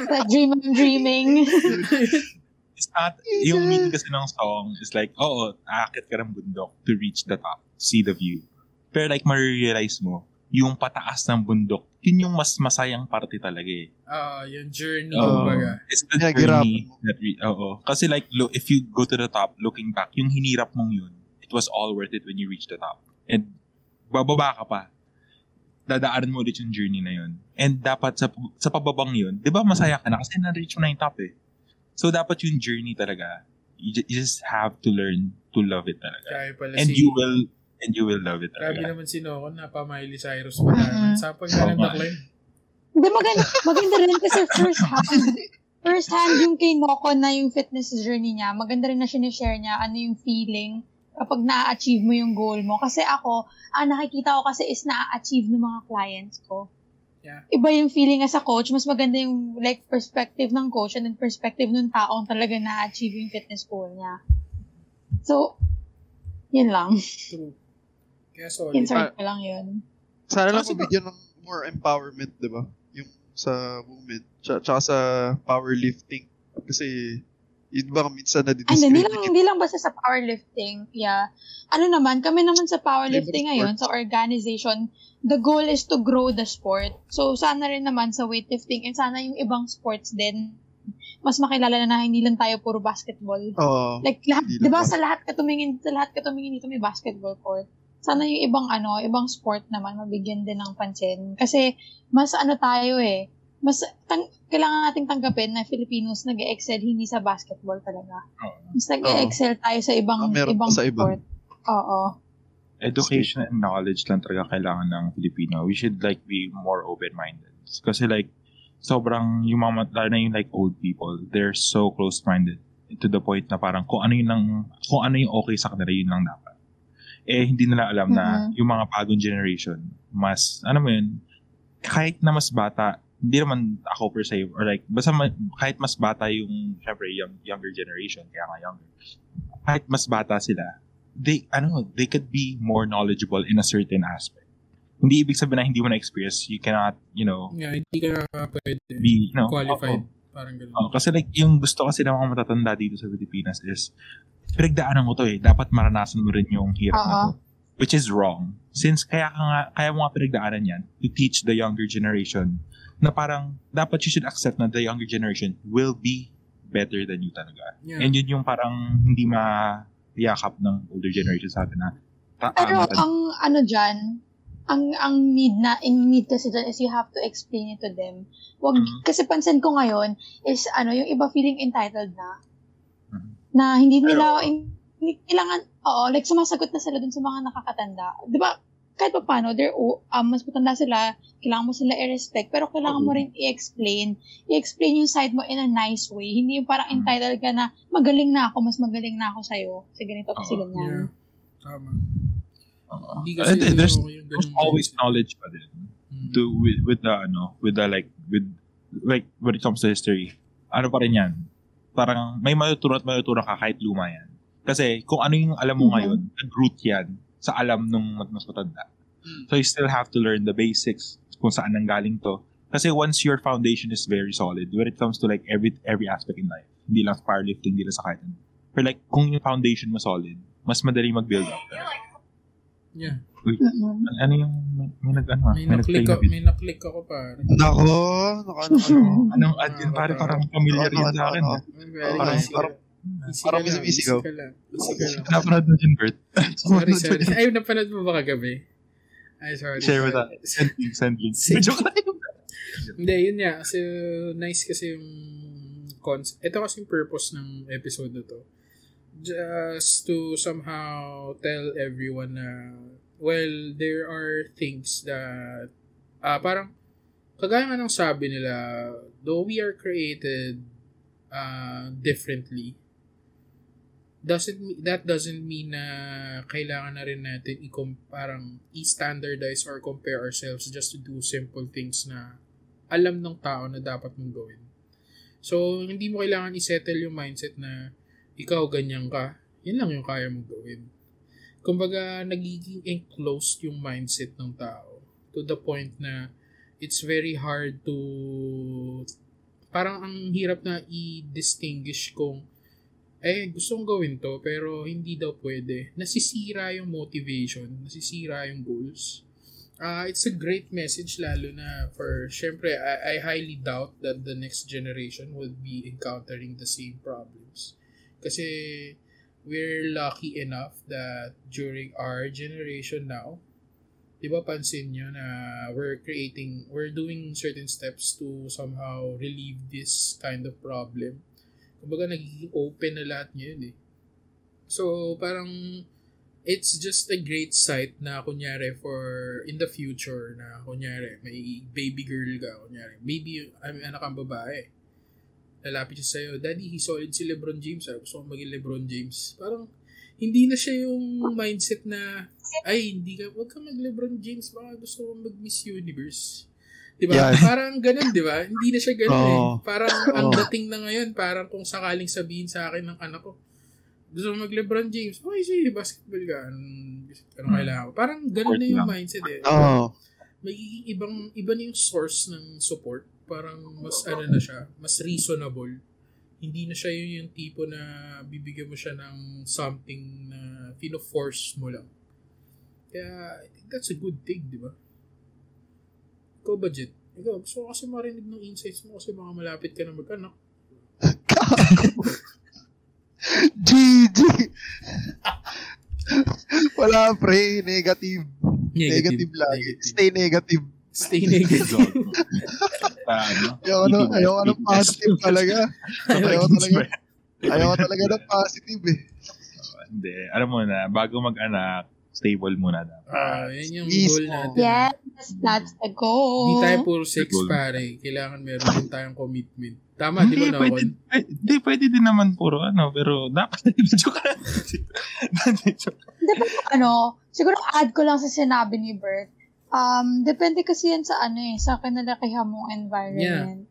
That dream I'm dreaming. it's not, yung meaning kasi ng song is like, oo, aakit ka ng bundok to reach the top, see the view. Pero like, marirealize mo, yung pataas ng bundok, yun yung mas masayang parte talaga eh. Ah, yung journey, Oo. kumbaga. It's the Pinaghirapan journey that we, oo. Kasi like, lo, if you go to the top, looking back, yung hinirap mong yun, it was all worth it when you reach the top. And bababa ka pa. Dadaanan mo ulit yung journey na yun. And dapat sa, sa pababang yun, di ba masaya ka na kasi na-reach mo na yung top eh. So dapat yung journey talaga, you, ju- you just have to learn to love it talaga. Kaya pala And si... you will, and you will love it Grabe talaga. naman si Noko, napa Miley Cyrus pa na. Mhm. Sapag ka ng. Duckline. Hindi, maganda, maganda rin kasi first hand, first hand yung kay Noko na yung fitness journey niya. Maganda rin na sinishare niya ano yung feeling kapag na-achieve mo yung goal mo. Kasi ako, ang nakikita ko kasi is na-achieve ng mga clients ko. Yeah. Iba yung feeling as a coach. Mas maganda yung like perspective ng coach and then perspective ng taong talaga na-achieve yung fitness goal niya. So, yun lang. True. Kaya solid. Insert ko lang yun. Sana lang Kasi ba- mabigyan ng more empowerment, di ba? Yung sa women. Tsaka, tsaka sa powerlifting. Kasi, yun ba minsan Ay, hindi lang, hindi lang basta sa powerlifting. Yeah. Ano naman, kami naman sa powerlifting ngayon, sa organization, the goal is to grow the sport. So, sana rin naman sa weightlifting and sana yung ibang sports din, mas makilala na na hindi lang tayo puro basketball. Oo. Like, lahat, di ba sa lahat ka tumingin, sa lahat ka tumingin dito may basketball court. Sana yung ibang ano, ibang sport naman mabigyan din ng pansin. Kasi, mas ano tayo eh, mas tang- kailangan nating tanggapin na Filipinos nag excel hindi sa basketball talaga. Mas nag excel tayo sa ibang Ah, meron ibang sa iba. sport. Oo. education and knowledge lang talaga kailangan ng Filipino. We should like be more open-minded. Kasi like, sobrang yung mga, lalo na yung like old people, they're so close-minded to the point na parang kung ano yung, nang, kung ano yung okay sa kanila, yun lang dapat. Eh, hindi nila alam na Mhm. yung mga bagong generation, mas, ano mo yun, kahit na mas bata, hindi naman ako per se, or like, basta ma- kahit mas bata yung, syempre, young, younger generation, kaya nga younger, kahit mas bata sila, they, ano, they could be more knowledgeable in a certain aspect. Hindi ibig sabihin na hindi mo na-experience, you cannot, you know, Yeah, hindi ka pwede be, you know, qualified. oo. Parang ganun. Oo, kasi like, yung gusto kasi ng mga matatanda dito sa Pilipinas is, pinagdaanan mo to eh, dapat maranasan mo rin yung hirap na Oo. to. Which is wrong. Since kaya ka nga, kaya mo nga pinagdaanan yan, to teach the younger generation na parang, dapat you should accept na the younger generation will be better than you talaga. Yeah. And yun yung parang hindi ma-yakap ng older generation sa atin na ta- Pero ah, ang ano diyan, ang ang need na ang need kasi dyan is you have to explain it to them. Wag Mhm. kasi pansin ko ngayon is ano yung iba feeling entitled na Mhm. na hindi nila Pero- in- kailangan oo like sumasagot na sila dun sa mga nakakatanda. 'Di ba? Kahit pa paano, they're, o- um, mas matanda sila, kailangan mo sila i-respect, pero kailangan mo Oo. rin i-explain. I-explain yung side mo in a nice way. Hindi yung parang Mhm. entitled ka na, magaling na ako, mas magaling na ako sa'yo. Kasi ganito, kasi ganyan. Yeah. Tama. Hindi kasi there's, there's always knowledge pa din. Mm. to with, with the ano with the like with like when it comes to history ano pa rin yan parang may matutunan at matutunan ka kahit luma yan kasi kung ano yung alam mo ngayon nag-root yan sa alam nung mas matanda so you still have to learn the basics kung saan nanggaling to kasi once your foundation is very solid when it comes to like every every aspect in life hindi lang sa powerlifting hindi lang sa kahit ano pero like kung yung foundation mo solid mas madali mag-build up Yeah. Mm-mm. An- ano yung may, nag ano ah, May may na-click nag-play na ako, may na-click ako pare. Nako, naka, ano, ano. Anong ad yun? Pare, parang familiar yun sa akin. Very Parang- parang-. Easy parang sumisigaw. Easy ka lang. Easy ka lang. Napanood mo dyan, Bert? Sorry, sorry. Ay, napanood mo ba kagabi? Ay, sorry. Share with sorry. that. Send link, send link. Joke lang yun. Hindi, yun nga. Kasi nice kasi yung concept. Ito kasi yung purpose ng episode na to. Just to somehow tell everyone na well, there are things that ah parang kagaya nga ng sabi nila, though we are created uh, differently, doesn't that doesn't mean na kailangan na rin natin i parang i-standardize or compare ourselves just to do simple things na alam ng tao na dapat mong gawin. So, hindi mo kailangan i-settle yung mindset na ikaw ganyan ka, yun lang yung kaya mong gawin. kumbaga, nagiging enclosed yung mindset ng tao to the point na it's very hard to parang ang hirap na i-distinguish kung eh, gusto kong gawin to, pero hindi daw pwede. Nasisira yung motivation, nasisira yung goals. Uh, it's a great message lalo na for, syempre, I, I highly doubt that the next generation will be encountering the same problems. Kasi we're lucky enough that during our generation now, di ba pansin nyo na we're creating, we're doing certain steps to somehow relieve this kind of problem Kumbaga, nagiging open na lahat ngayon eh. So, parang, it's just a great sight na, kunyari, for, in the future, na, kunyari, may baby girl ka, kunyari, maybe, I'm anak kang babae. Lalapit siya sa'yo, Daddy, he solid si Lebron James, ah. gusto kong maging Lebron James. Parang, hindi na siya yung mindset na, ay, hindi ka, wag ka mag Lebron James, baka gusto kong mag Miss Universe. Di ba? Yeah. Parang ganun, di ba? Hindi na siya ganun eh. Oo. Parang ang Oo. dating na ngayon, parang kung sakaling sabihin sa akin ng anak ko, gusto mo mag Lebron James, okay, sige, basketball ka. Hmm. kailangan ko? Parang ganun na yung lang. mindset eh. Oo. Magiging ibang, iba na yung source ng support. Parang mas ano na siya, mas reasonable. Hindi na siya yung, yung tipo na bibigyan mo siya ng something na fino-force mo lang. Kaya, I think that's a good thing, di ba? Ikaw, budget. Ikaw, gusto ko kasi marinig ng insights mo kasi baka malapit ka na mag-anak. GG! Wala pre, negative. Negative, lagi. Negative. Stay negative. Stay negative. Ayoko na, ayoko eating positive talaga. Ayoko talaga. Ayoko talaga ng positive eh. Hindi. Alam mo na, bago mag-anak, stable muna dapat. Ah, yan yung Mismo. goal natin. Yes, that's the Hindi goal. tayo puro sex pare. Kailangan meron din tayong commitment. Tama, di Hindi, ba na pwede, eh, di, pwede din naman puro ano, pero dapat joke lang. Joke. ano, siguro add ko lang sa sinabi ni Bert. Um, depende kasi yan sa ano eh, sa kinalakihan mong environment.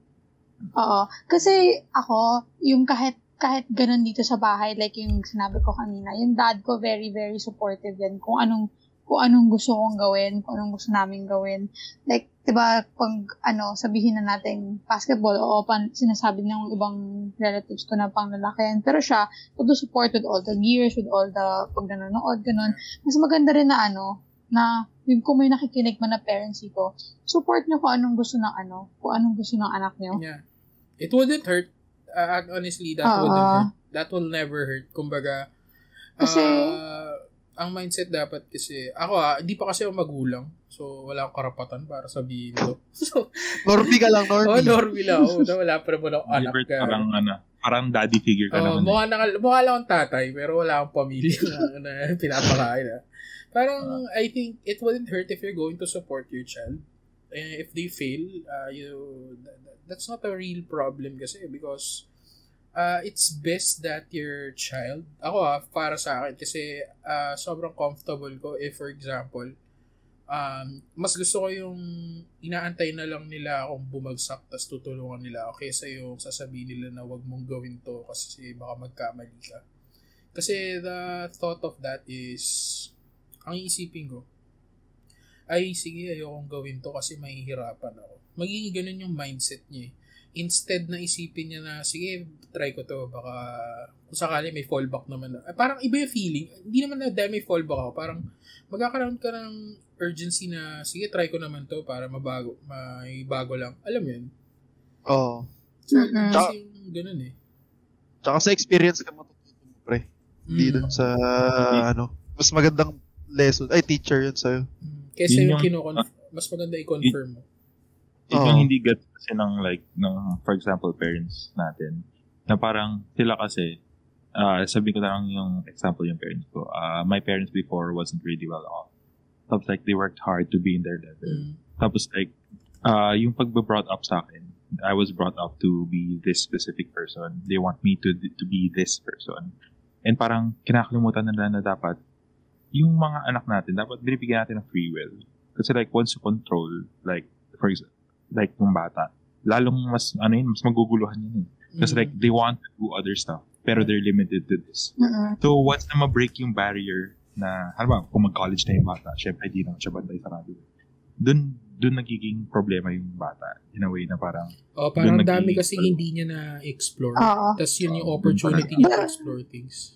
Oo. Kasi ako, yung kahit kahit ganun dito sa bahay, like yung sinabi ko kanina, yung dad ko very, very supportive yan kung anong kung anong gusto kong gawin, kung anong gusto namin gawin. Like, di ba, pag, ano, sabihin na natin basketball, o pan, sinasabi ng ibang relatives ko na pang lalaki yan. Pero siya, todo support with all the gears, with all the pag nanonood, ganun. Mas maganda rin na ano, na yung kung may nakikinig man na parents ko, support nyo kung anong gusto ng ano, kung anong gusto ng anak nyo. Yeah. It wouldn't hurt. Uh, honestly, that Ah. wouldn't hurt. That will never hurt. Kumbaga, Kasi- ah, ang mindset dapat kasi, ako ah, hindi pa kasi ako magulang. So, wala akong karapatan para sabihin to. So, Normie ka lang, oh, Normie. normie lang ako. na wala pa naman ako anak. Ka. parang ano, parang daddy figure ka Oh, naman. eh. mukha, na, mukha lang akong tatay, pero wala akong pamilya na, na pinapakain. Ah. Parang, I think it wouldn't hurt if you're going to support your child. Eh, if they fail, uh, you, that- that's not a real problem kasi because uh, it's best that your child, ako ah, para sa akin, kasi uh, sobrang comfortable ko if, for example, um, mas gusto ko yung inaantay na lang nila akong bumagsak tas tutulungan nila ako kaysa yung sasabihin nila na wag mong gawin to kasi baka magkamali ka. Kasi the thought of that is, ang iisipin ko, ay sige ayokong gawin to kasi mahihirapan ako. Magiging ganun yung mindset niya eh. Instead na isipin niya na, sige, try ko to, baka kung sakali may fallback naman. Na. Eh, parang iba yung feeling. Hindi naman na dahil may fallback ako. Parang magkakaroon ka ng urgency na, sige, try ko naman to para mabago, may bago lang. Alam mo yun? Oo. So, Mm-mm. kasi yung ganun eh. Tsaka sa experience ka matututo mo, pre. Hindi Mm. dun sa, ano, mas magandang lesson. Ay, teacher yun sa'yo. Mm. Kesa Yun yung, yung- kinoconf- mas maganda i-confirm mo. Yun yung hindi gets kasi ng like, ng, for example, parents natin. Na parang sila kasi, uh, sabi ko lang yung example yung parents ko. Uh, my parents before wasn't really well off. Tapos like, they worked hard to be in their level. Mm. Tapos like, uh, yung pagbe-brought up sa akin, I was brought up to be this specific person. They want me to to be this person. And parang kinakalimutan nila na dapat yung mga anak natin, dapat binibigyan natin ng free will. Kasi like, once you control, like, for example, like yung bata, lalong mas, ano yun, mas maguguluhan yun. eh. Kasi Mm. like, they want to do other stuff, pero they're limited to this. Mm-mm. So, once na ma-break yung barrier na, halimbawa, kung mag-college na yung bata, syempre hindi naman siya bantay sarado. Doon, doon nagiging problema yung bata. In a way na parang, Oh, parang dami kasi hindi niya na-explore. Oo. Tapos yun yung opportunity niya to explore things.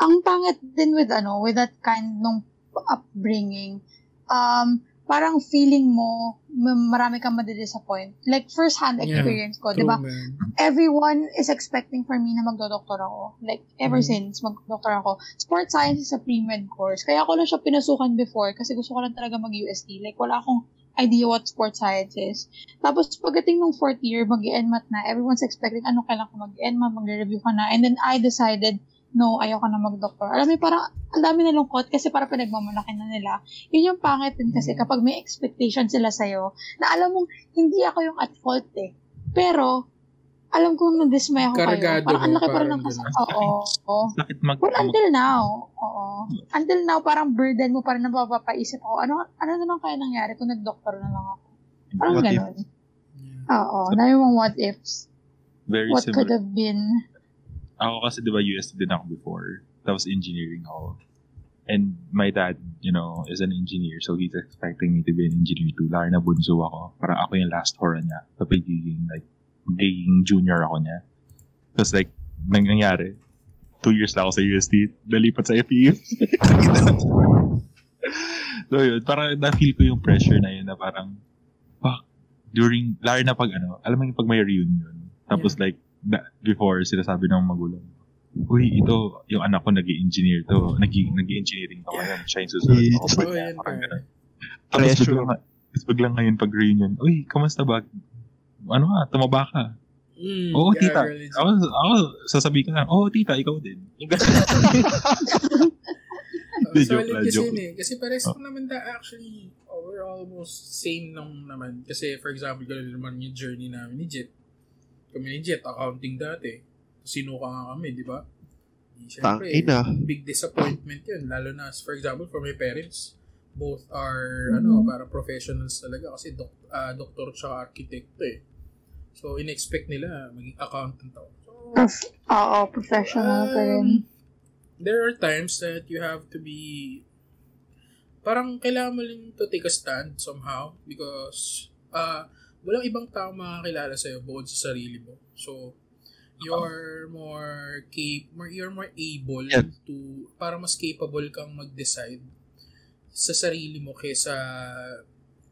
Ang pangit din with ano, with that kind ng upbringing, um, parang feeling mo, ma- marami kang madidisappoint. Like, first-hand Yeah. experience ko, True, di ba? Everyone is expecting for me na magdodoktor ako. Like, ever Mhm. since magdodoktor ako. Sports science is a pre-med course. Kaya ako lang siya pinasukan before kasi gusto ko lang talaga mag-UST. Like, wala akong idea what sports science is. Tapos, pagdating ng fourth year, mag-NMAT na, everyone's expecting, ano, kailan ko mag-NMAT, mag-review ka na. And then, I decided, no, ayoko na mag-doctor. Alam mo, parang, ang dami na lungkot kasi parang pinagmamalaki na nila. Yun yung pangit din kasi kapag may expectation sila sa'yo, na alam mong, hindi ako yung at fault eh. Pero, alam kong na-dismay ako Kargado kayo. Parang ang laki parang parang ng kas- ganun. Oo. oo. sakit mag, Well, until now, oo. Until now, parang burden mo pa rin napapaisip ako. Ano, ano na lang kaya nangyari kung nag-doctor na lang ako? Parang What if? ganun. Yeah. Oo. Dami mong what ifs. very What could similar. have been. Ako kasi, di ba, UST din ako before. Tapos engineering ako. And my dad, you know, is an engineer. So he's expecting me to be an engineer too. Lalo na bunso ako. Parang ako yung last hora niya. So pagiging, like, magiging junior ako niya. Tapos like, nang nangyari, two years lang ako sa UST. Nalipat sa FEU. so yun, parang na-feel ko yung pressure na yun na parang, fuck, during, lalo na pag ano, alam mo yung pag may reunion. Tapos like, da- before, sinasabi ng magulang, Uy, ito, yung anak ko nag engineer to. nag engineering to ngayon. Siya yung susunod. Yes. Ako, parang yan, parang ganun. Tapos biglang, tapos biglang ngayon pag reunion, Uy, kamusta ba? Ano ka? Tumaba ka? Mm, Oo, yeah, tita. Ako, ako, sasabihin ko lang, oo, tita, ikaw din. Ganun. Oh, joke lang, kasi joke yun eh. Kasi pares Oh. naman da actually, oh, we're almost same lang naman. Kasi for example, gano'n naman yung journey namin ni Jet. Kami ni Jet, accounting dati. Sinuka nga kami, di ba? Di, Siyempre, Tangina. big disappointment yun. Lalo na, for example, for my parents, both are, ano, Mhm. para professionals talaga. Kasi dok, ah, doktor tsaka architect eh. So, in-expect nila maging accountant ako. So, Oo, professional ka rin. Um, there are times that you have to be parang kailangan mo rin to take a stand somehow because uh, walang ibang tao makakilala sa'yo bukod sa sarili mo. So, you're more cap more you're more able Yeah. to para mas capable kang mag-decide sa sarili mo kaysa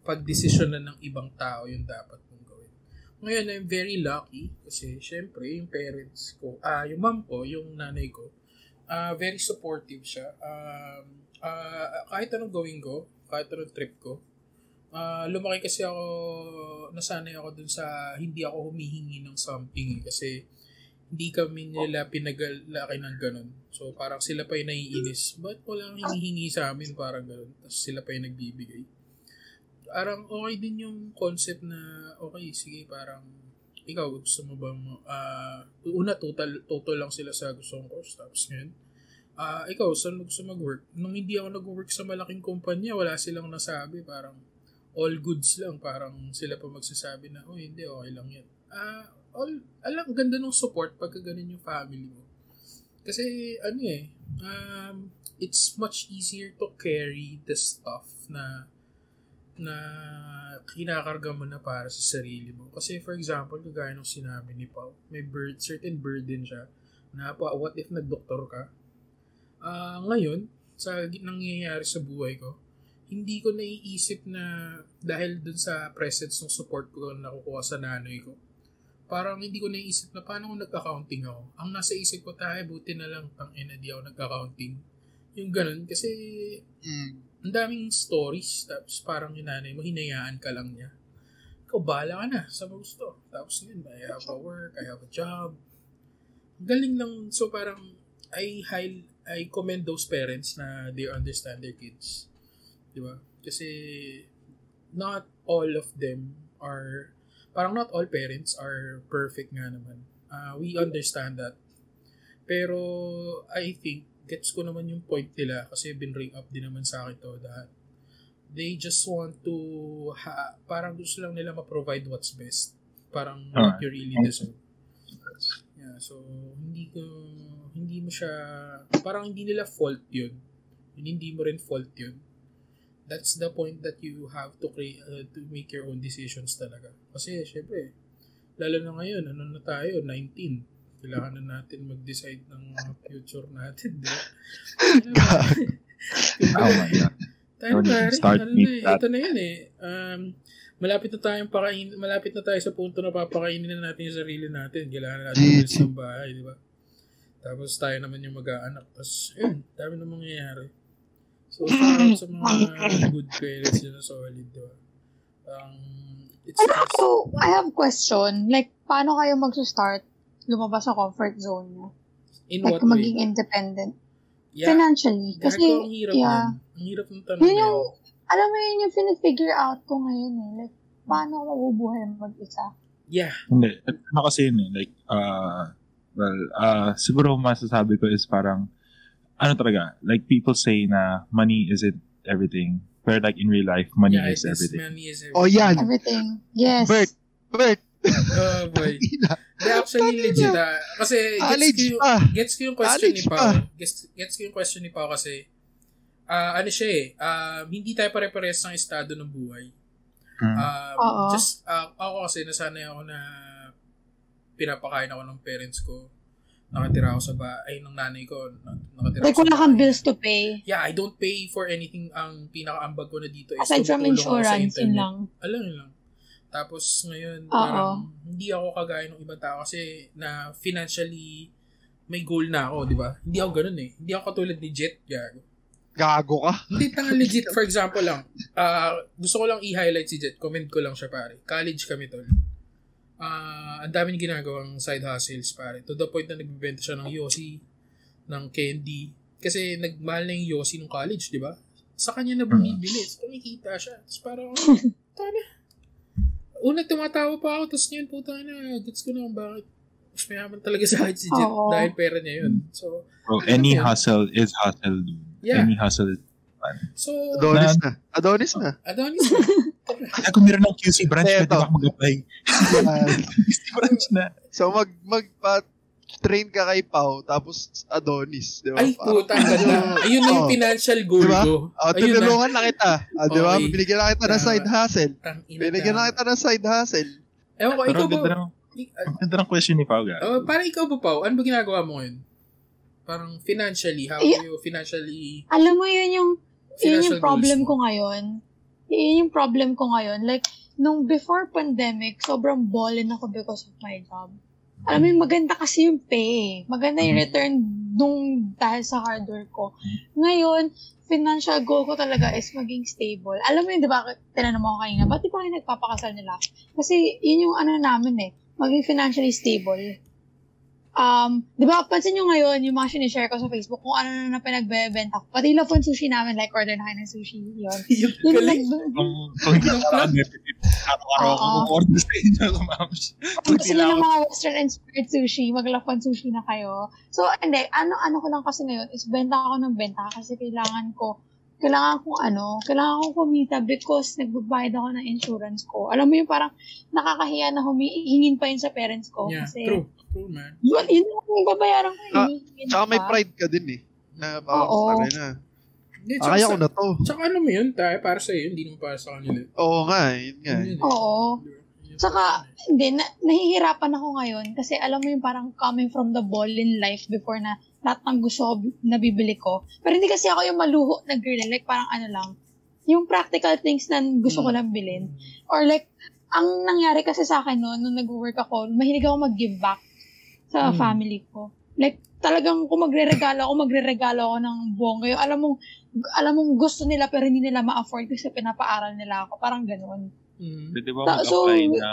pagdesisyon na ng ibang tao yung dapat mong gawin. Ngayon, I'm very lucky kasi syempre yung parents ko, ah yung mom ko, yung nanay ko, ah very supportive siya. Um, ah, kahit anong gawin ko, kahit anong trip ko, ah lumaki kasi ako, nasanay ako dun sa hindi ako humihingi ng something eh, kasi hindi kami nila pinagalaki ng ganun. So, parang sila pa yung naiinis. Ba't walang hinihingi sa amin? Parang ganun. Tapos sila pa yung nagbibigay. Parang okay din yung concept na, okay, sige, parang, ikaw, gusto mo bang, ah, una, total, total lang sila sa gusto kong course. Tapos ngayon, ah, ikaw, saan mo gusto mag-work? Nung hindi ako nag-work sa malaking kumpanya, wala silang nasabi. Parang, all goods lang. Parang sila pa magsasabi na, oh, hindi, okay lang yan. Ah, all, alam, ganda ng support pagka ganun yung family mo. Kasi, ano eh, um, it's much easier to carry the stuff na na kinakarga mo na para sa sarili mo. Kasi for example, kagaya ng sinabi ni Pao, may bird, certain burden siya na pa, what if nagdoktor ka? Ah, ngayon, sa nangyayari sa buhay ko, hindi ko naiisip na dahil dun sa presence ng support ko na nakukuha sa nanay ko, parang hindi ko naiisip na paano kung nag-accounting ako. Ang nasa isip ko tayo, buti na lang tang ina di ako nag-accounting. Yung ganun, kasi Mm. ang daming stories, tapos parang yung nanay mo, hinayaan ka lang niya. Ikaw, bahala ka na sa gusto. Tapos yun, I have a work, I have a job. Galing lang, so parang, I, high, I commend those parents na they understand their kids. Di ba? Kasi, not all of them are, parang not all parents are perfect nga naman. Uh, we understand that. Pero, I think, gets ko naman yung point nila kasi binring up din naman sa akin to that they just want to ha, parang gusto lang nila ma-provide what's best. Parang what Alright. you really deserve. Yeah. So, hindi ko, hindi mo siya, parang hindi nila fault yun. Hindi mo rin fault yun. That's the point that you have to create, uh, to make your own decisions talaga. Kasi, syempre, lalo na ngayon, ano na tayo, 19. Kailangan na natin mag-decide ng future natin, di ba? Oh my God. Tayo pare, start ano na, eh, that. ito na yun eh. Um, malapit na tayong pakain, malapit na tayo sa punto na papakainin na natin yung sarili natin. Kailangan na natin umalis ng bahay, di ba? Tapos tayo naman yung mag-aanak. Tapos, yun, dami na mangyayari. So, shout out sa mga good parents yun na solid, di ba? Um, it's Ano, just, so, I have question. Like, paano kayo mag-start lumabas sa comfort zone nyo? in Like, what way? maging independent. Yeah. Financially. Kasi, Kasi, ang hirap yeah. yan. Ang hirap ng tanong Yun na yung, yun. alam mo yun yung finifigure out ko ngayon eh. Like, paano ako mabubuhay mag-isa? Yeah. Hindi. Ano kasi yun eh. Like, uh, well, uh, siguro masasabi ko is parang, ano talaga, like people say na money isn't everything. Pero like in real life, money yeah, is everything. money is everything. Oh, yan. Everything. Yes. Bert. Bert. Oh, boy. Hindi, actually Tangina. legit ah. Kasi gets ko, yung, gets ko yung question College ni Pao. pa. Gets, gets ko yung question ni Pao kasi ah ano siya eh, ah, hindi tayo pare-pares ng estado ng buhay. Mm. Um, Oo. just, ah, ako kasi nasanay ako na pinapakain ako ng parents ko. Nakatira ako sa bahay ng nanay ko. na- Nakatira Like, ako sa wala kang bills to pay. Yeah, I don't pay for anything. Ang pinakaambag ko na dito is Aside from tumutulong ako sa insurance, yun internet. lang. Alam yun lang. Tapos ngayon, Oo. parang hindi ako kagaya ng ibang tao kasi na financially may goal na ako, di ba? Hindi ako ganun eh. Hindi ako katulad ni Jet. Gago. Gago ka. Hindi, tanga legit. For example lang, ah gusto ko lang i-highlight si Jet. Comment ko lang siya, pare. College kami, tol. Ah, ang dami niya ginagawang side hustles, pare. To the point na nagbibenta siya ng Yossi, ng candy. Kasi nagmahal na yung Yossi nung college, di ba? Sa kanya na bumibili. So, kumikita siya. Tapos parang, tana. Una, tumatawa pa ako. Tapos ngayon, puta na, gets ko na kung bakit. Mas mayaman talaga sa akin si Jet Oo. dahil pera niya yun. So, Bro, any yun? hustle is hustle. dude. Yeah. Any hustle is so, Adonis na. Adonis na. Adonis. Kaya kung meron ng QC branch, pwede ba mag-apply? QC branch na. so, mag, mag, pa, train ka kay Pau, tapos Adonis. Di ba? Ay, puta, ang ganda. Ayun na yung Oh. financial goal Diba? ko. Oh, Ayun na. tinulungan na kita. Ah, di ba? Okay. Binigyan na kita ng side hustle. Binigyan na kita ng side hustle. Ewan ko, Pero ikaw ba? ah, ang ganda ng question ni Pao, guys. Oh, parang ikaw ba, Pao? Ano ba ginagawa mo ngayon? Parang financially, how Yeah. you financially, Alam mo, yun yung, yun yung problem ko ngayon. Yun yung problem ko ngayon. Like, nung before pandemic, sobrang ballin ako because of my job. Alam mo, yung maganda kasi yung pay. Maganda yung Mhm. return nung dahil sa hard work ko. Ngayon, financial goal ko talaga is maging stable. Alam mo yun, di ba, tinanong mo ako kanina, ba't di pa kayo nagpapakasal nila? Kasi yun yung ano namin eh, maging financially stable. Um, di ba, pansin nyo ngayon, yung mga sinishare ko sa Facebook, kung ano na na pinagbebenta ko. Pati love phone sushi namin, like order na kayo ng sushi. Yun. yung Yun galing. yung Kung, hindi ako nag-repetitive, araw-araw ako order sa inyo, ma'am. Kung gusto nyo ng mga western-inspired sushi, mag-love sushi na kayo. So, hindi, ano, ano ko lang kasi ngayon is benta ako ng benta kasi kailangan ko, kailangan kong ano, kailangan kong kumita because nagbabayad ako ng insurance ko. Alam mo yung parang nakakahiya na humihingin pa yun sa parents ko. Yeah, kasi, true. True, man. Yun, yun yung babayaran ko. Ah, Tsaka may pride ka din eh. Na parang Oo. sa na. Hindi, Ah, kaya ko sa- na to. Tsaka ano mo yun, tayo, para sa iyo, hindi naman para sa kanila. Oo nga, yun nga. Yun eh. yun. Oo. Yun Eh. hindi, na, nahihirapan ako ngayon kasi alam mo yung parang coming from the ball in life before na lahat ng gusto ko, nabibili ko. Pero hindi kasi ako yung maluho na girl. eh. Like, parang ano lang, yung practical things na gusto ko lang bilhin. Or like, ang nangyari kasi sa akin noon, nung nag-work ako, mahilig ako mag-give back sa Mm. family ko. Like, talagang kung magre-regalo ako, magre-regalo ako ng buong ngayon. Alam mong, alam mong gusto nila pero hindi nila ma-afford kasi pinapaaral nila ako. Parang ganun. Mm. Pwede ba Ta- so, mag-apply na?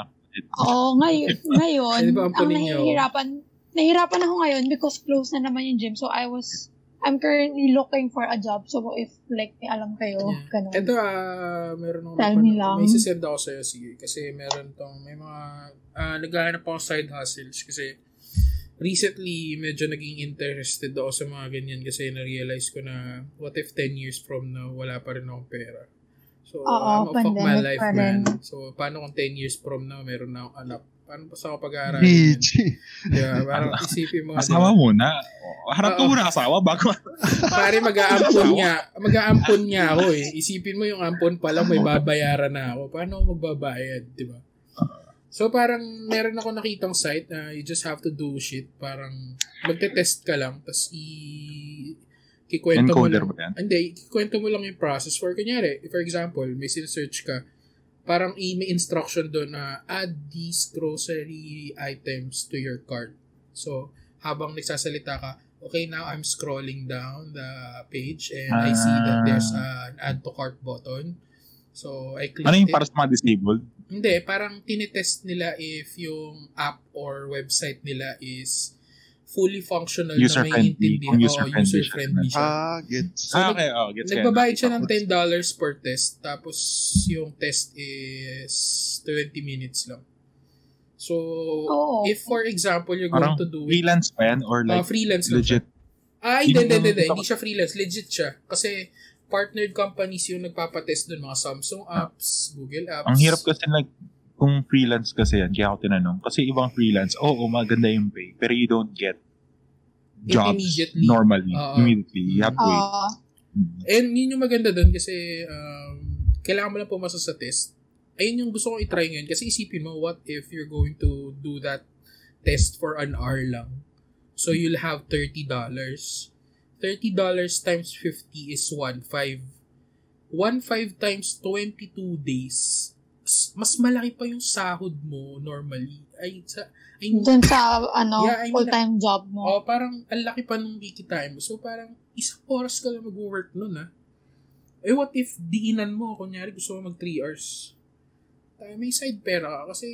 Oo, ngayon, ngayon, ba ang nahihirapan, nahihirapan ako ngayon because close na naman yung gym. So, I was, I'm currently looking for a job. So, if, like, may alam kayo, Yeah. ganun. Ito, ah, meron akong Tell me lang. May sisend ako sa'yo, sige. Kasi meron tong, may mga, ah, naghahanap ako ng side hustles. Kasi, recently, medyo naging interested ako sa mga ganyan kasi na-realize ko na, what if 10 years from now, wala pa rin akong pera? So, Oo, I'm a fuck my life, pa man. rin. So, paano kung 10 years from now, meron na akong anak? Paano pa sa pag-aaralin yan? PG. Yeah, parang isipin mo. Asawa diba? muna. O, Harap ka muna asawa bago. Pare, mag-aampon niya. Mag-aampon niya ako eh. Isipin mo yung ampon pa lang, may babayaran na ako. Paano ako magbabayad, di ba? So parang meron ako nakitang site na you just have to do shit. Parang magte-test ka lang, tapos i... Kikwento mo Encoder lang. ba yan? Hindi, kikwento mo lang yung process. For kunyari, for example, may sinesearch ka, parang i- may instruction doon na add these grocery items to your cart. So, habang nagsasalita ka, okay, now I'm scrolling down the page and I see that Ah. there's an add to cart button. So, I click Ano yung it. para sa mga disabled? Hindi, parang tinetest nila if yung app or website nila is fully functional na may User-friendly. intindihan. Kung Oo, user-friendly user-friendly siya. Ah, gets. So, ah, okay. Oh, gets Nagbabayad siya ng Tapos- $10 per test tapos yung test is 20 minutes lang. So, Oo. if for example you're Parang going to do it, freelance pa yan or uh, like freelance lang siya. legit? Ah, hindi, hindi, hindi, hindi. siya freelance. Legit siya. Kasi partnered companies yung nagpapatest doon. Mga Samsung apps, Google apps. Ang hirap kasi like kung freelance kasi yan, kaya ako tinanong. Kasi ibang freelance, oo, maganda yung pay, pero you don't get jobs immediately. normally, Oo. immediately. You have to wait. Oo. Mm. And yun yung maganda doon kasi um, kailangan mo lang pumasa sa test. Ayun yung gusto kong itry ngayon. Kasi isipin mo, what if you're going to do that test for an hour lang? So you'll have $30. $30 times 50 is 1.5. 1.5 times 22 days. Mas malaki pa yung sahod mo normally. Ay, sa, ay, Dun sa, ano, Yeah, I mean, full-time job mo. Oh, parang ang laki pa nung kikitain mo. So, parang isang oras ka lang mag-work nun, ha? Eh, what if diinan mo? Kunyari, gusto mo mag 3 hours. Tayo, may side pera ka. Kasi,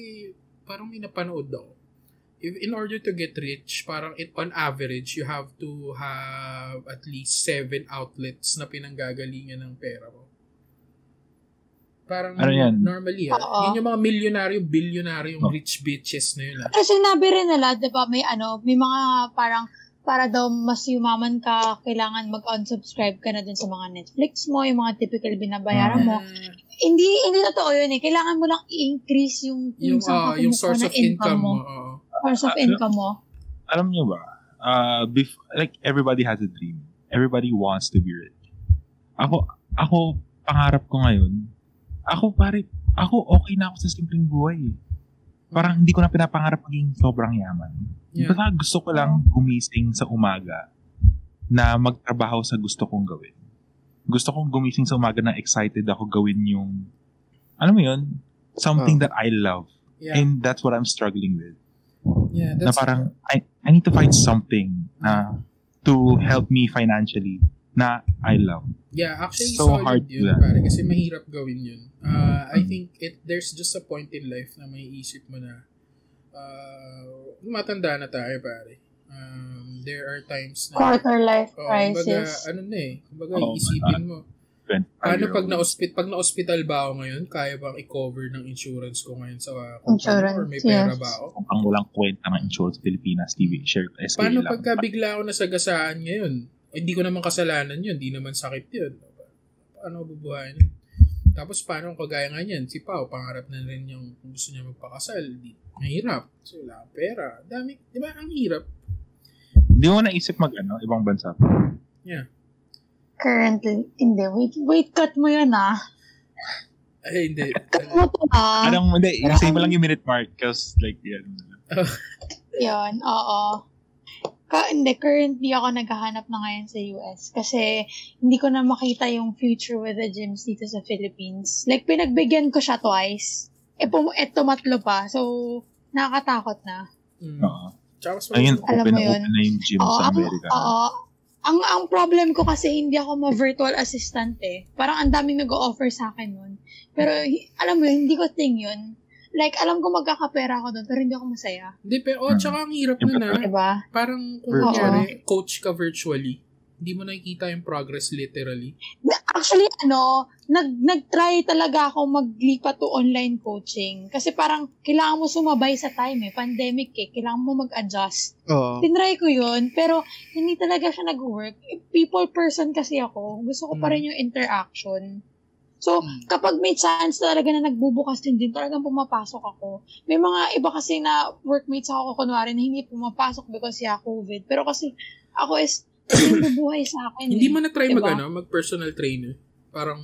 parang may napanood ako. If, in order to get rich, parang it, on average, you have to have at least 7 outlets na pinanggagalingan ng pera mo. Parang Ano yan? normally, ha? Oo. Yun yung mga milyonaryo, bilyonaryo, yung Oh. rich bitches na yun, ha? Pero sinabi rin nila, di ba, may ano, may mga parang, para daw mas yumaman ka, kailangan mag-unsubscribe ka na dun sa mga Netflix mo, yung mga typical binabayaran mo. Ah, Hindi, hindi totoo yun eh. Kailangan mo lang i-increase yung, yung, ah, ka yung source ng of income mo. mo. oo. Source of Ah, income mo. Alam niyo ba, uh, bef- like everybody has a dream. Everybody wants to be rich. Ako, ako, pangarap ko ngayon, ako pare, ako okay na ako sa simpleng buhay. eh. Parang hindi ko na pinapangarap maging sobrang yaman. Yeah. Basta gusto ko lang gumising sa umaga na magtrabaho sa gusto kong gawin. Gusto kong gumising sa umaga na excited ako gawin yung, alam mo yun, something Oh. that I love. Yeah. And that's what I'm struggling with. yeah, na that's parang, I, I need to find something na to help me financially na I love. Yeah, actually so solid hard yun, pare, kasi mahirap gawin yun. Uh, I think it there's just a point in life na may isip mo na uh, matanda na tayo, pare. Um, there are times na Quarter life oh, kumbaga, crisis. ano na eh, kumbaga Oo, isipin mo, 25 paano pag na-hospital, pag na-hospital ba ako ngayon, kaya bang i-cover ng insurance ko ngayon sa company Insurance, or may pera yes. ba ako? Kung ang walang kwenta ng insurance Pilipinas TV, share SK Paano lang. pagka bigla ako nasagasaan ngayon? Eh, Hindi ko naman kasalanan yun, hindi naman sakit yun. Paano bubuhayin yun? Tapos paano kung kagaya nga niyan, si Pao, pangarap na rin yung kung gusto niya magpakasal. Di, mahirap. Kasi wala akong pera. Dami, di ba? Ang hirap. Di mo naisip mag ano, ibang bansa. Currently, hindi. Wait, wait, cut mo yun ah. Ay, hindi. Cut mo to ah. Anong, hindi, isay mo lang yung minute mark because like, yan. Yun, oo. Ka, hindi, currently ako naghahanap na ngayon sa US kasi hindi ko na makita yung future with the gyms dito sa Philippines. Like, pinagbigyan ko siya twice. E, pum- e tumatlo pa. So, nakakatakot na. Mm. Mas Ayun, maganda- Alam open mo yun. open na yung gym Oo, sa ang, Amerika. oo. Ang, ang problem ko kasi hindi ako ma-virtual assistant eh. Parang ang daming nag-offer sa akin nun. Pero, alam mo yun, hindi ko thing yun. Like, alam ko magkakapera ako doon, pero hindi ako masaya. Hindi, pero, oh, tsaka ang hirap na na. Diba? Parang kung kunyari, coach ka virtually, hindi mo nakikita yung progress literally. Na- Actually, ano, nag, nag-try talaga ako maglipat to online coaching. Kasi parang kailangan mo sumabay sa time eh. Pandemic eh. Kailangan mo mag-adjust. Oo. Tinry ko yun, pero hindi talaga siya nag-work. People person kasi ako. Gusto ko pa rin yung interaction. So, Hmm. kapag may chance talaga na nagbubukas din din, talagang pumapasok ako. May mga iba kasi na workmates ako, kunwari, na hindi pumapasok because yeah, COVID. Pero kasi, ako is, bubuhay sa akin. Hindi eh. mo na-try Diba? mag, ano, mag-personal trainer. Parang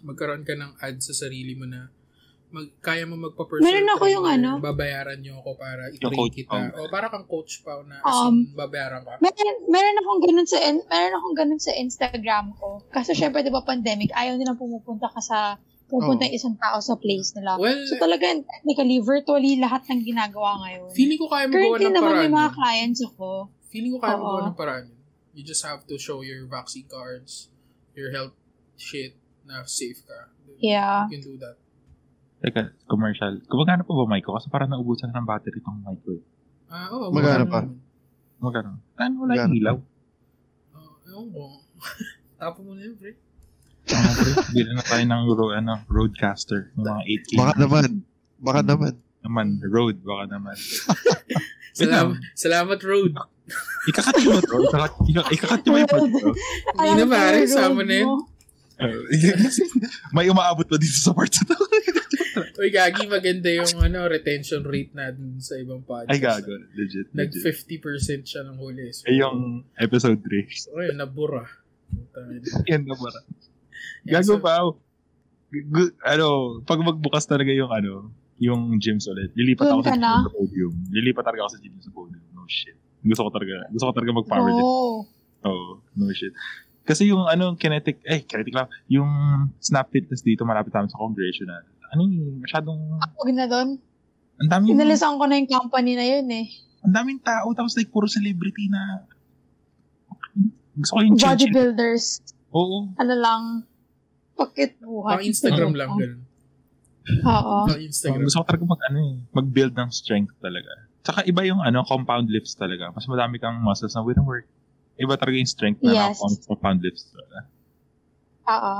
magkaroon ka ng ad sa sarili mo na mag, kaya mo magpa-personal Meron ako yung ano. babayaran niyo ako para i-train coach kita. pa. O para kang coach pa na as Um, in, babayaran ka. Meron, meron akong ganun sa in- meron akong ganun sa Instagram ko. Kasi syempre 'di ba pandemic, ayaw nilang pumupunta ka sa pupunta yung isang tao sa place nila. Well, So talaga technically virtually lahat ng ginagawa ngayon. feeling ko kaya mo gawa Currently ng naman paraan. may mga clients ako. Feeling ko kaya mo Oo. gawa ng paraan. You just have to show your vaccine cards, your health shit na safe ka. Yeah. You can do that. Teka, commercial. Kumagana pa ba mic ko? Kasi parang naubusan ng battery tong mic ko. eh. Ah, oo. Magana magana pa? Kumagana. Ano wala yung Magana. ilaw? Oo, ewan ko. Tapo mo na yun, pre. Ano, pre? Bili na tayo ng ro- ano, roadcaster. Yung mga 8K. Baka naman. Baka naman. naman. Road, baka naman. Salamat, salamat, Road. Ikakat mo to. Ikakat, ika- ikakat mo yung pod to. Hindi na, pare. Sama na yun. Uh, may umaabot pa dito sa parts na to. Uy, Gagi, maganda yung ano retention rate natin sa ibang podcast. Ay, gago. Legit. Nag legit. 50% siya ng huli. So, Ay, yung episode 3. so, ayun, nabura. Yan na para. Yeah, Gago so- pa. oh. Gu- ano, pag magbukas talaga yung ano, yung gyms ulit. Lilipat Doon ako sa na? sa podium. Lilipat talaga ako sa gym sa podium. No shit. Gusto ko talaga, gusto ko talaga mag-powerlift. Oh. Oo, no shit. Kasi yung ano, kinetic, eh, kinetic lang, yung snap fitness dito malapit namin sa congressional. Ano yung masyadong, Huwag na doon. ang daming, Inalisan ko na yung company na yun eh. ang daming tao, tapos like, puro celebrity na, gusto ko yung. Bodybuilders. Oo. Ano lang. Pakit buhay. Pang Instagram lang, ganun. Oo. Pang Instagram. gusto ko talaga mag, ano eh, mag-build ng strength talaga. Tsaka iba yung ano, compound lifts talaga. Mas madami kang muscles na with work. Iba talaga yung strength na Yes. na compound lifts talaga. Oo.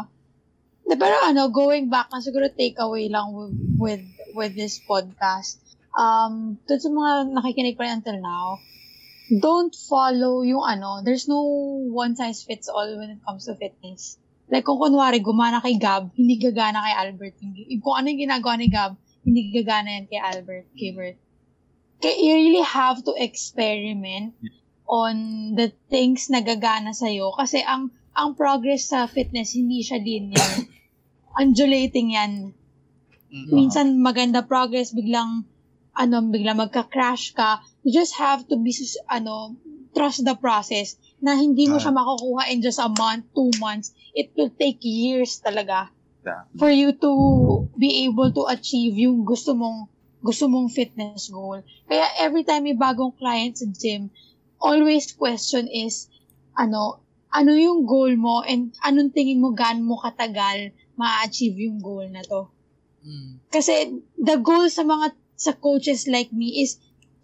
Pero ano, going back na siguro takeaway lang with, with, with this podcast. Um, dun sa mga nakikinig pa rin until now, don't follow yung ano, there's no one size fits all when it comes to fitness. Like kung kunwari gumana kay Gab, hindi gagana kay Albert. Kung ano yung ginagawa ni Gab, hindi gagana yan kay Albert, kay Bert. Kaya you really have to experiment on the things na gagana sa'yo. Kasi ang ang progress sa fitness, hindi siya linear. Undulating yan. Mm. Minsan maganda progress, biglang, ano, biglang magka-crash ka. You just have to be, ano, trust the process na hindi mo Ah. siya makukuha in just a month, two months. It will take years talaga Yeah. for you to be able to achieve yung gusto mong gusto mong fitness goal. Kaya every time may bagong client sa gym, always question is, ano, ano yung goal mo and anong tingin mo gaano mo katagal ma-achieve yung goal na to. Mm. Kasi the goal sa mga sa coaches like me is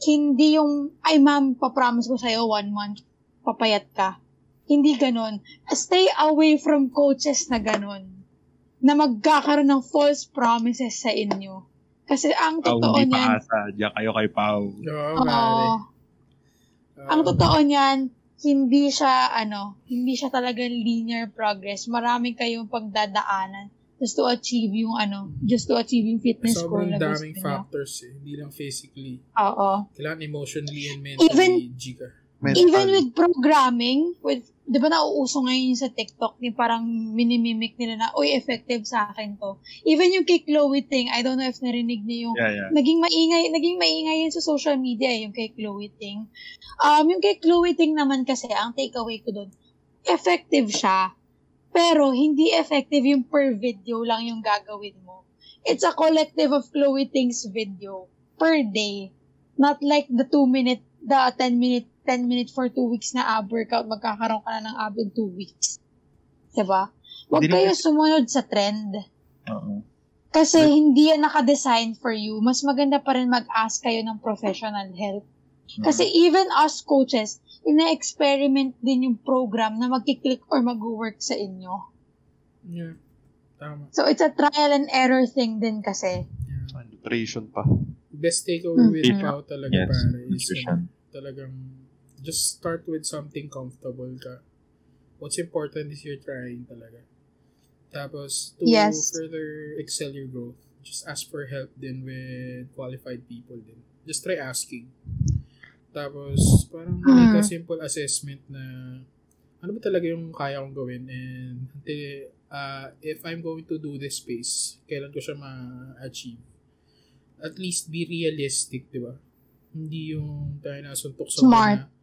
hindi yung, ay ma'am, papromise ko sa'yo one month, papayat ka. Hindi ganon. Stay away from coaches na ganon. Na magkakaroon ng false promises sa inyo. Kasi ang Pao, totoo hindi niyan, paasa. Diyan kayo kay Pau. Oo, oo, pare. ang Oo. totoo niyan, hindi siya, ano, hindi siya talagang linear progress. Marami kayong pagdadaanan just to achieve yung, ano, just to achieve yung fitness goal Sobrang na gusto daming factors eh. Hindi lang physically. Oo. Kailangan emotionally and mentally Even- G ka. Mental. Even with programming, with, di ba nauuso ngayon sa TikTok, ni parang minimimic nila na, uy, effective sa akin to. Even yung kay Chloe Ting, I don't know if narinig niyo yung, Yeah, yeah. naging maingay, naging maingay yun sa social media, eh, yung kay Chloe Ting. Um, yung kay Chloe Ting naman kasi, ang takeaway ko doon, effective siya. Pero, hindi effective yung per video lang yung gagawin mo. It's a collective of Chloe Ting's video per day. Not like the 2 minute, the 10 minute 10 minutes for 2 weeks na ab workout, magkakaroon ka na ng ab in 2 weeks. Diba? Huwag kayo naman- sumunod sa trend. Oo. Kasi hindi yan naka-design for you. Mas maganda pa rin mag-ask kayo ng professional help. Kasi even us coaches, ina-experiment din yung program na magkiklik or mag-work sa inyo. Yeah. Tama. So, it's a trial and error thing din kasi. Yeah. Nutrition pa. Best takeaway with Mhm. Pao talaga Yes, pare is nutrition. talagang just start with something comfortable ka. What's important is you're trying talaga. Tapos, to Yes. further excel your growth, just ask for help din with qualified people din. Just try asking. Tapos, parang make a simple assessment na ano ba talaga yung kaya kong gawin and until, uh, if I'm going to do this space, kailan ko siya ma-achieve. At least be realistic, di ba? Hindi yung tayo na suntok sa Smart. na,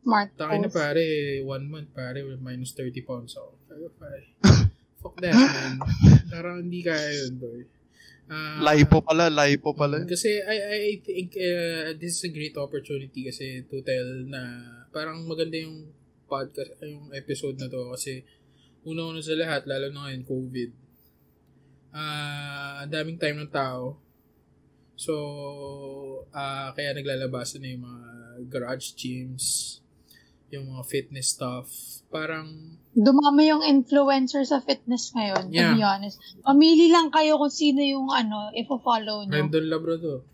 Smart tayo na pare, one month pare, with minus 30 pounds ako. Pare, fuck that, man. Parang hindi kaya yun, boy. Ah, Lipo pala, lipo pala. kasi I, I think uh, this is a great opportunity kasi to tell na parang maganda yung podcast, yung episode na to kasi una-una sa lahat, lalo na ngayon, COVID. Ah, ang daming time ng tao. So, ah kaya naglalabasan na yung mga garage gyms, yung mga fitness stuff. Parang, Dumami yung influencer sa fitness ngayon, to Yeah. be honest. Pamili lang kayo kung sino yung ano, ifo-follow nyo. Rendon Labrador.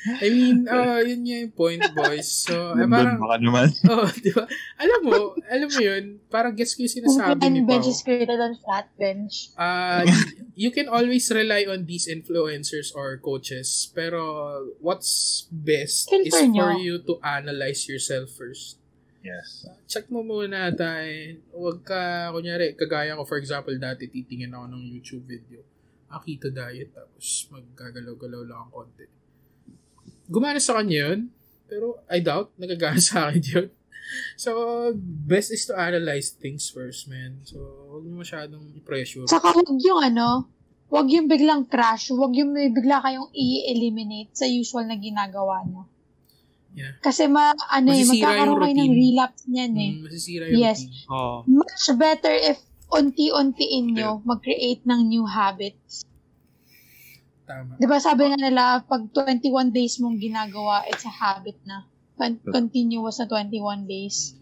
I mean, uh, yun nga yung point, boys. So, eh, Nandun parang, baka naman. oh, di ba? Alam mo, alam mo yun, parang gets ko yung sinasabi ni Open bench Pao. is greater than flat bench. Uh, you can always rely on these influencers or coaches, pero what's best is Filter for nyo. you to analyze yourself first. Yes. Check mo muna tayo. Huwag ka, kunyari, kagaya ko, for example, dati titingin ako ng YouTube video. Ah, keto diet, tapos maggagalaw-galaw lang ang konti. Gumana sa kanya yun, pero I doubt, nagagana sa akin yun. So, best is to analyze things first, man. So, huwag mo masyadong i-pressure. Saka huwag yung ano, huwag yung biglang crash, huwag yung may bigla kayong i-eliminate sa usual na ginagawa nyo. Yeah. Kasi ma, ano eh, magkakaroon kayo ng relapse niyan eh. Mm, masisira yung Yes. routine. Oo. Much better if unti-untiin nyo mag-create ng new habits. Tama. Di ba sabi nga nila, pag 21 days mong ginagawa, it's a habit na. Con- Continuous na 21 days.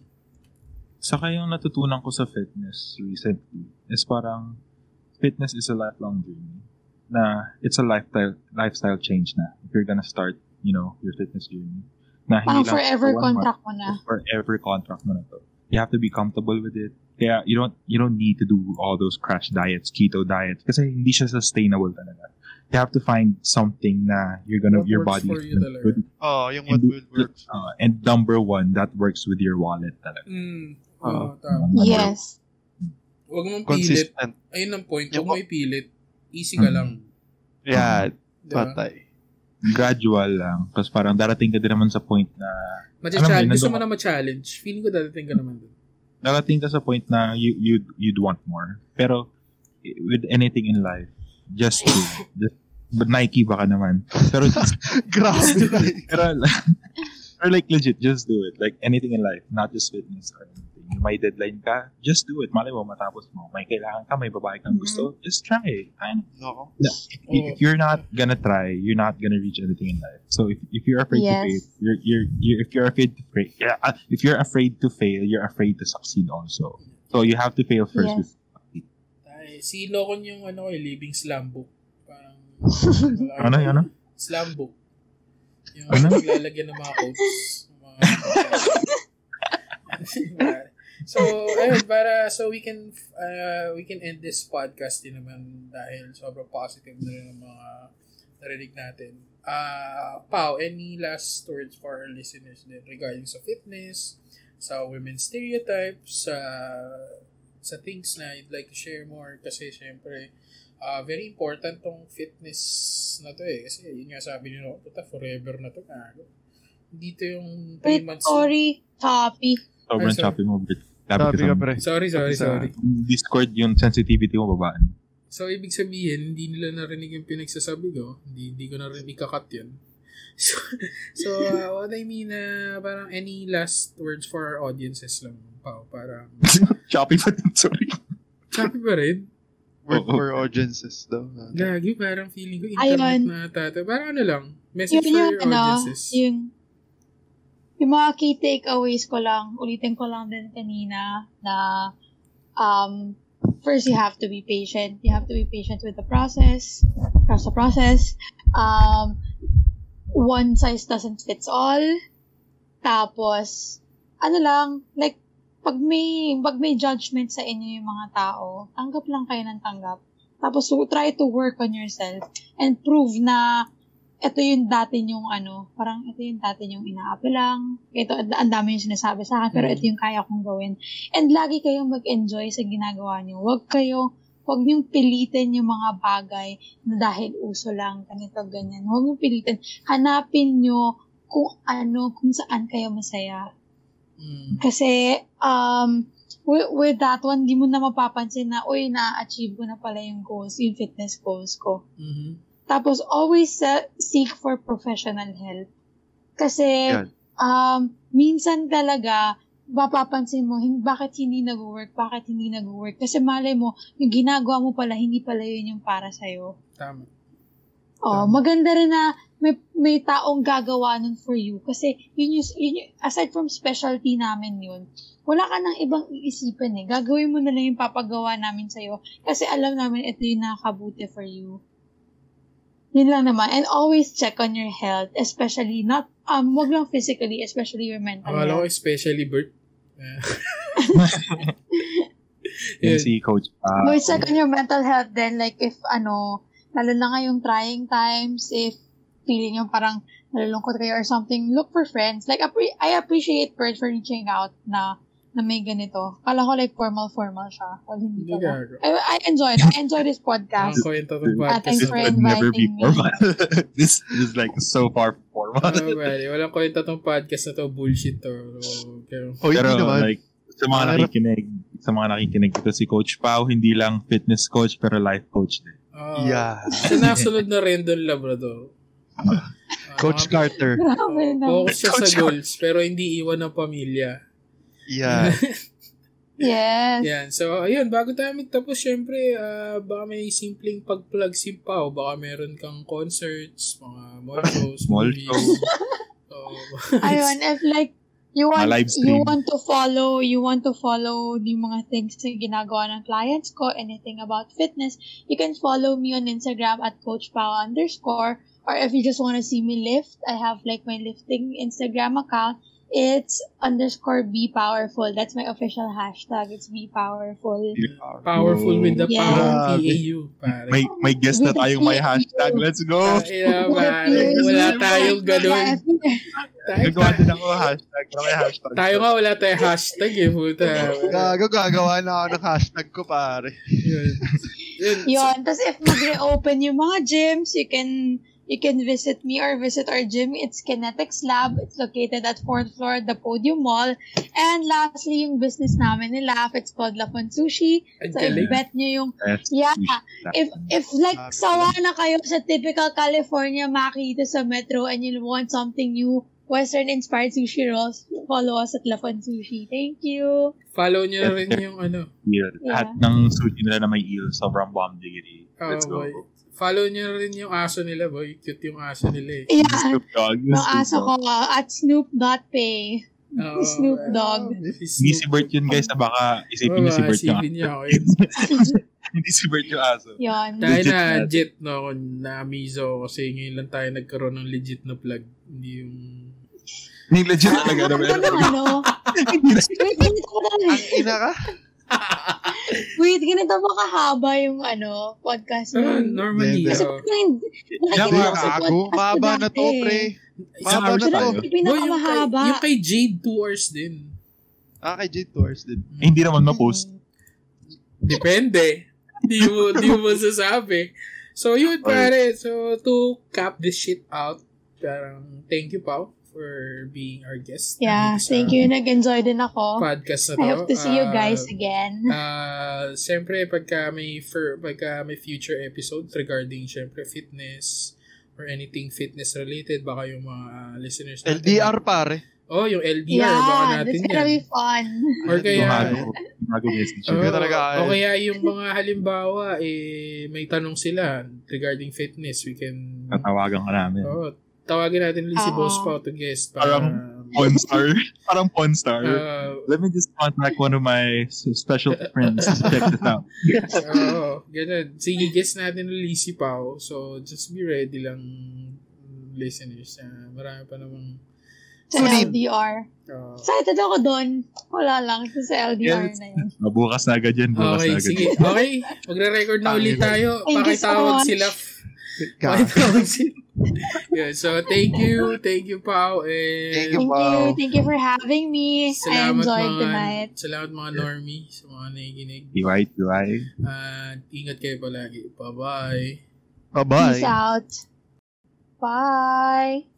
Saka yung natutunan ko sa fitness recently is parang fitness is a lifelong journey. Na it's a lifestyle lifestyle change na. If you're gonna start, you know, your fitness journey. Na Parang hindi lang forever for one contract mo month, na. but Forever contract mo na to. You have to be comfortable with it. Kaya you don't you don't need to do all those crash diets, keto diets kasi hindi siya sustainable talaga. You have to find something na you're gonna What your works body for you good. Oo, yung what And, will work. uh, and number one, that works with your wallet talaga. Mm. Oo. Oo, tama. Yes. Huwag mong pilit. Consistent. Ayun ang point. Yung- Huwag mo ipilit. Easy ka Mm. lang. Yeah, Di ba? patay. gradual lang. Kasi parang darating ka din naman sa point na, Macha-challenge. Gusto mo na ma-challenge. Feeling ko dadating ka naman dun. Darating ka sa point na you, you'd, you'd want more. Pero, with anything in life, just do. Just, but Nike baka naman. Pero, Grabe. pero, or like legit, just do it. Like anything in life, not just fitness or anything. May deadline ka, just do it. Malay mo, matapos mo. May kailangan ka, may babae kang gusto, just try. Ayun. Nako. if if you're not gonna try, you're not gonna reach anything in life. So if, if you're afraid to Yes. fail, you're, you're, you're if you're afraid to fail, yeah, uh, if you're afraid to fail, you're afraid to succeed also. So you have to fail first. Yes. with- Ay, si Lokon yung ano, eh, living slam book. Parang, Ano, ano? Slam book. Yung Ano? naglalagyan ng mga quotes. Mga- so, ayun, para, so we can, uh, we can end this podcast din naman dahil sobrang positive na rin ang mga narinig natin. Uh, Pao, any last words for our listeners din regarding sa fitness, sa women's stereotypes, sa sa things na you'd like to share more kasi syempre uh, very important tong fitness na to eh kasi yun nga sabi nyo puta forever na to na dito yung 3 Wait, months sorry, copy. Sobrang Ay, sorry. choppy mo, Brit. Sabi ka, pre. sorry sorry Sa- sorry Discord yung sensitivity mo babaan. so ibig sabihin hindi nila narinig yung pinagsasabi ko hindi, hindi ko na rin ikakat yun so, so uh, what I mean uh, parang any last words for our audiences lang Pao parang choppy pa din, sorry. sabi pa rin Word Oo. for audiences daw. Lagi, parang feeling ko internet Ayun. na tata. Parang ano lang, message Yun for yung, your ano, audiences. yung, yung mga key takeaways ko lang, ulitin ko lang din kanina na, um, first you have to be patient. You have to be patient with the process, trust the process. Um, one size doesn't fit all. Tapos, ano lang, like, pag may, pag may judgment sa inyo yung mga tao, tanggap lang kayo ng tanggap. Tapos, so, try to work on yourself and prove na ito yung dati yung ano, parang ito yung dati yung inaapi lang. Ito, ang dami yung sinasabi sa akin, pero Mm. ito yung kaya kong gawin. And lagi kayong mag-enjoy sa ginagawa niyo. Huwag kayo, huwag niyong pilitin yung mga bagay na dahil uso lang, ganito, ganyan. Huwag niyong pilitin. Hanapin niyo kung ano, kung saan kayo masaya. Mm. Kasi, um, with, with that one, di mo na mapapansin na, uy, na-achieve ko na pala yung goals, yung fitness goals ko. Mhm. Tapos, always uh, seek for professional help. Kasi, Yan. um, minsan talaga, mapapansin mo, hin- bakit hindi nag-work, bakit hindi nag-work. Kasi malay mo, yung ginagawa mo pala, hindi pala yun yung para sa'yo. Tama. Oh, Tama. maganda rin na may, may taong gagawa nun for you. Kasi, yun yung, yun yung, aside from specialty namin yun, wala ka nang ibang iisipin eh. Gagawin mo na lang yung papagawa namin sa'yo. Kasi alam namin ito yung nakakabuti for you. Yun lang naman. And always check on your health. Especially, not, um, wag lang physically, especially your mental Akala ko health. especially Bert. Ah. Yun Yun. si Coach pa. Always check on your mental health then, like, if, ano, lalo na ngayong trying times, if feeling yung parang nalulungkot kayo or something, look for friends. Like, appre- I appreciate Bert for reaching out na na may ganito. Kala ko like formal-formal siya. Well, hindi pala. I, I enjoyed I enjoyed this Ang podcast. kwento ng Ah, podcast. thanks This for would never be inviting me. formal. this is like so far from formal. Oh. Walang kwento tong podcast na to. Bullshit to. Pero, O, hindi Pero naman. like, sa mga nakikinig, sa mga nakikinig ito si Coach Pau, hindi lang fitness coach, pero life coach din. ah, yeah. Sinasunod na rin doon, Labrador. Ah, Coach Carter. Grabe na. Focus siya sa goals, pero hindi iwan ng pamilya. Yeah. Yes. Yan. So, ayun, bago tayo magtapos, syempre, ah, baka may simpleng pag-plug si Pao. Baka meron kang concerts, mga mall shows, Mall movies. show. So, Ayun, if like, you want, you want to follow, you want to follow the mga things na ginagawa ng clients ko, anything about fitness, you can follow me on Instagram at Coach Pao underscore, or if you just want to see me lift, I have like my lifting Instagram account, it's underscore be powerful. That's my official hashtag. It's be powerful. powerful with the Yeah. power. PAU. Pare. May may guest na tayong may hashtag. Let's go! Ina, pare. Wala tayong ganun. Gagawa din ako hashtag. May hashtag. tayo nga wala tayong hashtag eh, puta. Gago, gagawa na ako ng hashtag ko, pare. Yun. Yun. Tapos if mag-reopen yung mga gyms, you can you can visit me or visit our gym. It's Kinetics Lab. It's located at 4th floor at the Podium Mall. And lastly, yung business namin ni Laugh, it's called Lafon Sushi. So, galing. i-bet nyo yung. Yeah. If if like Grabe. sawa na kayo sa typical California maki dito sa Metro and you want something new, Western inspired sushi rolls, follow us at Lafon Sushi. Thank you. Follow nyo rin yung ano. Eel. Lahat ng sushi nila na may eel. Sobrang bomb diggity. Oh, Let's go. boy. Follow nyo na rin yung aso nila, boy. Cute yung aso nila eh. Yeah. Snoop Dogg. Yung Snoop aso ko uh, at snoop.pay. Oo, Snoop. Dogg. Hindi si Bert yun guys. Baka isipin niyo si Bert yung Isipin niya ako yun. Hindi si Bert yung aso. Yun. Tayo Legit na, na. jet, no, kung na-amizo ako kasi ngayon lang tayo nagkaroon ng legit na plug. Hindi yung... Hindi legit talaga na Ano meron. ano? ano? Na- na. Ang ina ka? Wait, ganito ba kahaba yung ano, podcast Ah, mo? normally, Hindi. Kasi oh. parang hindi, nakikinig Hindi, ako sa podcast mahaba na to, pre. Mahaba hours na to. tayo. Yung Boy, yung kay, pinakamahaba. yung kay Jade, 2 hours din. Ah, kay Jade Tours din. Eh, Hindi naman ma-post. Depende. Di mo, di mo masasabi. So, yun, pare. So, to cap this shit out, parang thank you, Pao, for being our guest. Yeah, thank you. Nag-enjoy din ako. Podcast na to. I hope to see you Ah, guys again. Ah, siyempre pagka may for, pagka may future episodes regarding siyempre fitness or anything fitness related baka yung mga ah, listeners natin. LDR, pare. Oh, yung LDR baka yeah, natin that's gonna yan. be fun. Or kaya. Oh, talaga, o eh. kaya yung mga halimbawa eh may tanong sila regarding fitness, we can Tatawagan ka namin. Oh, tawagin natin ulit si. Boss Pao to guest para Parang- Pawn star. Parang pawn star. ah, Let me just contact one of my special friends to check this out. Oo, ganun. Sige, guess natin ulit si Pao. So, just be ready lang, listeners. Uh, marami pa namang Sa Sunin. LDR. Ah. Excited ako doon. Wala lang. Sa LDR Yes. na yun. Mabukas na agad yan. Bukas Okay, na agad. sige. Okay, magre-record na ulit tayo. Thank you so Pakitawag sila. Sila. yeah, so thank you. Thank you, Pao. And Thank you, Thank Wow. you. Thank you for having me. I Salamat enjoyed mga, tonight. Salamat mga normie sa mga nakikinig. DY, DY. At ingat kayo palagi. Bye-bye. Bye-bye. Peace out. Bye.